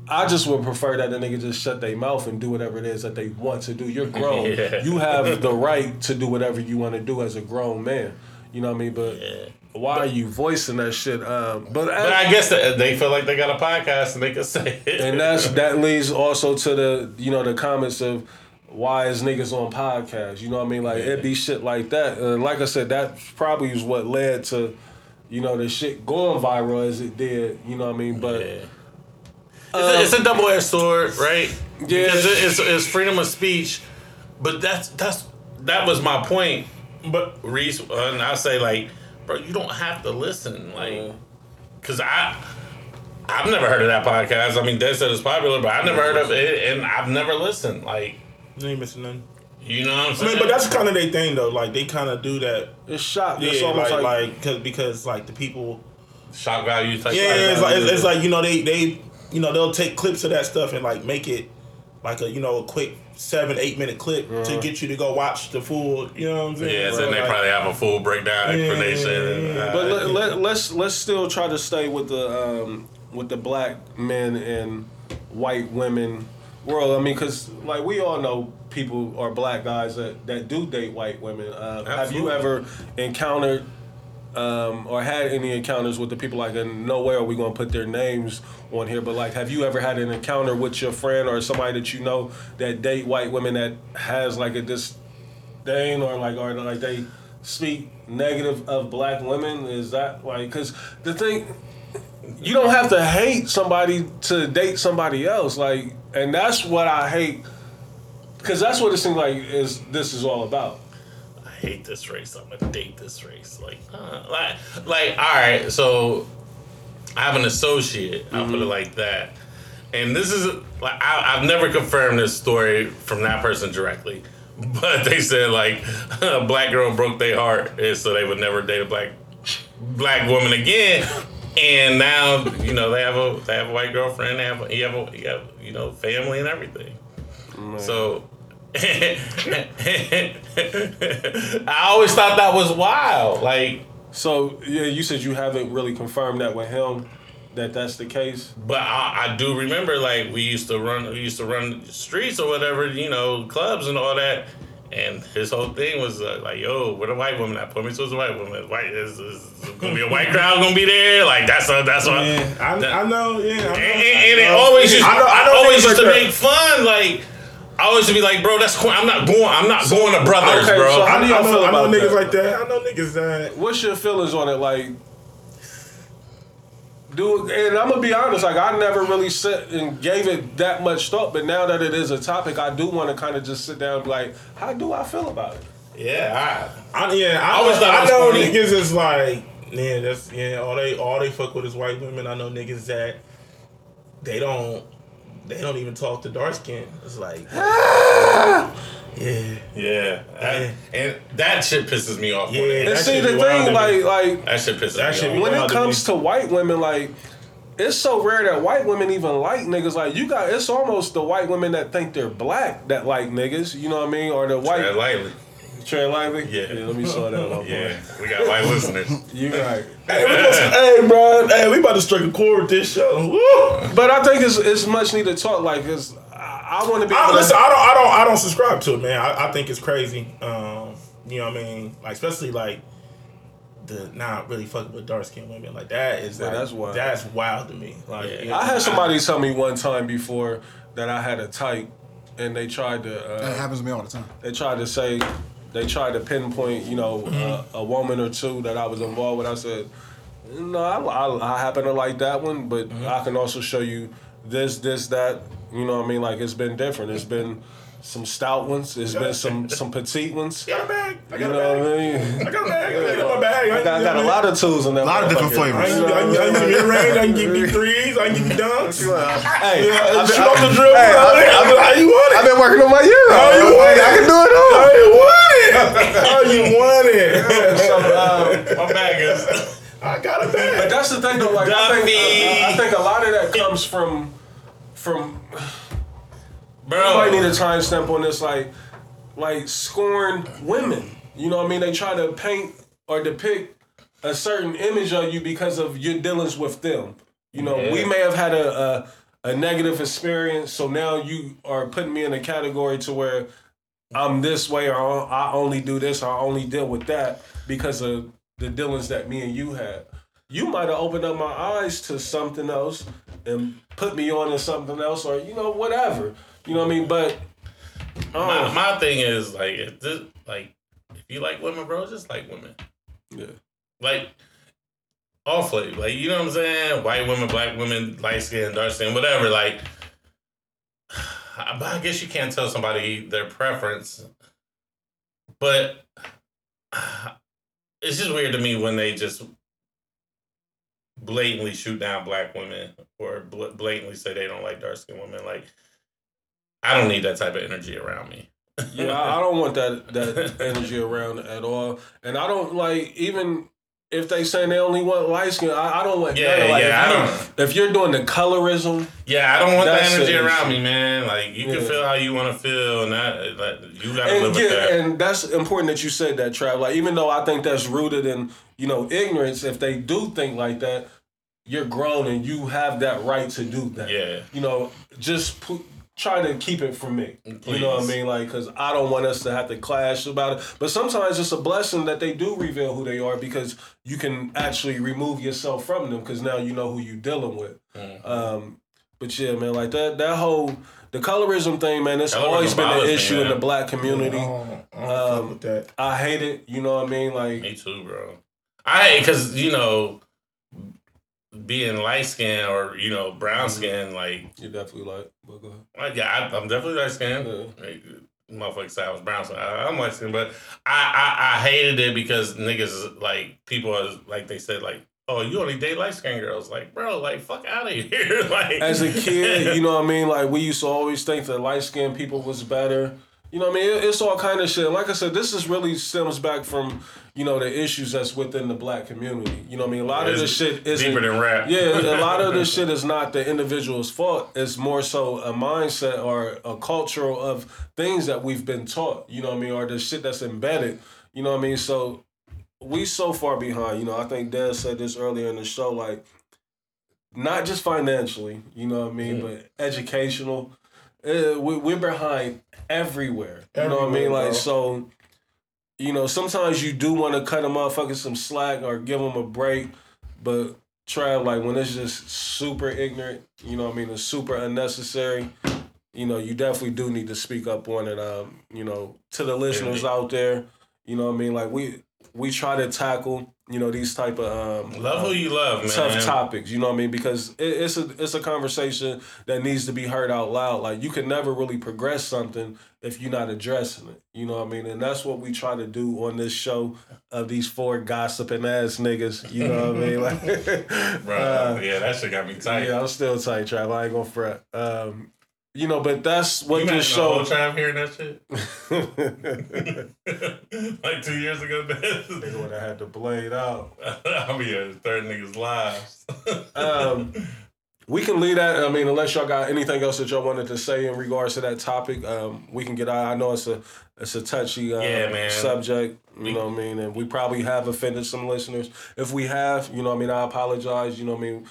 Speaker 3: I just would prefer that the nigga just shut their mouth and do whatever it is that they want to do. You're grown.
Speaker 2: Yeah.
Speaker 3: You have the right to do whatever you want to do as a grown man. You know what I mean? But
Speaker 2: Yeah.
Speaker 3: why are you voicing that shit? Um, but,
Speaker 2: But I guess that they feel like they got a podcast and they can say it.
Speaker 3: and that's that leads also to the you know the comments of why is niggas on podcasts you know what i mean like it be shit like that and like i said that probably is what led to you know the shit going viral as it did you know what i mean but
Speaker 2: Yeah. It's, a, um, a double edged sword, right?
Speaker 3: Yeah.
Speaker 2: Because it's, it's freedom of speech, but that's that's that was my point.
Speaker 4: But
Speaker 2: Reese, and I say like, bro, you don't have to listen, like, cause I. I've never heard of that podcast. I mean, Dead said it's popular, but I've never heard of it, and I've never listened. Like,
Speaker 4: you ain't missing nothing.
Speaker 2: you know what I'm
Speaker 4: I
Speaker 2: saying?
Speaker 4: mean, but that's kind of their thing though. Like they kind of do that.
Speaker 3: it's shot
Speaker 4: Yeah,
Speaker 3: it's
Speaker 4: like
Speaker 3: like,
Speaker 4: like cause, because like the people.
Speaker 2: shock value type.
Speaker 4: Yeah, it's like it's, it's like you know they they you know they'll take clips of that stuff and like make it like a you know a quick seven eight minute clip to get you to go watch the full. You know what I'm saying?
Speaker 2: Yeah,
Speaker 4: bro?
Speaker 2: then they
Speaker 4: Like,
Speaker 2: probably have a full breakdown
Speaker 4: Yeah,
Speaker 2: explanation.
Speaker 4: yeah, yeah.
Speaker 2: Uh,
Speaker 3: but let, let, let's let's still try to stay with the um, with the black men and white women world. I mean, because like we all know people or black guys that, that do date white women. Uh, have you ever encountered um, or had any encounters with the people like in no way are we gonna put their names on here, but like have you ever had an encounter with your friend or somebody that you know that date white women that has like a disdain or like or like they speak negative of black women? Is that like because the thing you don't have to hate somebody to date somebody else like and that's what I hate because that's what it seems like is this is all about.
Speaker 2: I hate this race. I'm gonna date this race. Like, uh, like, like. All right. So, I have an associate. I'll put it like that. And this is like I, I've never confirmed this story from that person directly, but they said like a black girl broke their heart, and so they would never date a black black woman again. And now you know they have a they have a white girlfriend. They have a, he have a, he have you know family and everything. So I always thought that was wild. Like,
Speaker 3: So yeah, you said you haven't really confirmed that with him that that's the case.
Speaker 2: but I, I do remember like we used to run we used to run streets or whatever, you know, clubs and all that. And his whole thing was uh, like, "Yo, where the white woman at? Put me towards a white woman. White is, is, is gonna be a white crowd gonna be there. Like that's a, that's what."
Speaker 4: Yeah, I,
Speaker 2: that-
Speaker 4: I know. Yeah, I know.
Speaker 2: and, and, and it
Speaker 4: I know.
Speaker 2: always used,
Speaker 4: I know. I
Speaker 2: I always
Speaker 4: niggas
Speaker 2: used to
Speaker 4: like that.
Speaker 2: make fun. Like I always used to be like, "Bro, that's cool. I'm not going. I'm not going to brothers,
Speaker 3: Okay,
Speaker 2: bro."
Speaker 3: so how
Speaker 4: I,
Speaker 3: do y'all
Speaker 4: I know,
Speaker 3: feel
Speaker 4: I know niggas
Speaker 3: that?
Speaker 4: like that. I know niggas that.
Speaker 3: What's your feelings on it? Like, do and I'm gonna be honest. Like, I never really sit and gave it that much thought. But now that it is a topic, I do want to kind of just sit down and be like, how do I feel about it?
Speaker 2: yeah,
Speaker 4: I, yeah, I,
Speaker 2: I always thought
Speaker 4: I
Speaker 2: was
Speaker 4: know
Speaker 2: funny.
Speaker 4: niggas is like, yeah, that's yeah. All they all they fuck with is white women. I know niggas that they don't they don't even talk to dark skin. It's like, yeah,
Speaker 2: yeah, I- and that shit pisses me off.
Speaker 4: Yeah,
Speaker 2: Yeah,
Speaker 3: And
Speaker 4: that
Speaker 3: see the thing, like,
Speaker 4: me.
Speaker 3: like
Speaker 2: that shit pisses
Speaker 4: That
Speaker 2: me
Speaker 4: shit
Speaker 2: off.
Speaker 3: when it comes
Speaker 4: me.
Speaker 3: to white women, like it's so rare that white women even like niggas. Like you got, it's almost the white women that think they're black that like niggas. You know what I mean? Or the white
Speaker 2: Tread lightly.
Speaker 3: Trey Lively.
Speaker 2: Yeah.
Speaker 3: let me slow down. on
Speaker 2: Yeah, we got white listeners.
Speaker 3: you right.
Speaker 4: hey, we gonna- hey, bro, hey, we about to strike a chord with this show. Woo!
Speaker 3: But I think it's it's much needed talk. Like, cause I, I want to be.
Speaker 4: I, listen, I don't, I don't, I don't subscribe to it, man. I, I think it's crazy. Um, you know what I mean? Like, especially like the not really fucking with dark skinned women. Like that is
Speaker 3: Yeah,
Speaker 4: like,
Speaker 3: that's wild.
Speaker 4: That's wild to me. Like,
Speaker 2: Yeah.
Speaker 4: you know,
Speaker 3: I had somebody tell me one time before that I had a type, and they tried to
Speaker 1: That
Speaker 3: uh,
Speaker 1: happens to me all the time.
Speaker 3: they tried to say they tried to pinpoint you know uh, a woman or two that I was involved with. I said, no, I, I, I happen to like that one, but I can also show you this, this, that. You know what I mean? Like it's been different. It's been some stout ones. It's been some some petite ones.
Speaker 4: I got a bag. I
Speaker 3: You
Speaker 4: got
Speaker 3: know
Speaker 4: a
Speaker 3: what
Speaker 4: bag.
Speaker 3: I mean?
Speaker 4: I got a bag. I got my bag.
Speaker 3: I got, I got a lot of tools in that.
Speaker 1: A lot of different flavors.
Speaker 4: I, can, I can give you range. I can give you threes. I can give you dunks.
Speaker 3: Hey,
Speaker 4: Yeah,
Speaker 3: I've been-
Speaker 4: shoot off the dribble.
Speaker 1: Hey, I've been-
Speaker 4: How you- how you want it?
Speaker 1: I've been working on my euro.
Speaker 4: How you want it?
Speaker 1: I can do it all.
Speaker 4: How you want it? How you want it?
Speaker 3: so, uh,
Speaker 2: My bag is.
Speaker 4: I got a bag.
Speaker 3: But that's the thing, though. Like, I think,
Speaker 2: Duffy.
Speaker 3: I think a lot of that comes from, from.
Speaker 2: Bro.
Speaker 3: You might need a timestamp on this, like, like scorn women. You know what I mean? They try to paint or depict a certain image of you because of your dealings with them. You know, we may have had a, a a negative experience, so now you are putting me in a category to where I'm this way, or I only do this, or I only deal with that because of the dealings that me and you had. You might have opened up my eyes to something else and put me on to something else, or you know, whatever. You know what I mean? But
Speaker 2: my,
Speaker 3: oh,
Speaker 2: my thing is like if this like if you like women, bro, just like women.
Speaker 3: yeah.
Speaker 2: Like all flavor. Like you know what I'm saying? White women, black women, light skin, dark skin, whatever. Like but I guess you can't tell somebody their preference. But it's just weird to me when they just blatantly shoot down black women or bl- blatantly say they don't like dark skinned women. Like, I don't need that type of energy around me.
Speaker 3: Yeah, I I don't want that that energy around at all, and I don't like even if they saying they only want light skin. I, I don't want.
Speaker 2: Yeah,
Speaker 3: none. Like,
Speaker 2: yeah,
Speaker 3: if
Speaker 2: I
Speaker 3: you-
Speaker 2: don't-
Speaker 3: If you're doing the colorism,
Speaker 2: Yeah, I don't want that energy
Speaker 3: the
Speaker 2: around me, man. Like you can feel how you want to feel, and that, that you gotta live
Speaker 3: and
Speaker 2: with that.
Speaker 3: and that's important that you said that, Trav. Like even though I think that's rooted in you know ignorance, if they do think like that, you're grown and you have that right to do that.
Speaker 2: yeah,
Speaker 3: You know, just put, try to keep it from me. You know what I mean? Like, cause I don't want us to have to clash about it. But sometimes it's a blessing that they do reveal who they are because you can actually remove yourself from them because now you know who you're dealing with.
Speaker 2: Mm.
Speaker 3: Um, but yeah, man, like that that whole the colorism thing, man, it's
Speaker 2: Colorism
Speaker 3: always been an
Speaker 2: bothers me,
Speaker 3: issue in the black community.
Speaker 4: I don't, I don't
Speaker 3: Um,
Speaker 4: with that.
Speaker 3: I hate it. You know what I mean? Like,
Speaker 2: Me too, bro. I hate because you know, being light skinned or you know brown
Speaker 3: Mm-hmm.
Speaker 2: skin, like,
Speaker 3: you definitely like. But go ahead.
Speaker 2: like yeah, I, I'm definitely light skinned.
Speaker 3: Yeah.
Speaker 2: Motherfucker said I was brown skin. I, I'm light skinned, but I, I I hated it because niggas like people are like they said like. Oh, you only date light skinned girls? Like, bro, like, fuck out of here! like,
Speaker 3: As a kid, you know what I mean? Like, we used to always think that light skinned people was better. You know what I mean? It- It's all kind of shit. Like I said, this is really stems back from, you know, the issues that's within the black community. You know what I mean? A lot of this shit isn't.
Speaker 2: deeper than rap.
Speaker 3: Yeah, a lot of this shit is not the individual's fault. It's more so a mindset or a cultural of things that we've been taught. You know what I mean? Or the shit that's embedded. You know what I mean? So we so far behind. You know, I think Dad said this earlier in the show. Like, not just financially. You know what I mean? But educational. Uh, we, we're behind everywhere. You know what I mean? Like
Speaker 4: bro.
Speaker 3: so. You know, sometimes you do want to cut a motherfucker some slack or give them a break, but try like when it's just super ignorant, you know what I mean, it's super unnecessary, you know, you definitely do need to speak up on it. Um, you know, to the listeners out there, you know what I mean? Like we we try to tackle, you know, these type of um
Speaker 2: Love who you love, man.
Speaker 3: tough topics, you know what I mean? Because it, it's a it's a conversation that needs to be heard out loud. Like you can never really progress something if you're not addressing it. You know what I mean? And that's what we try to do on this show of these four gossiping ass niggas. You know what I mean? Like,
Speaker 2: Bro,
Speaker 3: uh,
Speaker 2: yeah, that shit got me tight.
Speaker 3: yeah, I'm still tight, Trav. I ain't gonna fret. Um, you know, but that's what
Speaker 2: you
Speaker 3: this
Speaker 2: imagine the whole
Speaker 3: show.
Speaker 2: time hearing that shit? like two years ago,
Speaker 3: Nigga would have had the blade out.
Speaker 2: I'll be a third niggas lives.
Speaker 3: Um, we can leave that. I mean, unless y'all got anything else that y'all wanted to say in regards to that topic, um, we can get out. I know it's a it's a touchy uh,
Speaker 2: Yeah, man.
Speaker 3: subject. You know what I mean? And we probably have offended some listeners. If we have, you know what I mean, I apologize. You know what I mean?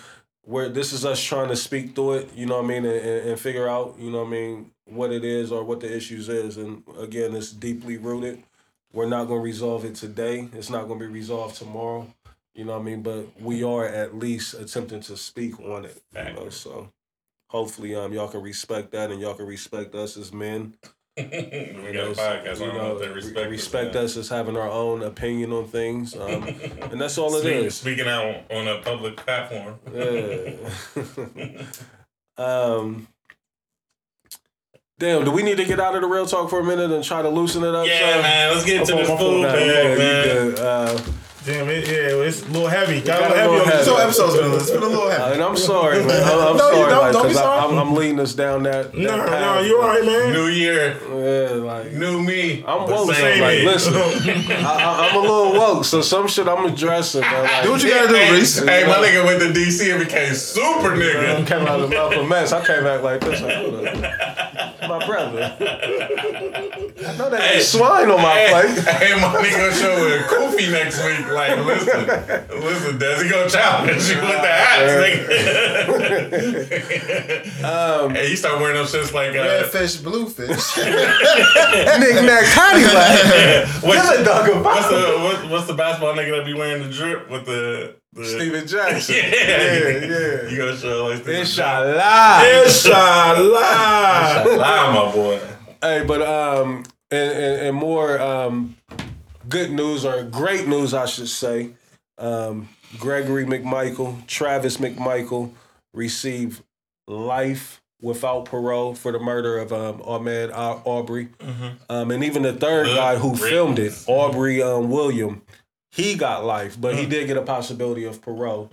Speaker 3: Where this is us trying to speak through it, you know what I mean, and, and, figure out, you know what I mean, what it is or what the issues is. And again, it's deeply rooted. We're not going to resolve it today. It's not going to be resolved tomorrow. You know what I mean? But we are at least attempting to speak on it. You know, so hopefully um y'all can respect that and y'all can respect us as men.
Speaker 2: We got
Speaker 3: know,
Speaker 2: a podcast. I
Speaker 3: you
Speaker 2: know
Speaker 3: know,
Speaker 2: they respect,
Speaker 3: respect
Speaker 2: us.
Speaker 3: us as having our own opinion on things. Um, and that's all it
Speaker 2: Speak-
Speaker 3: is.
Speaker 2: Speaking out on a public platform.
Speaker 3: Yeah. um Damn, do we need to get out of the real talk for a minute and try to loosen it up?
Speaker 2: Yeah,
Speaker 3: son?
Speaker 2: man. Let's get into
Speaker 3: My
Speaker 2: this
Speaker 3: fault,
Speaker 2: food
Speaker 3: my fault.
Speaker 2: talk,
Speaker 3: Yeah, you
Speaker 2: man.
Speaker 3: Good.
Speaker 4: Damn, it, yeah, it's a little heavy. Got,
Speaker 3: got
Speaker 4: a
Speaker 3: a
Speaker 4: little
Speaker 3: little
Speaker 4: heavy.
Speaker 3: heavy.
Speaker 1: So episode's been, it's been a little heavy.
Speaker 3: and I'm sorry, man. I'm, I'm
Speaker 4: No, you
Speaker 3: sorry,
Speaker 4: don't-
Speaker 3: like,
Speaker 4: don't be
Speaker 3: 'cause I-
Speaker 4: sorry.
Speaker 3: I'm, I'm leading us down that. that
Speaker 4: No, no,
Speaker 3: path.
Speaker 4: you all right, man.
Speaker 2: New year,
Speaker 3: Yeah, like
Speaker 2: new me.
Speaker 3: I'm woke.
Speaker 2: same
Speaker 3: Like, listen, I, I, I'm a little woke, so some shit I'm addressing. Man. Like,
Speaker 1: Do what you gotta do,
Speaker 2: Hey,
Speaker 1: Reese.
Speaker 2: hey, my nigga went to DC and became super
Speaker 3: I
Speaker 2: nigga.
Speaker 3: came out of Malcolm X. I came back like this. Like, hold my brother. I know that
Speaker 2: Hey.
Speaker 3: swine on my
Speaker 2: Hey,
Speaker 3: plate.
Speaker 2: hey, my nigga show with Kofi next week. Like, listen, listen, does he gonna challenge you with the hats, nigga?
Speaker 3: Um,
Speaker 2: hey, you start wearing them shits like
Speaker 1: Red
Speaker 2: uh,
Speaker 1: fish, blue fish.
Speaker 3: Nick Nack Cadillac.
Speaker 2: what's,
Speaker 3: a dog
Speaker 2: what's the what, what's the basketball nigga that be wearing the drip with the, the
Speaker 3: Stephen Jackson.
Speaker 2: Yeah,
Speaker 3: yeah,
Speaker 2: You gonna show like this?
Speaker 3: Inshallah.
Speaker 4: Inshallah.
Speaker 2: Lie, my boy.
Speaker 3: Hey, but um, and, and, and more um, good news or great news, I should say. Um, Gregory McMichael, Travis McMichael received life without parole for the murder of um, Ahmed Au- Aubrey, um, and even the third
Speaker 2: Good
Speaker 3: guy who filmed it, Aubrey um, William, he got life, but he did get a possibility of parole.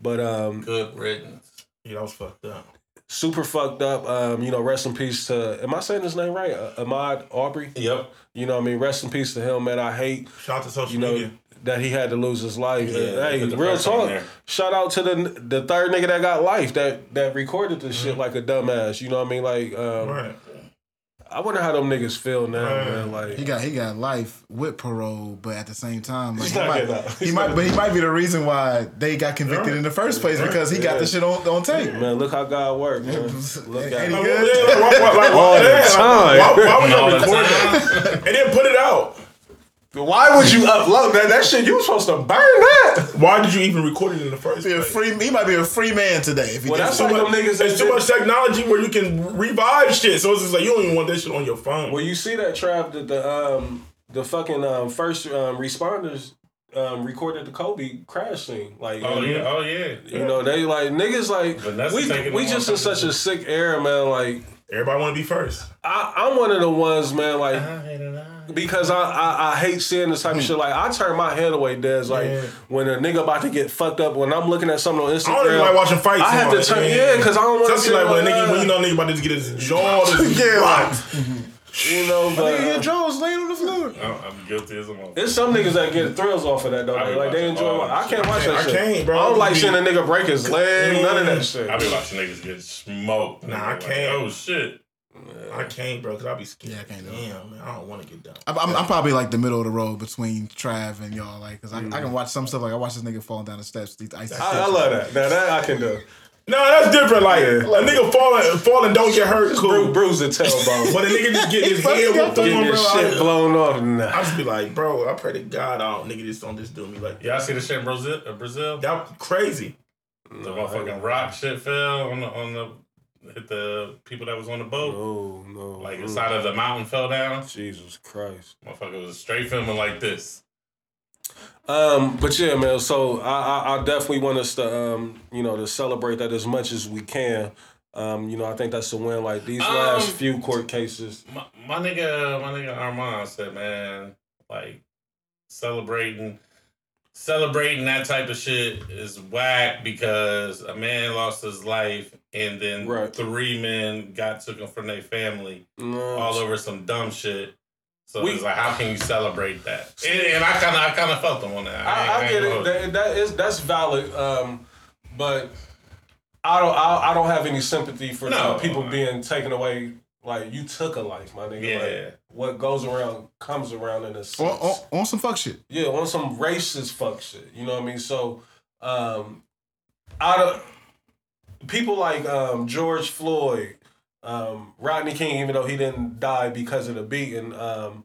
Speaker 3: But um,
Speaker 2: Good riddance.
Speaker 4: Yeah, that was fucked up.
Speaker 3: super fucked up. Um, you know, rest in peace to. Am I saying his name right? Uh, Ahmad Aubrey.
Speaker 2: Yep.
Speaker 3: You know, what I mean, rest in peace to him, man. I hate,
Speaker 4: Shout out to social
Speaker 3: you know,
Speaker 4: media.
Speaker 3: That he had to lose his life.
Speaker 2: Yeah,
Speaker 3: hey, real talk. Shout out to the the third nigga that got life that that recorded this shit like a dumbass. You know what I mean? Like, um,
Speaker 4: Right.
Speaker 3: I wonder how them niggas feel now, man. Like
Speaker 1: He got he got life with parole, but at the same time, like, he might, he might, but he might be the reason why they got convicted in the first place because he got the shit on, on tape.
Speaker 3: man, look how God worked, man. Look
Speaker 1: Ain't
Speaker 3: at
Speaker 1: he
Speaker 3: him.
Speaker 4: Like,
Speaker 1: good?
Speaker 4: yeah, like, why, why, like,
Speaker 3: All
Speaker 4: why,
Speaker 3: the
Speaker 4: yeah,
Speaker 3: time.
Speaker 4: why, why would
Speaker 2: All
Speaker 4: you
Speaker 2: the
Speaker 4: record
Speaker 2: time.
Speaker 4: and then put it out?
Speaker 3: Why would you upload that? That shit you was supposed to burn that.
Speaker 4: Why did you even record it in the first
Speaker 1: Be a
Speaker 4: place?
Speaker 1: free, he might be a free man today if he
Speaker 3: Well,
Speaker 1: did
Speaker 3: that's
Speaker 1: so.
Speaker 3: like them niggas that
Speaker 4: There's too much technology where you can revive shit. So it's just like you don't even want that shit on your phone.
Speaker 3: Well, you see that trap that the um the fucking um, first um, responders um, recorded the Kobe crash scene. Like,
Speaker 2: Oh yeah, oh yeah.
Speaker 3: you know, they like niggas like
Speaker 2: Vanessa
Speaker 3: we
Speaker 2: taking
Speaker 3: we just in such a sick era, man. Like,
Speaker 4: Everybody want to be first.
Speaker 3: I, I'm one of the ones, man. Like, because I, I I hate seeing this type of shit. Like, I turn my head away, Des. Like,
Speaker 4: Yeah.
Speaker 3: when a nigga about to get fucked up, when I'm looking at something on Instagram,
Speaker 4: I don't even like watching fights.
Speaker 3: I have to turn, yeah, because I don't want to see
Speaker 4: like when a nigga, when you know a nigga about to get his jaw, this
Speaker 1: Yeah.
Speaker 4: blocked.
Speaker 3: you know, but.
Speaker 1: Yeah,
Speaker 3: uh,
Speaker 1: Joe was laying on the floor.
Speaker 2: I'm, I'm guilty as a motherfucker.
Speaker 3: There's some niggas that get thrills off of that though. Like they enjoy.
Speaker 2: all
Speaker 3: I can't watch that
Speaker 4: I
Speaker 3: shit.
Speaker 4: can't, bro.
Speaker 3: I don't like seeing a nigga break his leg. None of that shit.
Speaker 2: I be watching niggas get smoked.
Speaker 4: Nah, I can't.
Speaker 2: oh shit.
Speaker 4: I can't, bro, because I'll be scared.
Speaker 1: Yeah, I can't do it.
Speaker 4: Damn, man, I don't want to get down.
Speaker 1: I'm, I'm, I'm probably like the middle of the road between Trav and y'all, like, cause I, I can watch some stuff. Like I watch this nigga falling down the steps. These icy
Speaker 3: I, I
Speaker 1: steps.
Speaker 3: love that. Now that I can do.
Speaker 4: No, that's different. Like a nigga falling, falling, don't get hurt.
Speaker 3: Bru-
Speaker 4: Cool.
Speaker 3: bruise the tailbone.
Speaker 4: But a nigga just get his head
Speaker 1: got
Speaker 4: whooped on, bro.
Speaker 3: his shit
Speaker 4: I,
Speaker 3: blown off.
Speaker 4: I
Speaker 3: Nah.
Speaker 4: just be like, bro, I pray to God, I don't nigga just don't just do me like that.
Speaker 2: Y'all see the shit in Brazil? Uh, Brazil?
Speaker 4: That crazy.
Speaker 2: The motherfucking rock shit fell on the on the hit the people that was on the boat.
Speaker 3: No, no.
Speaker 2: Like the side of the mountain fell down.
Speaker 3: Jesus Christ.
Speaker 2: Motherfucker was straight filming like this.
Speaker 3: Um, but yeah, man. So I, I, I definitely want us to, um, you know, to celebrate that as much as we can. Um, you know, I think that's a win. Like these
Speaker 2: Um,
Speaker 3: last few court cases.
Speaker 2: My, my nigga, my nigga Armand said, man, like celebrating, celebrating that type of shit is whack because a man lost his life and then
Speaker 3: Right.
Speaker 2: three men got taken from their family
Speaker 3: No,
Speaker 2: all over some dumb shit. So
Speaker 3: We-
Speaker 2: it's like, how can you celebrate that? And, and I kind of, I kind of felt them on that.
Speaker 3: I, I
Speaker 2: ain't
Speaker 3: get it. That, that is that's valid. Um, but I don't. I, I don't have any sympathy for
Speaker 2: No.
Speaker 3: the people being taken away. Like you took a life, my nigga.
Speaker 2: Yeah.
Speaker 3: Like, what goes around comes around in a sense.
Speaker 1: on, on, on some fuck shit.
Speaker 3: Yeah, on some racist fuck shit. You know what I mean? So, um, out of people like um, George Floyd, um, Rodney King, even though he didn't die because of the beating, um,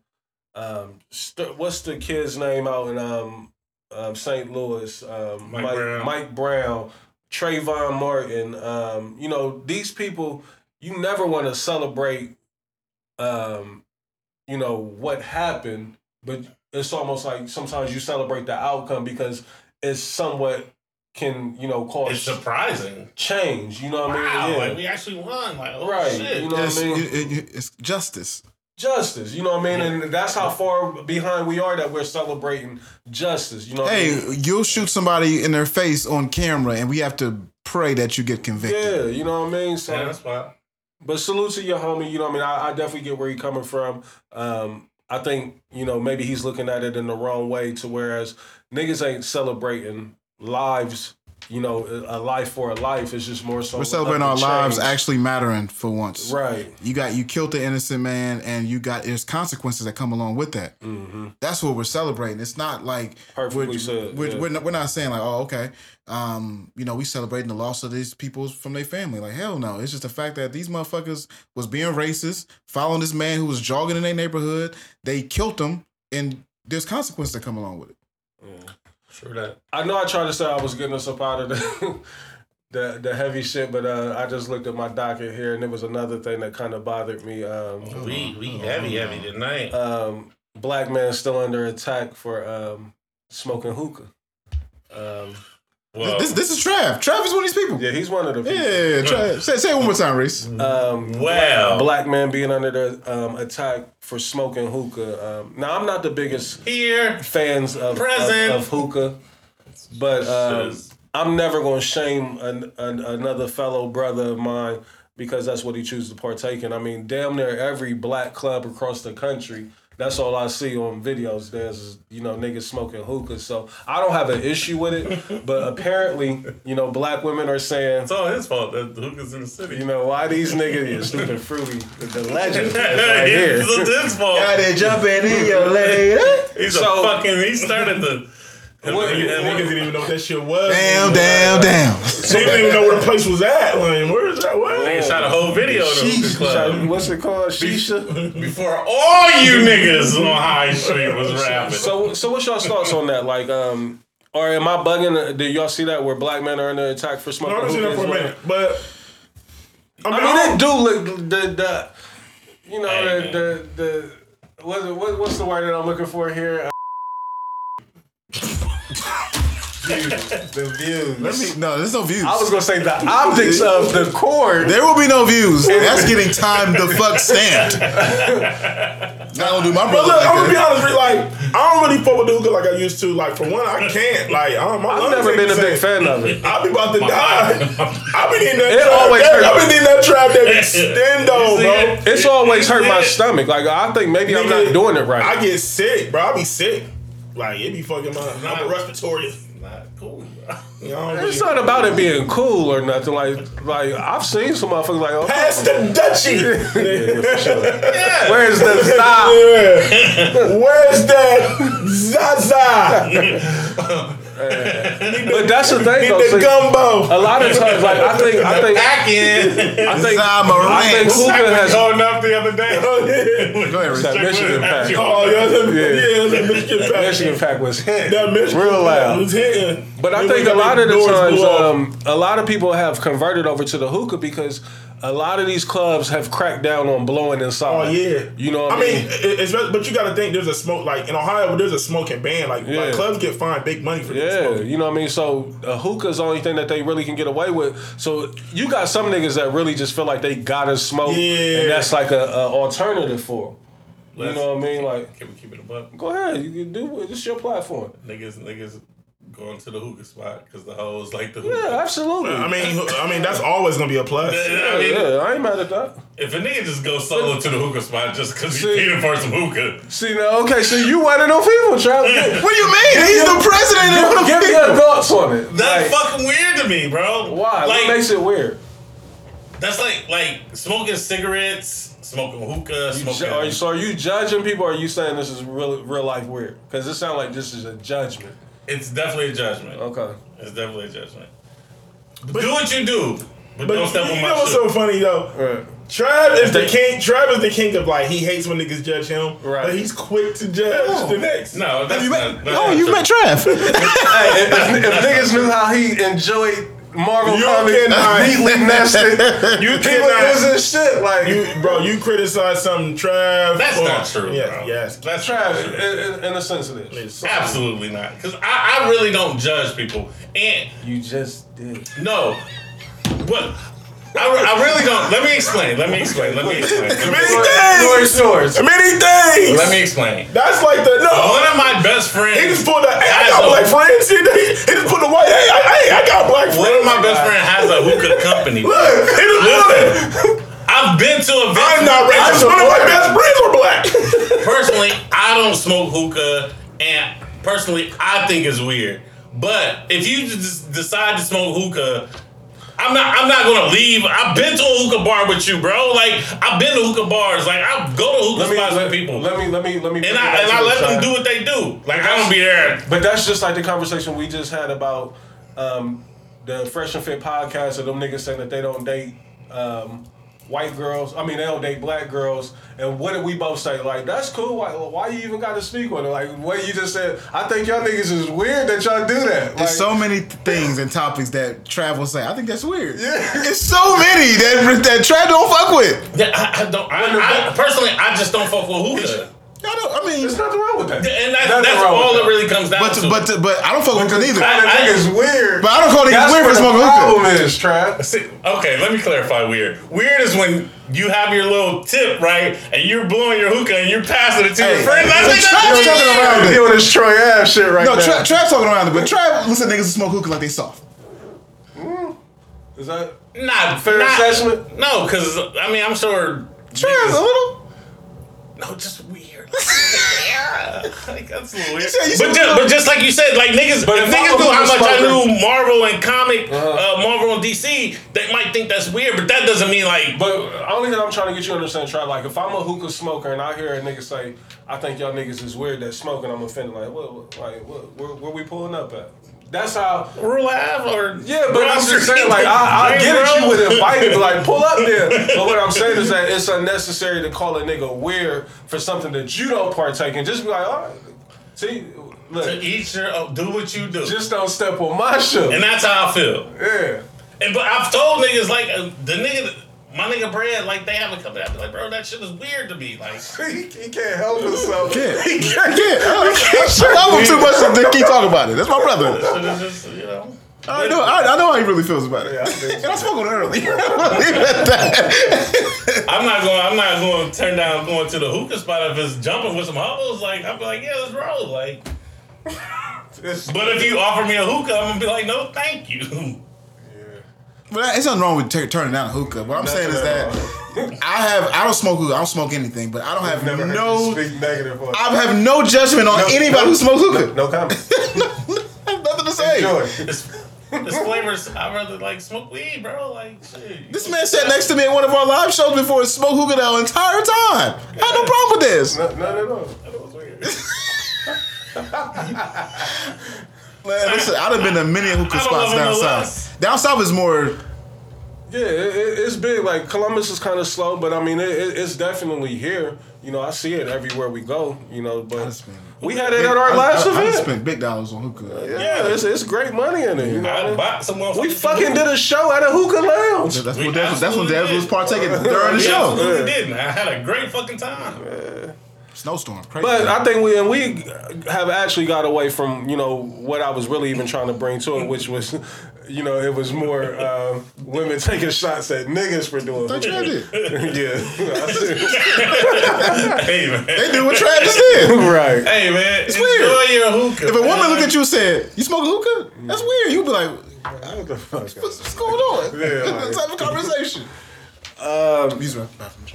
Speaker 3: um, st- what's the kid's name out in um, um, St. Louis? Um,
Speaker 2: Mike Brown.
Speaker 3: Mike Brown, Trayvon Martin. Um, you know these people. You never want to celebrate. Um, you know what happened, but it's almost like sometimes you celebrate the outcome because it's somewhat can you know cause
Speaker 2: It's surprising.
Speaker 3: change. You know what
Speaker 2: Wow,
Speaker 3: I mean? Yeah.
Speaker 2: like we actually won. Like, oh
Speaker 3: Right,
Speaker 2: shit.
Speaker 3: you know- what I
Speaker 1: It's,
Speaker 3: mean?
Speaker 1: it- it- it's justice.
Speaker 3: justice. You know what I mean? And that's how far behind we are that we're celebrating justice. You know? What I
Speaker 1: Hey,
Speaker 3: mean?
Speaker 1: you'll shoot somebody in their face on camera, and we have to pray that you get convicted.
Speaker 3: Yeah, you know what I mean. So,
Speaker 2: Yeah, that's why.
Speaker 3: but salute to your homie. You know what I mean? I, I definitely get where you're coming from. Um, I think you know maybe he's looking at it in the wrong way. To whereas niggas ain't celebrating lives. You know, a life for a life is just more so.
Speaker 1: We're celebrating our lives actually mattering for once.
Speaker 3: Right.
Speaker 1: You got you killed the innocent man, and you got there's consequences that come along with that.
Speaker 3: Mm-hmm.
Speaker 1: That's what we're celebrating. It's not like
Speaker 3: Perfectly
Speaker 1: we're,
Speaker 3: said,
Speaker 1: We're,
Speaker 3: yeah.
Speaker 1: we're, not, we're not saying like, oh, okay, um, you know, we celebrating the loss of these people from their family. Like, hell no. It's just the fact that these motherfuckers was being racist, following this man who was jogging in their neighborhood. They killed him, and there's consequences that come along with it.
Speaker 2: True that.
Speaker 3: I know I tried to say I was getting us up out of the the, the heavy shit, but uh, I just looked at my docket here, and it was another thing that kind of bothered me. Um,
Speaker 2: We we heavy heavy tonight.
Speaker 3: um, black man still under attack for um, smoking hookah. Um,
Speaker 2: Well,
Speaker 1: This this is Trav. Trav is one of these people.
Speaker 3: yeah, he's one of the people.
Speaker 1: Yeah, Trav. Say, say it one more time, Reese.
Speaker 3: Um,
Speaker 2: well,
Speaker 3: black man being under the um, attack for smoking hookah. Um, now I'm not the biggest
Speaker 2: here.
Speaker 3: fans of, of,
Speaker 2: Present.
Speaker 3: of hookah, but um, I'm never going to shame an, an, another fellow brother of mine because that's what he chooses to partake in. I mean, damn near every black club across the country that's all I see on videos. There's you know niggas smoking hookah, so I don't have an issue with it. But apparently, you know, black women are saying,
Speaker 2: It's all his fault that the hookah's in the city.
Speaker 3: you know, why these niggas, you stupid fruity, the legend is right here.
Speaker 2: it's his fault.
Speaker 1: Got it jumping in your lady.
Speaker 2: He's
Speaker 3: So-
Speaker 2: a fucking. He started the.
Speaker 3: What-
Speaker 4: Niggas, niggas didn't even know what that shit was.
Speaker 1: Damn, damn, damn.
Speaker 4: They didn't even know where the place was at. Like, where is that? What?
Speaker 2: Nigga shot a whole video of the club
Speaker 3: What's it called? Shisha.
Speaker 2: before all you niggas on High Street was rapping.
Speaker 3: So, so what's y'all thoughts on that? Like, um, or am I bugging? Did y'all see that where black men are under attack for
Speaker 4: No,
Speaker 3: smoking
Speaker 4: I haven't seen that for a minute, but I mean,
Speaker 3: I mean, it do look the the, you know
Speaker 2: Hey,
Speaker 3: the, the the what, what what's the word that I'm looking for here?
Speaker 1: The views. Let me, no, there's no views.
Speaker 3: I was gonna say the optics of the cord.
Speaker 1: there will be no views. That's getting time the fuck stamped. Not gonna do my
Speaker 4: But
Speaker 1: brother
Speaker 4: look, I'm gonna
Speaker 1: like
Speaker 4: be honest with you, like, I don't really fuck with the like I used to. Like, for one, I can't. Like, I don't, my
Speaker 3: I've never been a big fan of it.
Speaker 4: I be about to die. I've been eating that
Speaker 3: It
Speaker 4: trap.
Speaker 3: always
Speaker 4: that,
Speaker 3: hurt.
Speaker 4: I've been eating that trap that extendo, bro.
Speaker 2: it?
Speaker 3: It's always hurt my stomach. Like I think maybe I'm not doing it right.
Speaker 4: I get sick, bro. I be sick. Like, it be fucking my, I'm a respiratory.
Speaker 2: Not cool. bro.
Speaker 4: You know, I don't really-
Speaker 3: it's not about it being cool or nothing. Like like I've seen some motherfuckers like oh,
Speaker 4: Pass the Dutchie.
Speaker 3: yeah, sure.
Speaker 2: Yeah.
Speaker 3: Where's the stop?
Speaker 4: Yeah. Where's the Zaza?
Speaker 3: But that's the thing
Speaker 4: Need
Speaker 3: though.
Speaker 4: the
Speaker 3: see,
Speaker 4: gumbo.
Speaker 3: a lot of times, like I think I think
Speaker 2: Back in.
Speaker 3: I think
Speaker 1: Zamarant.
Speaker 3: I think hookah has
Speaker 2: Going up the other day.
Speaker 4: Oh, yeah.
Speaker 1: Go ahead,
Speaker 3: that Michigan pack.
Speaker 4: Oh, yeah, that, yeah.
Speaker 3: Yeah.
Speaker 4: that Michigan pack.
Speaker 3: Michigan pack was hit
Speaker 4: That Michigan
Speaker 3: real loud.
Speaker 4: was hitting.
Speaker 3: But I think a lot of the times, um, a lot of people have converted over to the hookah because a lot of these clubs have cracked down on blowing inside.
Speaker 4: Oh yeah,
Speaker 3: you know. What
Speaker 4: I mean, it- but you got to think there's a smoke like in Ohio. There's a smoking ban. Like,
Speaker 3: Yeah.
Speaker 4: like clubs get fined big money for
Speaker 3: Yeah, you know what I mean. So a hookah's the only thing that they really can get away with. So you got some niggas that really just feel like they gotta smoke,
Speaker 4: Yeah.
Speaker 3: and that's like a, a alternative for. 'em. You know what I mean? Like,
Speaker 2: Can we keep it a buck?
Speaker 3: go ahead, you can do it. It's your platform.
Speaker 2: Niggas, niggas going to the hookah spot because the hoes like the
Speaker 3: Yeah,
Speaker 2: hookah.
Speaker 3: absolutely.
Speaker 4: I mean, I mean that's always gonna be a plus.
Speaker 2: I
Speaker 3: yeah,
Speaker 2: mean,
Speaker 3: yeah, I ain't mad at that.
Speaker 2: if a nigga just goes solo to the hookah spot just because he's paying for some hookah,
Speaker 3: See now, okay, so you one of them people, Travis.
Speaker 1: What do you mean? He's the president of the
Speaker 3: Give me your thoughts on it.
Speaker 2: that's
Speaker 3: Like,
Speaker 2: fucking weird to me, bro.
Speaker 3: why?
Speaker 2: Like,
Speaker 3: what makes it weird?
Speaker 2: that's like like smoking cigarettes, smoking hookah, smoking.
Speaker 3: ju- are you, so are you judging people or are you saying this is real real life weird? Because it sounds like this is a judgment.
Speaker 2: It's definitely a judgment.
Speaker 3: Okay.
Speaker 2: It's definitely a judgment. do what you do, but,
Speaker 4: But
Speaker 2: don't
Speaker 4: you,
Speaker 2: step on
Speaker 4: you know what's
Speaker 2: shit.
Speaker 4: so funny though?
Speaker 3: Right.
Speaker 4: Trav is the king. Trav is the king of like he hates when niggas judge him,
Speaker 3: Right.
Speaker 4: but he's quick to judge the next.
Speaker 2: No, that's
Speaker 1: You
Speaker 2: not.
Speaker 1: met,
Speaker 2: that's
Speaker 1: oh, you
Speaker 2: true.
Speaker 1: met Trav.
Speaker 3: Hey, if, if niggas knew how he enjoyed Marvel
Speaker 4: You
Speaker 3: comics
Speaker 4: cannot.
Speaker 3: neatly nested,
Speaker 4: You
Speaker 3: he would
Speaker 4: cannot.
Speaker 3: lose his shit. Like,
Speaker 4: You, bro, you criticize something, Trav.
Speaker 2: That's
Speaker 4: or-
Speaker 2: not true,
Speaker 4: Yes,
Speaker 2: bro.
Speaker 4: yes.
Speaker 2: That's
Speaker 3: Trav, in, in, in a sense it is.
Speaker 4: It's-
Speaker 2: Absolutely not. Because I, I really don't judge people. And
Speaker 3: You just did.
Speaker 2: no, but I, I really don't. Let me explain. Let me explain. Let me explain. Let me
Speaker 4: Many things.
Speaker 3: yours.
Speaker 4: Many things.
Speaker 2: Let me explain.
Speaker 4: That's like the no.
Speaker 2: One of my best friends.
Speaker 4: He just pulled the. Hey, I got
Speaker 2: a-
Speaker 4: black friends. He, he, just put the white. Hey, I, hey, I got black friends.
Speaker 2: One of my best friends has a hookah company.
Speaker 4: Look, he just it.
Speaker 2: I've been to events.
Speaker 4: I'm not racist. One of my best friends are black.
Speaker 2: personally, I don't smoke hookah, and personally, I think it's weird. But if you just decide to smoke hookah, I'm not. I'm not gonna leave. I've been to a hookah bar with you, bro. Like I've been to hookah bars. Like I go to hookah
Speaker 3: Let me,
Speaker 2: spots
Speaker 3: let,
Speaker 2: with people,
Speaker 3: let me, let me, let me.
Speaker 2: and I and I let them do what they do. Like I don't be there.
Speaker 3: But that's just like the conversation we just had about um, the Fresh and Fit podcast of them niggas saying that they don't date um, white girls. I mean, they don't date black girls. And what did we both say? Like, that's cool. Why, why you even got to speak on it? Like, what you just said, I think y'all niggas is weird that y'all do that. Like,
Speaker 1: There's so many things and topics that Trav will say. I think that's weird.
Speaker 3: Yeah.
Speaker 1: It's so many that that Trav don't fuck with.
Speaker 2: Yeah, I, I don't. I, I, personally, I just don't fuck with who
Speaker 1: I don't. I mean,
Speaker 3: there's nothing wrong with that.
Speaker 2: and that's, that's all
Speaker 3: that.
Speaker 2: it really comes down
Speaker 1: but
Speaker 2: to.
Speaker 1: but but I don't fuck with hookah neither.
Speaker 3: Kind of
Speaker 2: I-
Speaker 3: niggas weird.
Speaker 1: But I don't call niggas weird for smoking hookah.
Speaker 3: problem is, Trav.
Speaker 2: See, okay, let me clarify weird. Weird is when you have your little tip, right? And you're blowing your hookah and you're passing it to
Speaker 1: Hey,
Speaker 2: your friend.
Speaker 1: so
Speaker 2: I think
Speaker 1: Trav
Speaker 2: that's
Speaker 1: talking
Speaker 2: weird.
Speaker 1: around it.
Speaker 3: Doing this Troy ass shit right
Speaker 1: No,
Speaker 3: now.
Speaker 1: No, Trav, Trav talking around it, but Trav listen niggas smoke hookah like they soft. Mm.
Speaker 3: Is that
Speaker 2: Not
Speaker 3: fair
Speaker 2: not,
Speaker 3: assessment?
Speaker 2: No, because I mean I'm sure.
Speaker 1: Trav a little.
Speaker 2: No, just weird. Yeah, like, that's a little
Speaker 1: said- you
Speaker 2: but, just, but just like you said, like niggas,
Speaker 3: But
Speaker 2: if
Speaker 3: if
Speaker 2: niggas
Speaker 3: a
Speaker 2: knew how
Speaker 3: hookah
Speaker 2: much I
Speaker 3: smoker-
Speaker 2: knew Marvel and comic,
Speaker 3: Uh-huh.
Speaker 2: uh, Marvel and DC, they might think that's weird, but that doesn't mean like.
Speaker 3: But only thing I'm trying to get you to understand, try like if I'm a hookah smoker and I hear a nigga say, "I think y'all niggas is weird that smoking," I'm offended. Like, what? what like, what? Where, where we pulling up at? That's how.
Speaker 2: Rule Ave or
Speaker 3: Yeah, but I'm just saying, like, I, I get it. You would invite it, like, pull up there. But what I'm saying is that it's unnecessary to call a nigga weird for something that you don't partake in. Just be like, all right, see, look,
Speaker 2: to
Speaker 3: look,
Speaker 2: eat your oh, do what you do,
Speaker 3: just don't step on my shit.
Speaker 2: and that's how I feel.
Speaker 3: Yeah.
Speaker 2: And but I've told niggas like uh, the nigga, my nigga Brad, like they haven't come back. Like, bro, that shit is weird to me. Like,
Speaker 3: He, he can't help himself.
Speaker 1: He Can't. He can't. I love him too much to keep talking about it. That's my brother.
Speaker 2: shit just you know.
Speaker 1: I know. I, I know how he really feels about it.
Speaker 3: Yeah, I think
Speaker 1: and I spoke on it early. Leave it at that.
Speaker 2: I'm not going. I'm not going to turn down going to the hookah spot if it's jumping with some hobos. Like I'm be like, yeah, let's roll. Like, but if you offer me a hookah, I'm gonna be like, no, thank you.
Speaker 1: But it's nothing wrong with t- turning down a hookah. What I'm saying is that I have. I don't smoke hookah. I don't smoke anything. But I don't have
Speaker 3: Never
Speaker 1: no
Speaker 3: speak negative.
Speaker 1: I have no judgment on
Speaker 3: No,
Speaker 1: anybody
Speaker 3: no,
Speaker 1: who smokes hookah.
Speaker 3: No comment.
Speaker 1: I have nothing to say.
Speaker 3: Enjoy.
Speaker 2: It's, it's flavors. I'd rather like smoke weed, bro. Like, shit.
Speaker 1: This man sat next to me at one of our live shows before and smoked hookah the entire time. I had no problem with this.
Speaker 3: No, none at all.
Speaker 2: That was weird.
Speaker 1: Man, listen, I'd have been a many hookah
Speaker 2: I don't
Speaker 1: spots down
Speaker 2: no
Speaker 1: south.
Speaker 2: less.
Speaker 1: Down south is more.
Speaker 3: Yeah, it, it- it's big. Like Columbus is kind of slow, but I mean, it, it- it's definitely here. You know, I see it everywhere we go. You know, but we had it at our last
Speaker 1: I, I, I spent big dollars on hookah.
Speaker 3: yeah, it's, it's great money in it. You know,
Speaker 2: I bought some
Speaker 3: we fucking did a show at a hookah lounge.
Speaker 1: That's
Speaker 2: We
Speaker 1: what Dad that's when
Speaker 2: absolutely
Speaker 1: was partaking during the show.
Speaker 2: absolutely did. man. I had a great fucking time.
Speaker 1: Snowstorm, crazy.
Speaker 3: But I think we and we have actually got away from you know what I was really even trying to bring to it, which was, you know, it was more um, women taking shots at niggas for doing.
Speaker 1: Thought you had
Speaker 3: hookah.
Speaker 1: it.
Speaker 3: yeah,
Speaker 2: Hey man.
Speaker 1: They do what Travis did.
Speaker 3: right.
Speaker 2: Hey man,
Speaker 1: It's
Speaker 2: enjoy
Speaker 1: weird.
Speaker 2: your hookah.
Speaker 1: If a woman
Speaker 2: man.
Speaker 1: look at you and said, "You smoke a hookah?" That's weird. You'd be like,
Speaker 3: What the fuck?
Speaker 1: "What's, what's going on?"
Speaker 3: Yeah,
Speaker 1: that
Speaker 3: like-
Speaker 1: type of conversation.
Speaker 3: Um,
Speaker 1: These are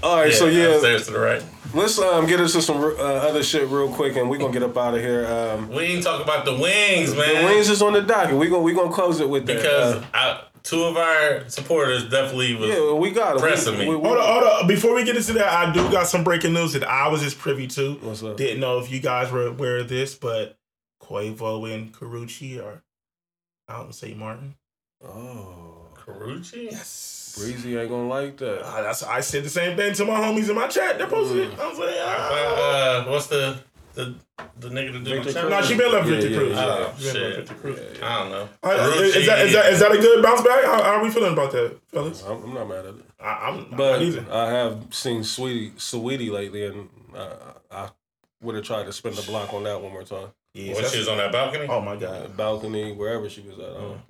Speaker 3: all right,
Speaker 2: yeah,
Speaker 3: so yeah,
Speaker 2: upstairs to the right.
Speaker 3: Let's um, get into some uh, other shit real quick, and we're gonna get up out of here. Um,
Speaker 2: We ain't talk about the wings, man.
Speaker 3: the wings is on the docket. We gonna we gonna close it with that.
Speaker 2: because
Speaker 3: Uh,
Speaker 2: I, two of our supporters definitely was.
Speaker 3: yeah, we got it.
Speaker 2: Pressing
Speaker 3: we,
Speaker 2: me.
Speaker 3: We, we,
Speaker 4: Hold on, hold on. Before we get into that, I do got some breaking news that I was just privy to.
Speaker 3: What's up?
Speaker 4: Didn't know if you guys were aware of this, but Quavo and Karrueche are out in St. Martin.
Speaker 3: Oh,
Speaker 2: Karrueche?
Speaker 1: Yes.
Speaker 3: Breezy ain't gonna like that.
Speaker 4: Uh, that's I said the same thing to my homies in my chat. They posted it. I was like, ah.
Speaker 2: Uh, what's the the the nigga that do
Speaker 3: Victor?
Speaker 4: No, she been left
Speaker 3: Yeah,
Speaker 4: Victor
Speaker 3: yeah,
Speaker 4: Cruz.
Speaker 3: yeah.
Speaker 2: Oh,
Speaker 4: She
Speaker 2: shit.
Speaker 4: Victor Cruz.
Speaker 2: I don't know.
Speaker 4: Uh, is, is that, is, that, is that a good bounce back? How, how are we feeling about that, fellas?
Speaker 3: I'm, I'm not mad at it.
Speaker 4: I, I'm, I'm
Speaker 3: But
Speaker 4: not.
Speaker 3: I have seen Sweetie Sweetie lately, and uh, I would have tried to spin the block on that one more time.
Speaker 4: Yeah,
Speaker 2: When she was on that balcony?
Speaker 4: oh my god.
Speaker 3: balcony, wherever she was at, I don't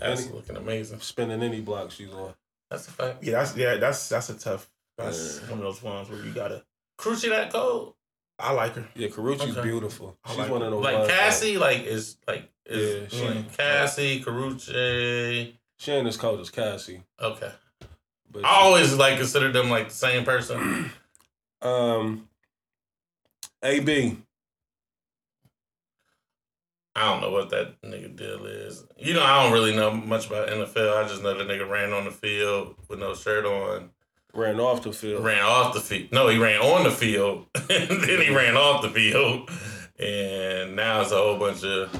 Speaker 2: That's
Speaker 3: any-
Speaker 2: looking amazing.
Speaker 3: spinning any block she's on.
Speaker 2: That's a fact.
Speaker 4: Yeah, that's yeah, that's that's a tough. That's
Speaker 3: Yeah.
Speaker 4: one of those ones where you gotta.
Speaker 2: Karrueche that cold?
Speaker 4: I like her.
Speaker 3: Yeah, Karrueche's
Speaker 2: Okay.
Speaker 3: beautiful.
Speaker 4: I
Speaker 3: She's
Speaker 4: like
Speaker 3: one of those.
Speaker 2: Like
Speaker 3: ones that-
Speaker 2: Cassie, like is like is
Speaker 3: Yeah, she-
Speaker 2: like Cassie, Karrueche.
Speaker 3: She ain't as cold as Cassie,
Speaker 2: Okay.
Speaker 3: but
Speaker 2: I always like consider them like the same person.
Speaker 3: um, AB.
Speaker 2: I don't know what that nigga deal is. You know, I don't really know much about NFL. I just know the nigga ran on the field with no shirt on,
Speaker 3: ran off the field.
Speaker 2: ran off the field. No, he ran on the field, and then he ran off the field, and now it's a whole bunch of.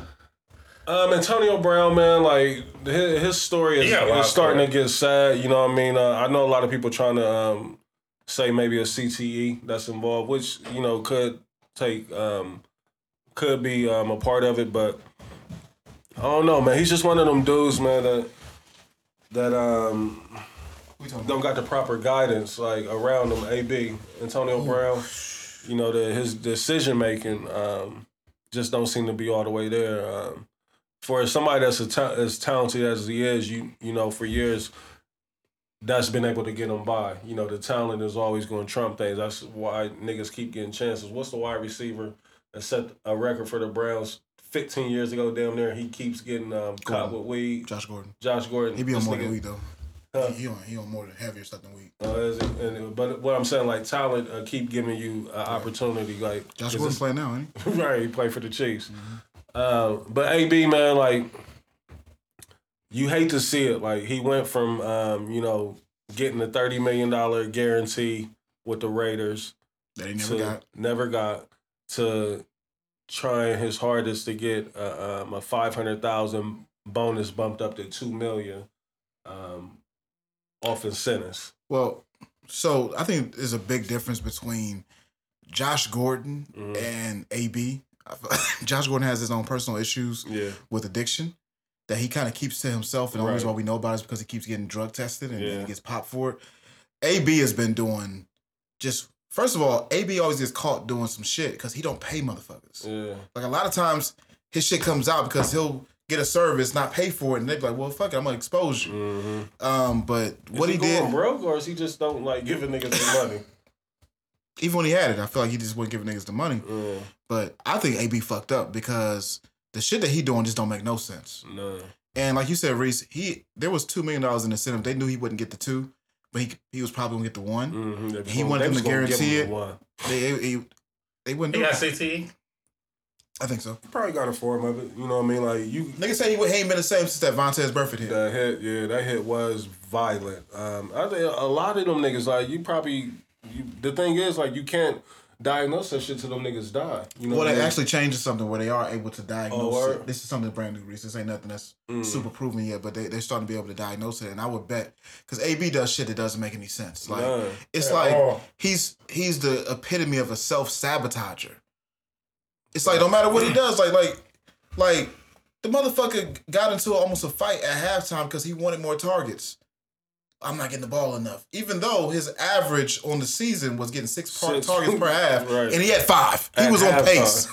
Speaker 3: Um, Antonio Brown, man, like his, his story is,
Speaker 2: He got a lot
Speaker 3: is starting to get sad. You know what I mean? Uh, I know a lot of people trying to um, say maybe a CTE that's involved, which you know could take um, could be um, a part of it, but I don't know, man. He's just one of them dudes, man, that that um don't got the proper guidance like around him. AB Antonio Brown, you know, the, his decision making um, just don't seem to be all the way there. Um, for somebody that's a ta- as talented as he is, you you know, for years, that's been able to get him by. You know, the talent is always going to trump things. That's why niggas keep getting chances. What's the wide receiver that set a record for the Browns 15 years ago? Damn near, he keeps getting um, caught with weed.
Speaker 1: Josh Gordon.
Speaker 3: Josh Gordon.
Speaker 1: He be on
Speaker 3: This
Speaker 1: more
Speaker 3: nigga-
Speaker 1: than weed though.
Speaker 3: Huh?
Speaker 1: He on he on more than heavier stuff than we.
Speaker 3: Uh, is it, and, but what I'm saying, like talent, uh, keep giving you an opportunity. Like
Speaker 1: Josh Gordon playing now, ain't he?
Speaker 3: right, he played for the Chiefs. Uh, but AB man, like you hate to see it. Like he went from um, you know getting a thirty million dollar guarantee with the Raiders
Speaker 1: That he never got.
Speaker 3: never got to trying his hardest to get uh, um, a five hundred thousand bonus bumped up to two million um, off incentives.
Speaker 1: Well, so I think there's a big difference between Josh Gordon
Speaker 3: Mhm.
Speaker 1: and AB. Josh Gordon has his own personal issues
Speaker 3: Yeah,
Speaker 1: with addiction that he kind of keeps to himself, and the only reason why we know about it is because he keeps getting drug tested and,
Speaker 3: Yeah.
Speaker 1: he gets popped for it. AB has been doing just first of all, AB always gets caught doing some shit because he don't pay motherfuckers.
Speaker 3: yeah.
Speaker 1: Like a lot of times, his shit comes out because he'll get a service, not pay for it, and they be like, "Well, fuck it, I'm gonna expose you."
Speaker 3: Mm-hmm.
Speaker 1: Um, but what he,
Speaker 3: he,
Speaker 1: did,
Speaker 3: broke, or is he just don't like giving niggas the money?
Speaker 1: even when he had it, I feel like he just wasn't giving niggas the money.
Speaker 3: Yeah,
Speaker 1: But I think AB fucked up because the shit that he doing just don't make no sense.
Speaker 3: no.
Speaker 1: And like you said, Reese, he there was two million dollars in the incentive. They knew he wouldn't get the two, but he he was probably gonna get the one.
Speaker 3: Mm-hmm.
Speaker 1: He wanted them to guarantee it.
Speaker 3: the One.
Speaker 1: They they, they wouldn't do it. I think so.
Speaker 3: He probably got a form of it. You know what I mean? Like you,
Speaker 1: Nigga say he, he ain't been the same since that Vontaze Burfict hit.
Speaker 3: that hit, yeah, that hit was violent. Um, I think a lot of them niggas, like you probably, you, the thing is, like you can't diagnose that shit till them niggas die. You know,
Speaker 1: Well,
Speaker 3: I
Speaker 1: they
Speaker 3: mean?
Speaker 1: actually changed something where they are able to diagnose
Speaker 3: Oh,
Speaker 1: it. This is something brand new, Reese. This ain't nothing that's
Speaker 3: Mm.
Speaker 1: super proven yet, but they, they're starting to be able to diagnose it. And I would bet, because AB does shit that doesn't make any sense. Like,
Speaker 3: None.
Speaker 1: it's
Speaker 4: At
Speaker 1: like
Speaker 4: all.
Speaker 1: he's he's the epitome of a self sabotager. It's like no matter what he does, like like like the motherfucker got into almost a fight at halftime because he wanted more targets. I'm not getting the ball enough, even though his average on the season was getting six, par-
Speaker 3: Six.
Speaker 1: targets per half,
Speaker 3: Right.
Speaker 1: and he had five. He
Speaker 3: At
Speaker 1: was on pace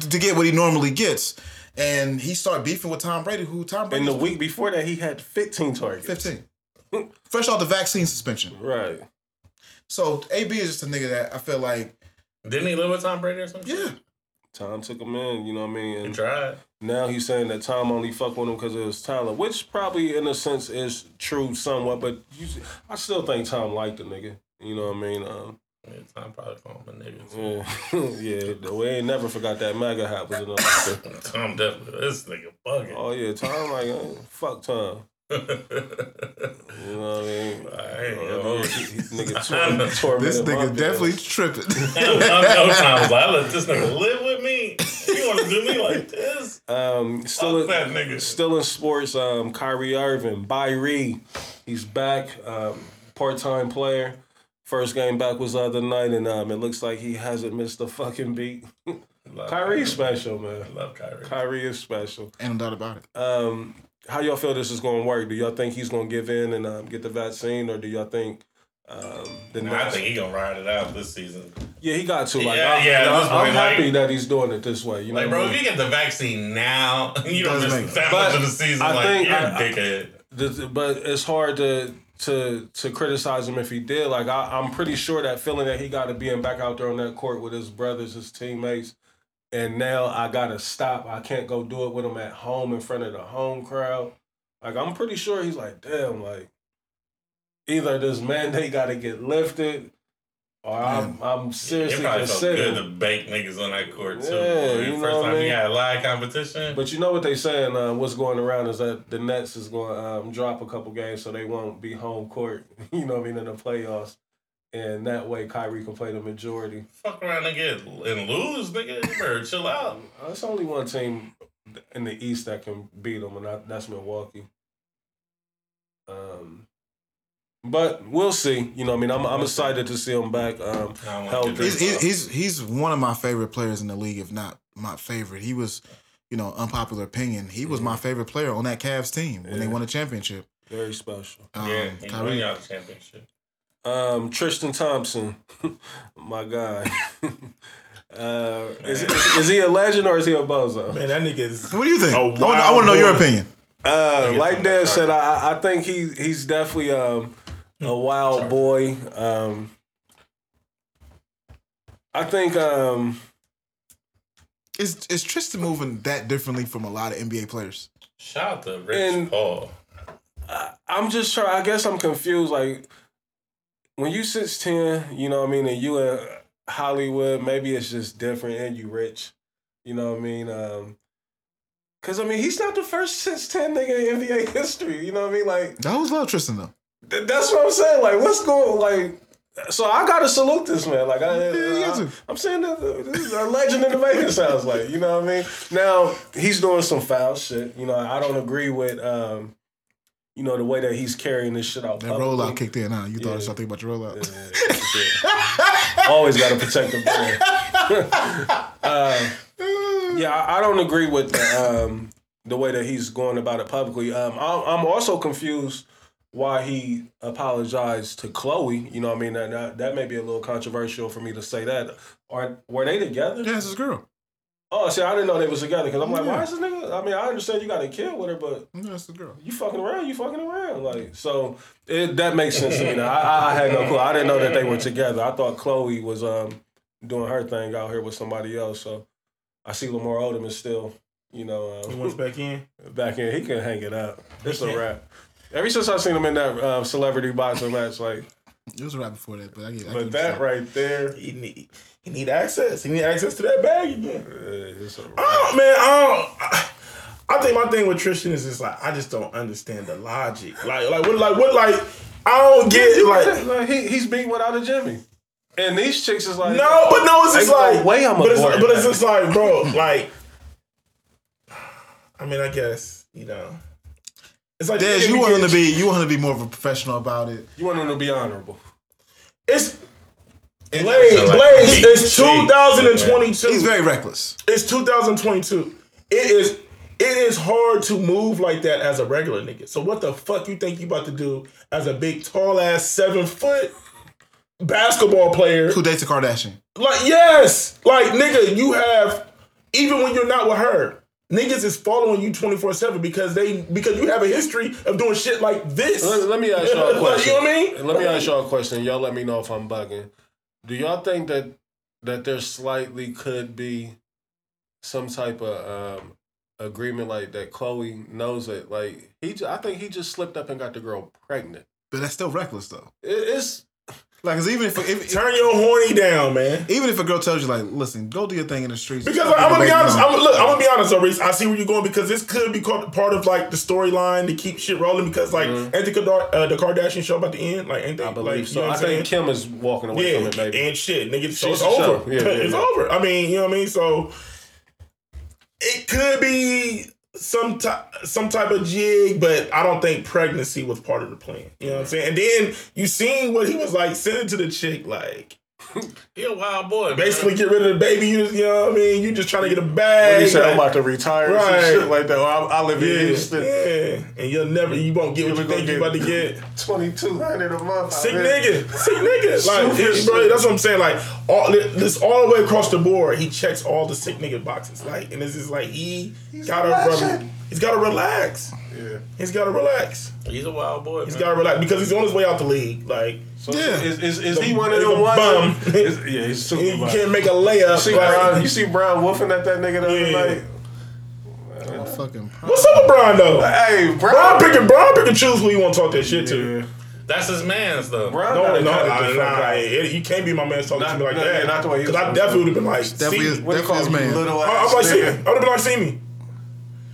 Speaker 1: to get what he normally gets, and he started beefing with Tom Brady, who Tom Brady
Speaker 3: And the week before that, he had 15 targets.
Speaker 1: fifteen, fresh off the vaccine suspension.
Speaker 3: Right.
Speaker 1: So AB is just a nigga that I feel like,
Speaker 2: Didn't he live with Tom Brady or something?
Speaker 1: yeah,
Speaker 3: Tom took him in, you know what I mean?
Speaker 2: He
Speaker 3: And
Speaker 2: tried.
Speaker 3: Now he's saying that Tom only fucked with him because of his talent, which probably in a sense is true somewhat, but you, I still think Tom liked the nigga. You know what I mean? Um,
Speaker 2: Yeah, Tom probably called a nigga.
Speaker 3: yeah, yeah. We ain't never forgot that MAGA hat was in the.
Speaker 2: Tom definitely. This nigga bugging.
Speaker 3: Oh yeah, Tom like fuck Tom. You know what I mean?
Speaker 2: Hey,
Speaker 3: Uh,
Speaker 2: yo.
Speaker 3: yeah, he- he- nigga
Speaker 2: I know.
Speaker 3: tor-
Speaker 1: this nigga
Speaker 3: bitch.
Speaker 1: definitely tripping.
Speaker 2: I know Tom was like, I let this nigga live with me. You want to do me like this?
Speaker 3: Um, still,
Speaker 2: Fuck
Speaker 3: in,
Speaker 2: that nigga.
Speaker 3: still in sports. Um, Kyrie Irving, Kyrie, he's back. Um, part time player. First game back was the other night, and um, it looks like he hasn't missed a fucking beat.
Speaker 2: Love
Speaker 3: Kyrie's special, man.
Speaker 2: I love Kyrie.
Speaker 3: Kyrie is special.
Speaker 1: Ain't no doubt about it.
Speaker 3: Um, how y'all feel this is going to work? Do y'all think he's going to give in and um, get the vaccine, or do y'all think um, the
Speaker 2: Nah, I think he gonna ride it out this season.
Speaker 3: yeah, he got to. Like,
Speaker 2: Yeah,
Speaker 3: I,
Speaker 2: yeah,
Speaker 3: I,
Speaker 2: this
Speaker 3: I'm
Speaker 2: boy,
Speaker 3: happy
Speaker 2: like-
Speaker 3: that he's doing it this way. You know,
Speaker 2: Like,
Speaker 3: what I
Speaker 2: bro,
Speaker 3: mean?
Speaker 2: if you get the vaccine now, you don't
Speaker 1: Doesn't
Speaker 2: miss
Speaker 1: make-
Speaker 2: that much of the season.
Speaker 3: I
Speaker 2: like,
Speaker 3: think
Speaker 2: you're
Speaker 3: I-
Speaker 2: a dickhead.
Speaker 3: The- but it's hard to to to criticize him if he did. Like I, I'm pretty sure that feeling that he got to being back out there on that court with his brothers, his teammates, and now I gotta stop. I can't go do it with him at home in front of the home crowd. Like I'm pretty sure he's like, damn, like either this mandate got to get lifted, or I'm I'm
Speaker 2: It
Speaker 3: seriously
Speaker 2: probably felt good to bank niggas on that court too.
Speaker 3: Yeah, you know
Speaker 2: First
Speaker 3: what I
Speaker 2: time
Speaker 3: mean?
Speaker 2: you had live competition.
Speaker 3: But you know what they saying? Uh, what's going around is that the Nets is going to um, drop a couple games so they won't be home court. You know what I mean in the playoffs, and that way Kyrie can play the majority.
Speaker 2: Fuck around and get and lose, nigga. You better chill out.
Speaker 3: It's only one team in the East that can beat them, and that, that's Milwaukee. Um, but we'll see. You know, I mean, I'm I'm excited to see him back. Um,
Speaker 2: I don't
Speaker 3: Hell,
Speaker 2: want to
Speaker 1: He's, he's he's he's one of my favorite players in the league, if not my favorite. He was, you know, unpopular opinion. He was my favorite player on that Cavs team when they won a championship.
Speaker 3: very special.
Speaker 1: Um,
Speaker 2: Yeah, he
Speaker 1: Kyrie,
Speaker 2: y'all the championship.
Speaker 3: Um, Tristan Thompson, my guy. uh, is, is, is he a legend or is he a bozo?
Speaker 4: Man, that nigga is.
Speaker 1: what do you think?
Speaker 4: A
Speaker 1: I want, I want to know your opinion.
Speaker 3: Uh, like
Speaker 2: from
Speaker 3: Dad said, I, I think he he's definitely um, a wild boy. Um, I think um,
Speaker 1: Is is Tristan moving that differently from a lot of NBA players?
Speaker 2: Shout out to Rich
Speaker 3: And-
Speaker 2: Paul.
Speaker 3: I, I'm just trying. I guess I'm confused. Like when you six ten, you know what I mean, and you in Hollywood, maybe it's just different, and you rich. You know what I mean? Um, Cause I mean, he's not the first six ten nigga in NBA history. You know what I mean? Like
Speaker 1: That was love Tristan though.
Speaker 3: th- that's what I'm saying. Like what's going like. So I gotta salute this man. Like I,
Speaker 1: got
Speaker 3: I, am saying that this is a legend in the making. Sounds like you know what I mean. Now he's doing some foul shit. You know I don't agree with um, you know the way that he's carrying this shit out.
Speaker 1: That
Speaker 3: publicly.
Speaker 1: rollout kicked in, huh? You thought I
Speaker 3: Yeah.
Speaker 1: was thinking about your rollout.
Speaker 3: Always got to protect the brand. uh, yeah, I, I don't agree with the, um, the way that he's going about it publicly. Um, I'm, I'm also confused why he apologized to Khloé. You know, what I mean that, that that may be a little controversial for me to say that. Are were they together?
Speaker 1: Yeah, it's his girl.
Speaker 3: Oh, see, I didn't know they was together because I'm like, why is this nigga? I mean, I understand you got a kid with her, but
Speaker 1: Yeah, it's his girl.
Speaker 3: you fucking around, you fucking around. Like, so it, that makes sense to me now. I, I, had no clue. I didn't know that they were together. I thought Khloé was um doing her thing out here with somebody else. So I see Lamar Odom is still, you know,
Speaker 4: He
Speaker 3: um,
Speaker 4: went back in.
Speaker 3: back in. He can hang it up. It's a wrap. Ever since I've seen him in that uh, celebrity boxing match, like,
Speaker 1: It was right before that, but I get. I
Speaker 3: but
Speaker 1: get
Speaker 3: that right there,
Speaker 4: He need he need access. He need access to that bag again.
Speaker 3: it's a wrap.
Speaker 4: Oh man, I don't. I think my thing with Tristan is just like I just don't understand the logic. Like, like what, like what, like I don't get like.
Speaker 3: Like, he, he's beating without a Jimmy. And these chicks is like,
Speaker 4: No, but no, it's just
Speaker 3: Ain't no
Speaker 4: like
Speaker 3: way I'm
Speaker 4: but it's,
Speaker 3: aborting
Speaker 4: but it's just like, bro, like. I mean, I guess you know. It's like
Speaker 1: Dez, you want him to be. You want him to be more of a professional about it.
Speaker 3: you want him to be honorable.
Speaker 4: It's
Speaker 1: And-
Speaker 4: Blaze.
Speaker 2: like-
Speaker 4: Blaze. It's 2022.
Speaker 1: He's very reckless.
Speaker 4: It's 2022. It is it is hard to move like that as a regular nigga. So what the fuck you think you about to do as a big tall ass seven foot basketball player?
Speaker 1: Who dates a Kardashian?
Speaker 4: Like yes, like nigga, you have even when you're not with her. Niggas is following you 24 7 because they because you have a history of doing shit like this.
Speaker 3: Let, let me ask y'all a question.
Speaker 4: you know what I mean?
Speaker 3: Let me ask y'all a question. Y'all let me know if I'm bugging. Do y'all think that that there slightly could be some type of um, agreement like that? Khloé knows it. Like he, I think he just slipped up and got the girl pregnant.
Speaker 1: But that's still reckless though.
Speaker 3: It, it's
Speaker 1: Like, 'cause even if, if
Speaker 4: Turn your horny down, man.
Speaker 1: even if a girl tells you like, listen, go do your thing in the streets.
Speaker 4: Because like, I'm gonna be honest. I'm, look, I'm gonna be honest, though, Reese. I see where you're going because this could be part of like the storyline to keep shit rolling. Because like, ain't the, uh, the Kardashian show about the end? Like, ain't they?
Speaker 3: I believe
Speaker 4: like,
Speaker 3: so.
Speaker 4: You know
Speaker 3: I
Speaker 4: what
Speaker 3: think
Speaker 4: saying?
Speaker 3: Kim is walking away
Speaker 4: Yeah,
Speaker 3: from it, maybe.
Speaker 4: and shit, nigga. So it's over.
Speaker 3: Yeah, yeah,
Speaker 4: it's
Speaker 3: yeah.
Speaker 4: over. I mean, you know what I mean. So it could be some type some type of jig, but I don't think pregnancy was part of the plan. You know what I'm saying? And then you seen what he was like sending to the chick, like
Speaker 2: He a wild boy. man.
Speaker 4: basically get rid of the baby. You just, you know what I mean? You just trying to get a bag.
Speaker 3: he said I'm about to retire,
Speaker 4: Right.
Speaker 3: some shit like that. Or I, I live in
Speaker 4: yeah,
Speaker 3: Houston.
Speaker 4: yeah, and you'll never, you won't get what you think you
Speaker 3: gonna
Speaker 4: about to get.
Speaker 3: Twenty two hundred a month.
Speaker 4: Sick
Speaker 3: I
Speaker 4: nigga, sick nigga. Like,
Speaker 3: Super
Speaker 4: it- bro, that's what I'm saying. Like, all this all the way across the board, he checks all the sick nigga boxes. Like, and this is like he gotta,
Speaker 3: flashing.
Speaker 4: re- he's gotta relax.
Speaker 3: Yeah.
Speaker 4: He's gotta relax.
Speaker 2: He's a wild boy.
Speaker 4: He's gotta relax because he's on his way out the league. Like,
Speaker 3: So
Speaker 1: Yeah.
Speaker 3: is, is, is
Speaker 4: The-
Speaker 3: he one of them
Speaker 4: a
Speaker 3: ones?
Speaker 4: bum.
Speaker 3: Is- yeah, he's super
Speaker 4: you
Speaker 3: bum.
Speaker 4: can't make a layup.
Speaker 3: You see,
Speaker 4: like-
Speaker 3: Brown, you see Brown woofing at that nigga the other
Speaker 4: Yeah.
Speaker 3: night.
Speaker 1: Oh, fucking.
Speaker 4: What's up with Brian though?
Speaker 3: Hey,
Speaker 4: Brian
Speaker 3: Brown.
Speaker 4: pick and Brian pick and choose who you want to talk that shit to.
Speaker 2: That's his man's though.
Speaker 3: Brown
Speaker 4: No,
Speaker 3: gotta
Speaker 4: no,
Speaker 3: cut
Speaker 4: nah, nah,
Speaker 3: out.
Speaker 4: it- you can't be my man's talking
Speaker 3: Not-
Speaker 4: to me like
Speaker 3: no,
Speaker 4: that.
Speaker 3: yeah, not the way he was
Speaker 4: Because I definitely would have been like,
Speaker 1: Definitely
Speaker 4: see,
Speaker 1: is-
Speaker 3: What
Speaker 1: Definitely
Speaker 3: call
Speaker 1: his man.
Speaker 3: Little
Speaker 4: I, I
Speaker 3: ass
Speaker 4: like, see me. I
Speaker 3: nigga.
Speaker 4: would have been like, see me.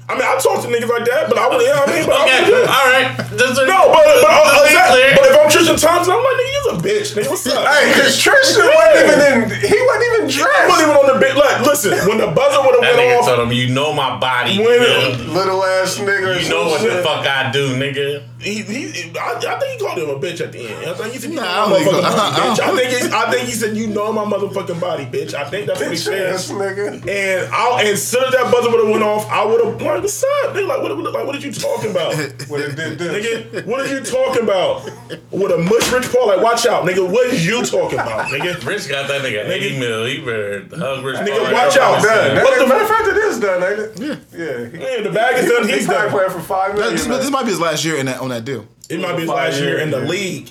Speaker 4: I mean, I talk to niggas like that, but I would, you know what I mean? But I
Speaker 2: Okay,
Speaker 4: would've-
Speaker 2: all right. Just
Speaker 4: No, but but, uh,
Speaker 2: Just be
Speaker 4: exactly. but if I'm Tristan Thompson, I'm like, nigga, you's a bitch, nigga. What's up?
Speaker 3: Hey, cause Tristan wasn't even in. He wasn't even
Speaker 4: I wasn't even on the bit. Look, listen, when the buzzer would have went
Speaker 2: nigga
Speaker 4: off,
Speaker 2: told him, "You know my body.
Speaker 4: When-
Speaker 2: nigga.
Speaker 3: Little ass nigga.
Speaker 2: You know what
Speaker 3: some
Speaker 2: the fuck I do, nigga."
Speaker 4: He, he, I, I think he called him a bitch at the end. I think he said, you
Speaker 1: Nah,
Speaker 4: know
Speaker 1: I
Speaker 4: my
Speaker 1: don't think
Speaker 4: motherfucking body,
Speaker 1: I
Speaker 4: bitch. I think, he, I think he said, you know my motherfucking body, bitch. I think that's what he said.
Speaker 3: ass nigga.
Speaker 4: And I, and as soon as that buzzer would have went off, I would have like, "What's up?" Nigga, like, what, what, like, what are you talking about,
Speaker 3: When it did
Speaker 4: nigga? What are you talking about? With a mush Rich Paul, like, watch out, nigga. What is you talking about, nigga?
Speaker 2: Rich got that nigga,
Speaker 4: Nigga.
Speaker 2: 80 mil. He better hug Rich.
Speaker 4: Nigga,
Speaker 2: Paul.
Speaker 4: watch out,
Speaker 3: Done.
Speaker 4: What
Speaker 3: What
Speaker 4: the
Speaker 3: the matter of fact, it is done, ain't it? Yeah. Yeah. He,
Speaker 4: Yeah, the bag is done.
Speaker 3: he's
Speaker 4: He's done.
Speaker 3: playing for five
Speaker 1: This, this might be his last year in that on that deal.
Speaker 4: It might be his last year in the league.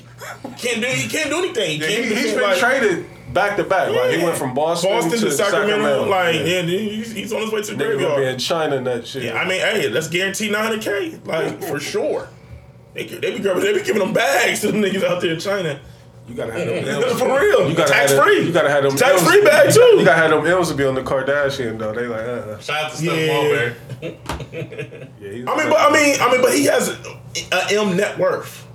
Speaker 4: Can't do. He can't do anything. He
Speaker 3: Yeah,
Speaker 4: can't
Speaker 3: he,
Speaker 4: do
Speaker 3: he's
Speaker 4: anything,
Speaker 3: been
Speaker 4: like,
Speaker 3: traded back to back. Like he went from Boston,
Speaker 4: Boston to, Sacramento. Like,
Speaker 3: yeah.
Speaker 4: yeah, he's, he's on his way to the
Speaker 3: Nigga gonna be in China and that shit.
Speaker 4: Yeah, I mean, hey, let's guarantee 900k, like for sure. They, they be grabbing, they be giving them bags to them niggas out there in China.
Speaker 3: You gotta have them M's.
Speaker 4: For real.
Speaker 3: You gotta
Speaker 4: tax
Speaker 3: have them-
Speaker 4: free.
Speaker 3: You gotta have them
Speaker 4: tax
Speaker 3: M's.
Speaker 4: free bag too.
Speaker 3: You gotta have them M's to be on the Kardashian though. They like, uh,
Speaker 2: Shout out to Steph
Speaker 4: Yeah.
Speaker 2: Mulberry.
Speaker 3: yeah.
Speaker 4: I mean, but I mean, I mean, but he has an M net worth.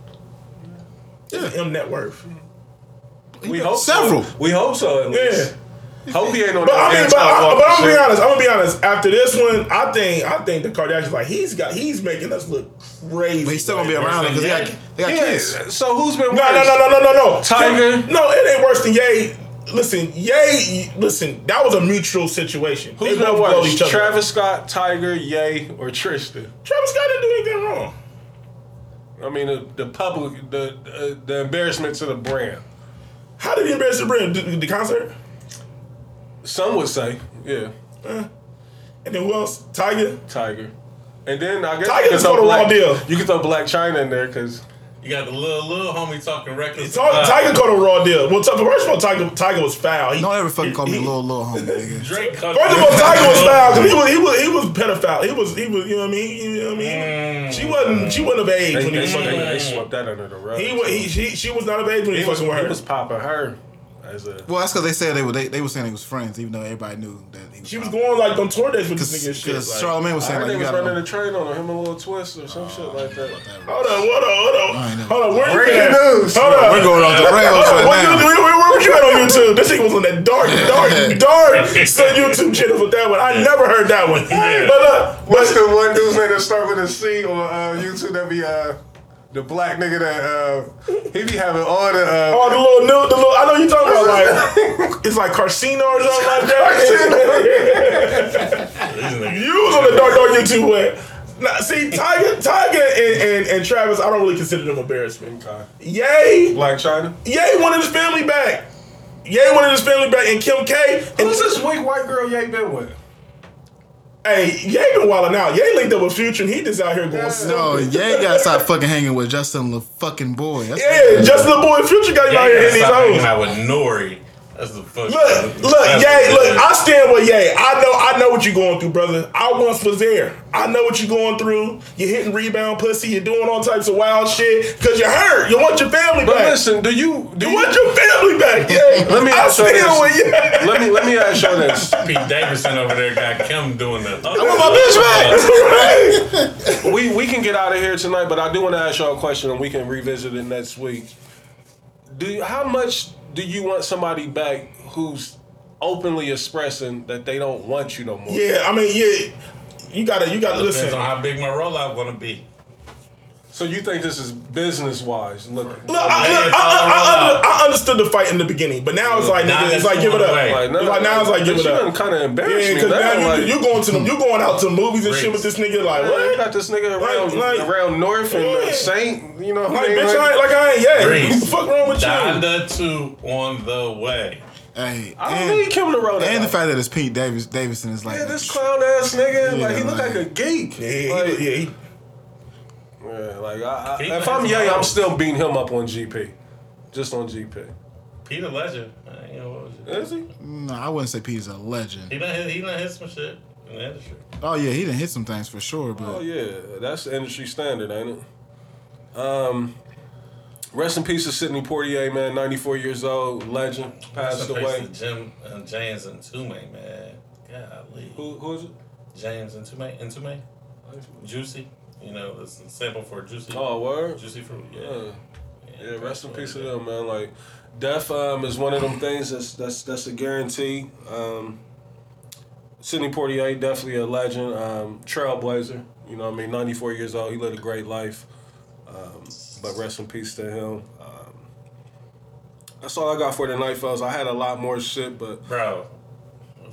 Speaker 4: Yeah, M net worth.
Speaker 3: we hope
Speaker 1: Several.
Speaker 3: So. We hope so. At least. Hope he ain't on
Speaker 4: But I mean, but, I, but I'm gonna be honest. I'm gonna be honest. After this one, I think I think the Kardashians like he's got he's making us look crazy.
Speaker 1: But he's still gonna be
Speaker 4: right now.
Speaker 1: around because they got, they got
Speaker 3: Yeah,
Speaker 1: kids.
Speaker 3: So who's been
Speaker 4: No,
Speaker 3: worse?
Speaker 4: no, no, no, no, no, no.
Speaker 3: Tyga?
Speaker 4: No, it ain't worse than Ye. Listen, Ye. Listen, that was a mutual situation.
Speaker 3: Who's
Speaker 4: they
Speaker 3: been
Speaker 4: both blowed
Speaker 3: worse?
Speaker 4: each other.
Speaker 3: Travis Scott, Tyga, Ye, or Tristan?
Speaker 4: Travis Scott didn't do anything wrong.
Speaker 3: I mean, the, the public, the, the the embarrassment to the brand.
Speaker 4: How did he embarrass the brand? The, the concert?
Speaker 3: Some would say, yeah,
Speaker 4: And then who else? Tyga.
Speaker 3: Tyga. And then I guess
Speaker 4: Tyga
Speaker 3: you can throw
Speaker 4: got a raw
Speaker 3: Black-
Speaker 4: deal.
Speaker 3: You can throw Blac Chyna in there because
Speaker 2: You got the little little homie talking reckless.
Speaker 4: Tyga,
Speaker 2: Uh,
Speaker 4: Tyga caught a raw deal. Well, t- first of all, Tyga, Tyga was foul. He,
Speaker 1: Don't ever fucking call me
Speaker 4: he-
Speaker 1: little little homie, nigga.
Speaker 2: Drake
Speaker 4: First of all, Tyga was foul because he was he was he was pedophile. He was he was you know what I mean. You know what I mean. She wasn't she wasn't of age
Speaker 3: they,
Speaker 4: when he was fucking
Speaker 3: they,
Speaker 4: with her.
Speaker 3: they swept that under the rug.
Speaker 4: He he she, she was not of age when he,
Speaker 3: he was,
Speaker 4: fucking with her.
Speaker 3: he
Speaker 4: her.
Speaker 3: was popping her as a.
Speaker 1: Well, that's because they said they were they, they were saying they was friends, even though everybody knew that he was.
Speaker 4: She was going like on tour dates with this nigga and shit.
Speaker 1: Because
Speaker 4: Like,
Speaker 1: Charlamagne was
Speaker 3: I
Speaker 1: saying
Speaker 3: heard
Speaker 1: like
Speaker 3: they
Speaker 1: you
Speaker 3: was
Speaker 1: got
Speaker 3: running a train on him, a little twist or some shit like that.
Speaker 4: hold on, hold on, hold on,
Speaker 1: ain't know.
Speaker 4: hold on. Where you
Speaker 3: Breaking
Speaker 4: at?
Speaker 3: news.
Speaker 4: Hold on.
Speaker 1: We're going off the rails
Speaker 4: Hold on,
Speaker 1: right now.
Speaker 4: where, where, where was you at on YouTube? This nigga was on that dark, dark, dark some YouTube channel with that one. I never heard that one. But look,
Speaker 3: What's
Speaker 4: but
Speaker 3: the one dude's name that start with a C on uh, YouTube that be uh, the black nigga that uh, he be having all the uh,
Speaker 4: Oh, the little new, the little. I know you talking about like it's like Carcino or something like that.
Speaker 2: These niggas-
Speaker 4: you was on the dark dark YouTube way. Now, see, Tyga, Tyga, and, and, and Travis, I don't really consider them embarrassment. Ye,
Speaker 3: Blac Chyna.
Speaker 4: Ye wanted his family back. Ye wanted his family back, and Kim K. And
Speaker 3: Who's this weak white girl you ain't been with?
Speaker 4: Hey, Ye been wilding out. Ye linked up with Future, and he just out here going.
Speaker 1: No, yeah, you gotta stop fucking hanging with Justin the fucking boy. That's
Speaker 4: Yeah, Justin LaBoy Future got him
Speaker 2: Yeah,
Speaker 4: out here
Speaker 2: you
Speaker 4: hitting
Speaker 2: gotta
Speaker 4: these
Speaker 2: stop hanging out with Nori. That's the fuck.
Speaker 4: Look, look, Ye, look, I stand with Ye. I know, I know what you're going through, brother. I once was there. I know what you're going through. You're hitting rebound pussy. You're doing all types of wild shit because you're hurt. You want your family
Speaker 3: But
Speaker 4: back.
Speaker 3: listen, do you do
Speaker 4: you
Speaker 3: you,
Speaker 4: want your family back. Yeah.
Speaker 3: Let me
Speaker 4: I
Speaker 3: ask you this.
Speaker 4: with Ye.
Speaker 3: let me let me ask you this.
Speaker 2: Pete Davidson over there got Kim doing the. I
Speaker 1: want my bitch back.
Speaker 3: We we can get out of here tonight, but I do want to ask y'all a question, and we can revisit it next week. Do you, how much do you want somebody back who's openly expressing that they don't want you no more?
Speaker 4: Yeah, I mean, yeah. You gotta, you gotta
Speaker 2: Depends
Speaker 4: listen.
Speaker 2: on how big my rollout gonna be.
Speaker 3: So you think this is business wise? Look,
Speaker 4: Look, I, I, I, I, I understood the fight in the beginning, but now it's like,
Speaker 2: Now
Speaker 4: nigga, it's
Speaker 2: it's
Speaker 4: like give it up.
Speaker 2: going away.
Speaker 3: like,
Speaker 4: It's like now it's like give it
Speaker 3: you
Speaker 4: up.
Speaker 3: kind of
Speaker 4: Yeah,
Speaker 3: embarrassed me
Speaker 4: because now
Speaker 3: now.
Speaker 4: you,
Speaker 3: like,
Speaker 4: you going to the, you going out to movies and shit with this nigga. Like
Speaker 3: Man, you
Speaker 4: what?
Speaker 3: got this nigga around
Speaker 4: Like- like-
Speaker 3: around North and uh,
Speaker 4: Yeah.
Speaker 3: Saint. You know,
Speaker 4: Like bitch, I ain't, like I ain't yeah. What the fuck wrong with you?
Speaker 2: Donda 2 on the way.
Speaker 1: Hey,
Speaker 3: I don't
Speaker 1: and,
Speaker 3: need Kim to roll that.
Speaker 1: and the fact that it's Pete Davis Davidson is like
Speaker 3: Yeah, this clown ass nigga,
Speaker 1: Yeah,
Speaker 3: like he look
Speaker 1: like-
Speaker 3: like a geek.
Speaker 4: Yeah, he, yeah, he,
Speaker 3: yeah, like I, I, if I'm Ye, I'm still beating him up on GP, just on GP.
Speaker 2: Peter Legend. I ain't know what was it.
Speaker 3: Is he?
Speaker 1: no, I wouldn't say Pete's a legend.
Speaker 2: He done hit, he done hit some shit in the industry.
Speaker 1: Oh yeah, he didn't hit some things for sure, but
Speaker 3: Oh yeah, that's the industry standard, ain't it? Um, rest in peace to Sidney Poitier, man, 94 years old, legend, passed
Speaker 2: Some
Speaker 3: away.
Speaker 2: face to Jim and James Mtume, man. Golly.
Speaker 3: Who, who is it?
Speaker 2: James Mtume and Tume? Juicy. You know, it's a sample for Juicy.
Speaker 3: Oh, word.
Speaker 2: Juicy fruit, yeah.
Speaker 3: Uh, Yeah, rest in peace to them, man. Like, death um, is one of them things that's that's that's a guarantee. Um, Sidney Poitier, definitely a legend, um, trailblazer. You know, what I mean, ninety four years old, he lived a great life. Um, but rest in peace to him. Um, that's all I got for tonight, fellas. I had a lot more shit, but
Speaker 2: Bro.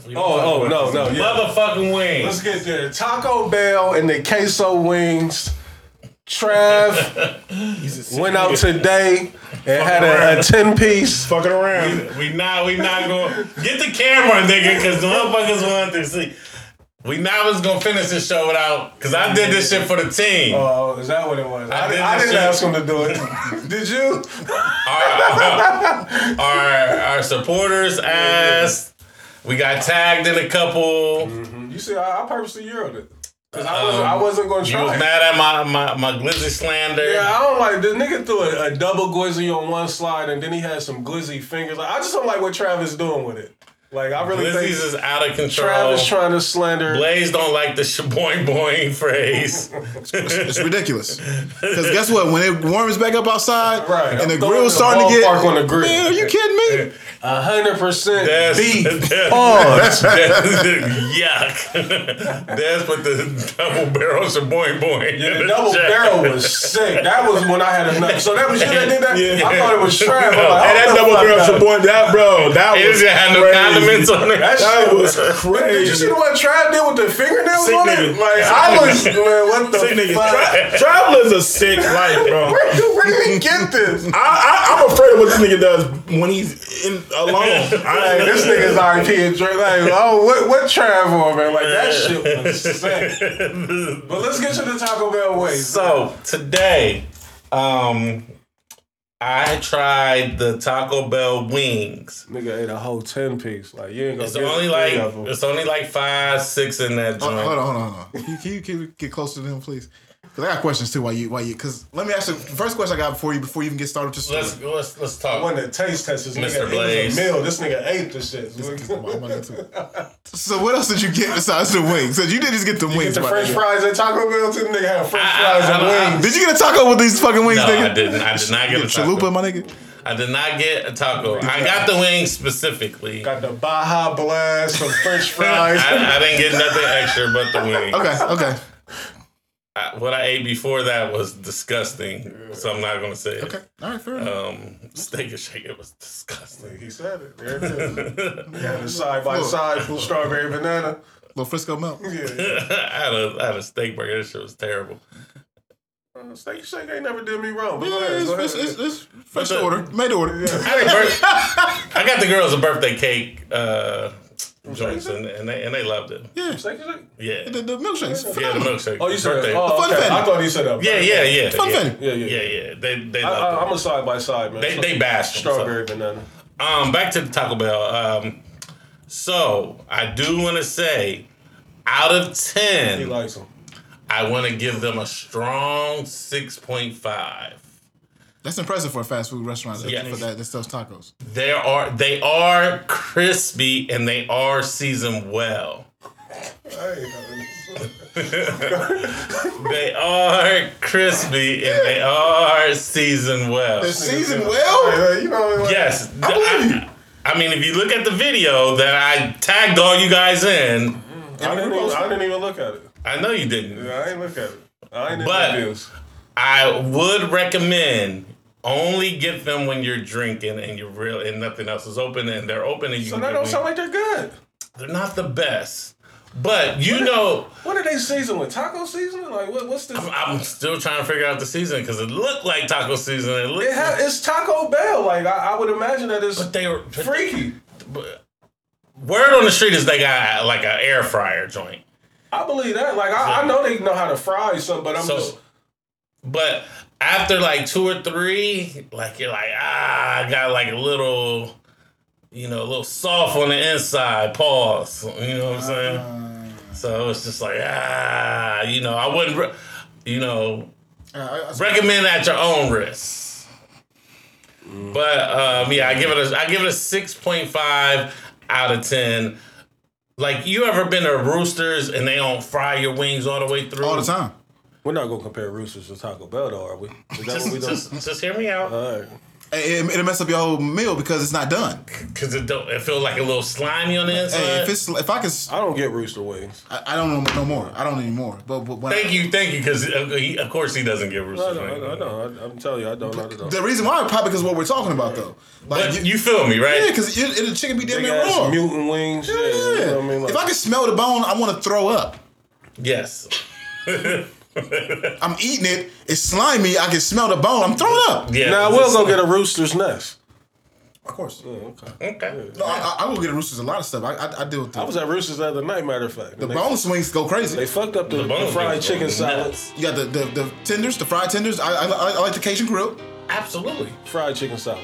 Speaker 2: If
Speaker 3: Oh, oh, no, no, yeah.
Speaker 2: Motherfucking wings.
Speaker 3: let's get there. Taco Bell and the queso wings. Trav went out today and had a, a ten piece.
Speaker 4: fucking around.
Speaker 2: We not we not going get the camera, nigga, because the motherfuckers want to see. We not was gonna finish this show without because I did this shit for the team.
Speaker 3: Oh, is that what it was? I,
Speaker 2: I did,
Speaker 3: I didn't
Speaker 2: shit.
Speaker 3: ask him to do it. did you?
Speaker 2: our, our our supporters asked. We got tagged in a couple. Mm-hmm.
Speaker 3: You see, I, I purposely euroed it. Cause I wasn't, um, I wasn't gonna try.
Speaker 2: You
Speaker 3: was
Speaker 2: mad at my my, my glizzy slander.
Speaker 3: Yeah, I don't like the nigga threw a, a double glizzy on one slide and then he had some glizzy fingers. Like, I just don't like what Travis doing with it. Like I really
Speaker 2: Glizzy's
Speaker 3: think
Speaker 2: is out of control.
Speaker 3: Travis trying to slander.
Speaker 2: Blaze don't like the shaboing boing phrase.
Speaker 1: It's ridiculous. Because guess what? When it warms back up outside
Speaker 3: Right,
Speaker 1: and the
Speaker 3: throwing
Speaker 1: grill's
Speaker 3: the
Speaker 1: starting to get.
Speaker 3: ballpark on the grill.
Speaker 1: Man, are you kidding me?
Speaker 3: A hundred percent
Speaker 2: That's,
Speaker 3: beef.
Speaker 2: that's,
Speaker 3: Pause.
Speaker 2: yuck. That's what the double barrel shaboing boing.
Speaker 3: Yeah, the double barrel was sick. That was when I had enough. So that was you that did that.
Speaker 4: Yeah.
Speaker 3: I thought it was Trav. I'm like,
Speaker 4: And that double
Speaker 3: fuck
Speaker 4: barrel
Speaker 3: that.
Speaker 4: shaboing, that bro, that
Speaker 2: It
Speaker 4: was
Speaker 2: didn't have no
Speaker 4: crazy.
Speaker 2: Condiments on it.
Speaker 3: That
Speaker 4: That
Speaker 3: shit
Speaker 4: was
Speaker 3: Did you see
Speaker 4: crazy.
Speaker 3: what Trav did with the fingernails
Speaker 4: Sick
Speaker 3: on it?
Speaker 4: nigga.
Speaker 3: Like I was man, what the
Speaker 4: Sick nigga.
Speaker 3: fuck?
Speaker 4: Tra- Traveler's a sick life, bro.
Speaker 3: Where, where did he get this?
Speaker 4: I, I, I'm afraid of what this nigga does when he's in alone. I,
Speaker 3: Like, this nigga's RP and Drake. Like, oh, what what Trav on, man? Like that shit was sick. But let's get to the Taco Bell way.
Speaker 2: So today, um, I tried the Taco Bell wings.
Speaker 3: Nigga ate a whole ten piece. Like you ain't gonna
Speaker 2: It's
Speaker 3: get
Speaker 2: only
Speaker 3: three
Speaker 2: like
Speaker 3: of 'em.
Speaker 2: it's only like five, six in that
Speaker 1: Hold
Speaker 2: joint.
Speaker 1: on, hold on, hold on. hold on. Can you, can you, can you get closer to him, please? Because I got questions too. Why you? Why you? Because let me ask you. The first question I got before you before you even get started with your
Speaker 2: Let's let's let's talk.
Speaker 3: wanted to taste test this nigga.
Speaker 2: Mr.
Speaker 3: It
Speaker 2: Blaze.
Speaker 3: meal. This nigga ate the shit.
Speaker 1: I'm gonna get to it. So what else did you get besides the wings? Because you did just get the
Speaker 3: Get
Speaker 1: wings.
Speaker 3: the French fries at Taco Bell too. Nigga had French
Speaker 2: I-
Speaker 3: fries
Speaker 2: I-
Speaker 3: and
Speaker 2: I don't-
Speaker 3: wings.
Speaker 1: Did you get a taco with these fucking wings,
Speaker 2: No,
Speaker 1: nigga?
Speaker 2: I didn't. I did not get
Speaker 1: You
Speaker 2: a
Speaker 1: get chalupa, my nigga.
Speaker 2: I did not get a taco. I got the wings specifically.
Speaker 3: Got the Baja Blast, some French fries.
Speaker 2: I, I didn't get nothing extra but the wings.
Speaker 1: Okay, okay,
Speaker 2: I- what I ate before that was disgusting, so I'm not gonna say it.
Speaker 1: okay. All right, fair enough.
Speaker 2: Um, steak and shake it was disgusting.
Speaker 3: he said it. There it is. Yeah, the side by side strawberry banana.
Speaker 1: little Frisco milk.
Speaker 3: Yeah.
Speaker 2: I had a I had a steak burger. That shit was terrible.
Speaker 3: Uh, Steak Shake ain't never did me wrong. But go
Speaker 1: Yeah,
Speaker 3: ahead,
Speaker 1: it's,
Speaker 3: go ahead.
Speaker 1: it's, it's, it's fresh
Speaker 2: the-
Speaker 1: order. Made to order.
Speaker 2: I, birth- I got the girls a birthday cake uh, joints, and, and they and they loved it.
Speaker 1: Yeah,
Speaker 3: Steak
Speaker 2: Yeah,
Speaker 1: the, the milkshakes.
Speaker 2: yeah, the
Speaker 1: phenomenal.
Speaker 2: milkshake.
Speaker 3: Oh, you said
Speaker 2: birthday.
Speaker 3: Oh,
Speaker 1: Fun
Speaker 3: okay.
Speaker 1: fatty.
Speaker 3: I thought you said that.
Speaker 2: Yeah, yeah, yeah,
Speaker 1: Fun
Speaker 2: yeah.
Speaker 3: Yeah, yeah,
Speaker 2: Yeah,
Speaker 3: yeah.
Speaker 2: yeah. They they
Speaker 3: I,
Speaker 2: loved
Speaker 3: I, I'm a side by side, man.
Speaker 2: They they bashed them, so.
Speaker 3: strawberry banana.
Speaker 2: Um, back to the Taco Bell. Um, so I do want to say, out of ten,
Speaker 3: He
Speaker 2: ten,
Speaker 3: likes them.
Speaker 2: I want to give them a strong six point five.
Speaker 1: That's impressive for a fast food restaurant. that-
Speaker 2: Yeah.
Speaker 1: For that, that sells tacos.
Speaker 2: They are they are crispy and they are seasoned well. They are crispy and they are seasoned well.
Speaker 1: They're seasoned well.
Speaker 3: You know,
Speaker 2: Yes.
Speaker 1: I believe you.
Speaker 2: I, I mean, if you look at the video that I tagged all you guys in,
Speaker 3: I didn't, even, I didn't even look at it.
Speaker 2: I know you didn't.
Speaker 3: Yeah, I ain't look at it. I ain't in
Speaker 2: But- I would recommend only get them when you're drinking and you're real and nothing else is open and they're open and you
Speaker 3: So that don't sound like they're good.
Speaker 2: they're not the best. But you know,
Speaker 3: What are they season with? Taco seasoning? Like what, what's this?
Speaker 2: I'm still trying to figure out the season because it looked like taco season. It looked
Speaker 3: It ha- it's Taco Bell. Like I, I would imagine that it's
Speaker 2: but they were but-
Speaker 3: freaky.
Speaker 2: but- Word on the street is they got like an air fryer joint.
Speaker 3: I believe that. Like I, I know they know how to fry something, but I'm
Speaker 2: So,
Speaker 3: just
Speaker 2: but after like two or three, like you're like ah, I got like a little, you know, a little soft on the inside. Pause. You know what I'm saying? so it's just like ah, you know, I wouldn't, re- you know,
Speaker 1: Uh, I- I-
Speaker 2: recommend at your own risk. But um, yeah, I give it a I give it a six point five out of ten. Like you ever been to Roosters and they don't fry your wings all the way through?
Speaker 1: all the time.
Speaker 3: We're not gonna compare Roosters to Taco Bell, though, are we? Is that
Speaker 2: Just,
Speaker 3: what we doing?
Speaker 2: just, just hear me out.
Speaker 3: All right.
Speaker 1: It, it'll mess up your whole meal because it's not done.
Speaker 2: Cause it don't it feels like a little slimy on the inside.
Speaker 1: Hey, if it's if I can,
Speaker 3: I don't get rooster wings.
Speaker 1: I, I don't know no more. I don't anymore. But, but when
Speaker 2: thank you, thank you, because uh, of course he doesn't get
Speaker 3: I
Speaker 2: roosters.
Speaker 3: know, I know, I know. I, I'm telling you, I don't. I don't.
Speaker 1: the reason why probably because what we're talking about though. Like
Speaker 2: But you feel me, right?
Speaker 1: yeah, because it, it, the chicken be damn
Speaker 3: Big
Speaker 1: near raw.
Speaker 3: mutant wings. Yeah.
Speaker 1: Yeah.
Speaker 3: You know what I mean? Like,
Speaker 1: if I can smell the bone, I want to throw up.
Speaker 2: Yes.
Speaker 1: I'm eating it. It's slimy. I can smell the bone. I'm throwing up.
Speaker 2: Yeah.
Speaker 3: now I will go get a rooster's nest.
Speaker 1: Of course.
Speaker 3: Okay.
Speaker 2: Okay.
Speaker 1: No, I, I, I will get a roosters a lot of stuff. I, I, I deal with the,
Speaker 3: I was at Roosters the other night. Matter of fact,
Speaker 1: the
Speaker 3: they,
Speaker 1: bone swings go crazy.
Speaker 3: they fucked up the,
Speaker 2: The
Speaker 3: the,
Speaker 2: bone
Speaker 3: fried chicken
Speaker 2: go
Speaker 3: salad.
Speaker 1: you got the, the the tenders, the fried tenders. I, I, I, I like the Cajun grill.
Speaker 2: Absolutely.
Speaker 3: Fried chicken salad.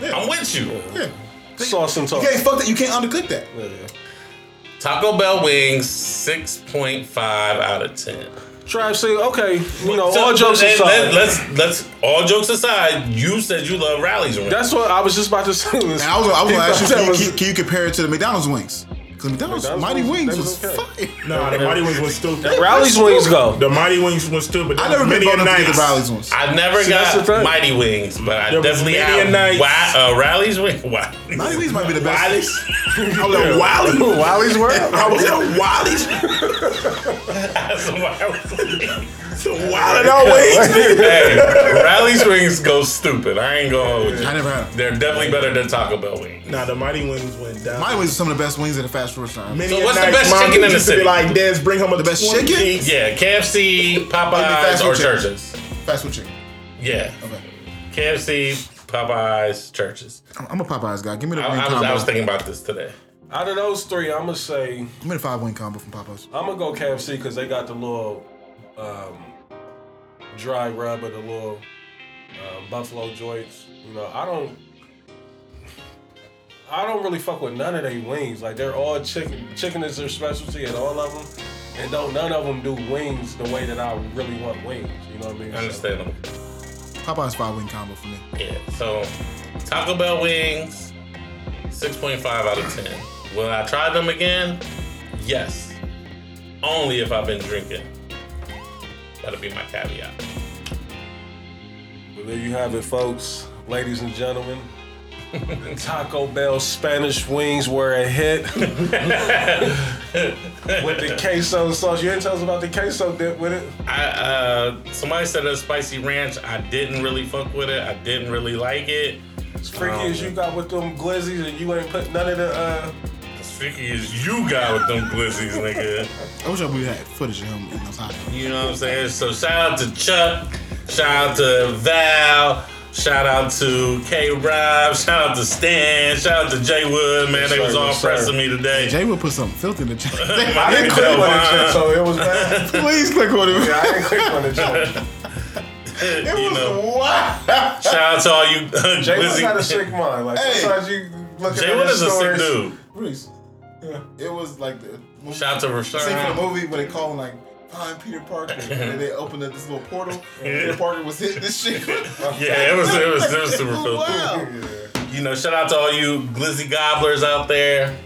Speaker 3: Yeah.
Speaker 2: I'm with you.
Speaker 1: Yeah.
Speaker 3: Sauce and
Speaker 1: You
Speaker 3: sauce.
Speaker 1: can't fuck that. You can't undercook that.
Speaker 3: Yeah, yeah.
Speaker 2: Taco Bell wings, six point five out of ten.
Speaker 3: Trav, see, okay, you know,
Speaker 2: So,
Speaker 3: all jokes
Speaker 2: and
Speaker 3: aside.
Speaker 2: Let, us let's all jokes aside. You said you love rallies. Right?
Speaker 3: that's what I was just about to say.
Speaker 1: And I was, I was gonna ask you, can you, can, can you compare it to the McDonald's wings? Because McDonald's,
Speaker 3: McDonald's
Speaker 1: Mighty
Speaker 3: wings,
Speaker 1: Wings was
Speaker 3: was okay.
Speaker 1: fire.
Speaker 4: Nah, the Mighty Wings was stupid.
Speaker 3: Rally's wings go.
Speaker 4: The Mighty Wings was stupid.
Speaker 1: I never been
Speaker 4: many
Speaker 1: bold to get the Rallies ones.
Speaker 2: I never
Speaker 3: See,
Speaker 2: got. Mighty Wings, but I
Speaker 4: There
Speaker 2: definitely
Speaker 4: many a
Speaker 2: have
Speaker 4: night.
Speaker 2: Uh, rallies wing. Wa-
Speaker 1: Mighty Wings might be the best.
Speaker 2: Wally's.
Speaker 4: I was at Wiley.
Speaker 3: Wally's world.
Speaker 4: I was at Wiley's.
Speaker 2: That's a Wally's.
Speaker 4: Wiley no wings.
Speaker 2: hey, rallies wings go stupid. I ain't gonna hold you.
Speaker 1: I never had them.
Speaker 2: They're definitely better than Taco Bell wings.
Speaker 4: Nah, the Mighty Wings went down.
Speaker 1: Mighty Wings are some of the best wings at a fast food restaurant.
Speaker 4: Many
Speaker 2: So
Speaker 4: a
Speaker 2: what's the
Speaker 4: nights,
Speaker 2: best
Speaker 4: Mom
Speaker 2: chicken in the
Speaker 4: used to be
Speaker 2: city?
Speaker 4: Like, Des, bring home
Speaker 1: The best chicken?
Speaker 4: piece.
Speaker 2: Yeah, KFC,
Speaker 1: fast
Speaker 2: Popeyes,
Speaker 1: food
Speaker 2: or
Speaker 1: chicken.
Speaker 2: Church's.
Speaker 1: Fast food chicken.
Speaker 2: Yeah,
Speaker 1: Okay.
Speaker 2: KFC, Popeyes, Church's.
Speaker 1: I'm- I'm a Popeyes guy. Give me the
Speaker 2: I,
Speaker 1: wing
Speaker 2: I was,
Speaker 1: combo.
Speaker 2: I was thinking about this today.
Speaker 3: Out of those three, I'm gonna say
Speaker 1: Give me the five wing combo from Popeyes.
Speaker 3: I'm gonna go KFC because they got the little um, dry rub of the little um, buffalo joints. You know, I don't. I don't really fuck with none of their wings. Like they're all chicken. Chicken is their specialty at all of them, and don't none of them do wings the way that I really want wings. You know what I mean? So-
Speaker 2: Understandable.
Speaker 1: Popeyes five wing combo for me.
Speaker 2: Yeah. So Taco Bell wings, six point five out of ten. Will I try them again? Yes. Only if I've been drinking. That'll be my caveat.
Speaker 3: Well, there you have it, folks. Ladies and gentlemen. Taco Bell Spanish wings were a hit. with the queso sauce. You didn't tell us about the queso dip with it?
Speaker 2: I uh somebody said a spicy ranch. I didn't really fuck with it. I didn't really like it.
Speaker 3: As freaky
Speaker 2: Um,
Speaker 3: as you got with them glizzies and you ain't put none of the uh
Speaker 2: As freaky as you got with them glizzies, nigga.
Speaker 1: I wish we had footage of him in those hot dogs.
Speaker 2: You know what I'm saying? So shout out to Chuck, shout out to Val, shout out to K Rob, shout out to Stan, shout out to Jay Wood, man. They
Speaker 3: Yes,
Speaker 2: was all
Speaker 3: yes, sir.
Speaker 2: pressing me today.
Speaker 1: Jay Wood put something filthy in the chat.
Speaker 2: My nigga Delvon,
Speaker 3: so it was bad.
Speaker 1: Please click on him.
Speaker 3: yeah, I didn't click on the joke.
Speaker 2: you know,
Speaker 1: Wow.
Speaker 2: shout out to all you uh,
Speaker 3: Jay was not a sick mind. Like
Speaker 1: Hey.
Speaker 3: sometimes you look
Speaker 2: Jay
Speaker 3: at
Speaker 2: Wood
Speaker 3: his
Speaker 2: is a sick dude.
Speaker 1: Reese. It was like the movie,
Speaker 2: Shout out to
Speaker 1: scene from the movie where they call him like find Peter Parker and they opened up this little portal and Peter Parker was hitting this shit.
Speaker 2: Yeah, it was it was it was super filthy.
Speaker 1: Wow.
Speaker 2: You know, shout out to all you glizzy gobblers out there.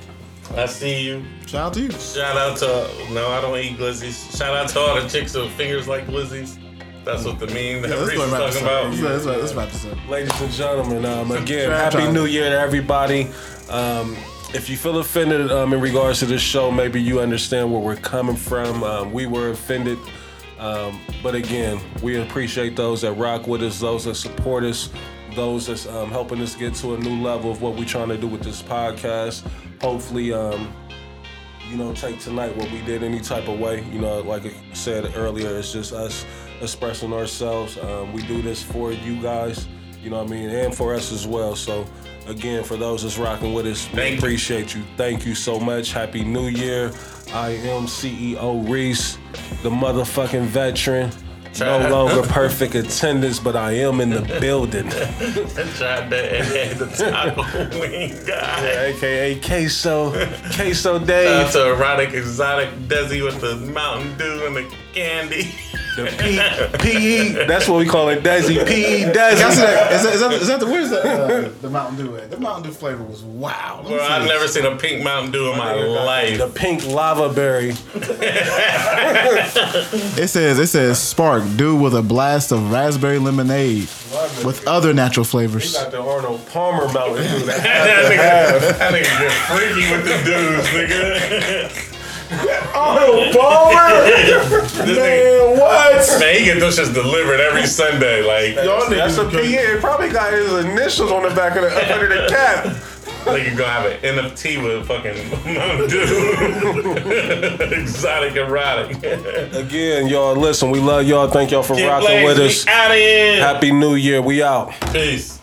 Speaker 2: I see you.
Speaker 1: Shout out to you.
Speaker 2: Shout out to no, I don't eat glizzies. Shout out to all the chicks with fingers like glizzies. That's what the meme that
Speaker 1: Yeah, that's
Speaker 2: Reese
Speaker 1: what
Speaker 2: is
Speaker 1: I'm about to
Speaker 2: talking about.
Speaker 1: That's what- that's what- that's what I'm about to.
Speaker 3: Ladies and gentlemen, um, again, happy new year to everybody. Um, if you feel offended um, in regards to this show, maybe you understand where we're coming from. Um, we were offended. Um, but again, we appreciate those that rock with us, those that support us, those that's um, helping us get to a new level of what we're trying to do with this podcast. Hopefully, um, you know, take tonight what we did any type of way. You know, like I said earlier, it's just us expressing ourselves. Um, we do this for you guys, you know what I mean, and for us as well. So, again, for those that's rocking with us,
Speaker 2: Thank you.
Speaker 3: appreciate you. Thank you so much. Happy New Year. I am CEO Reese, the motherfucking veteran. No longer perfect attendance, but I am in the building.
Speaker 2: Tried that the taco wing guy.
Speaker 3: AKA Queso, Queso Dave.
Speaker 2: to erotic exotic Desi with the Mountain Dew and the candy.
Speaker 3: The P- PE, that's what we call it, Desi. PE
Speaker 1: That's
Speaker 3: Desi.
Speaker 1: that, is, that, is, that, is that the where's the uh, the Mountain Dew at? The Mountain Dew flavor was wow.
Speaker 2: Bro, I've
Speaker 1: this.
Speaker 2: never seen a pink Mountain Dew in my life.
Speaker 3: The pink lava berry.
Speaker 1: It says it says spark dew with a blast of raspberry lemonade with other natural flavors.
Speaker 3: Got the Arnold Palmer Mountain Dew. That
Speaker 2: that nigga, that freaky with the dudes, nigga.
Speaker 3: Arnold Palmer?
Speaker 2: This
Speaker 3: Man, what?
Speaker 2: man, he get those shits delivered every Sunday. Like,
Speaker 4: Y'all
Speaker 3: That's a
Speaker 4: niggas
Speaker 3: PE. It probably got his initials on the back of the under the cap.
Speaker 2: nigga gonna have an NFT with a fucking Mountain Dew. Exotic erotic.
Speaker 3: Again, y'all, listen, we love y'all. Thank y'all for
Speaker 2: Get
Speaker 3: rocking with us.
Speaker 2: Out of here.
Speaker 3: Happy New Year. We out.
Speaker 2: Peace.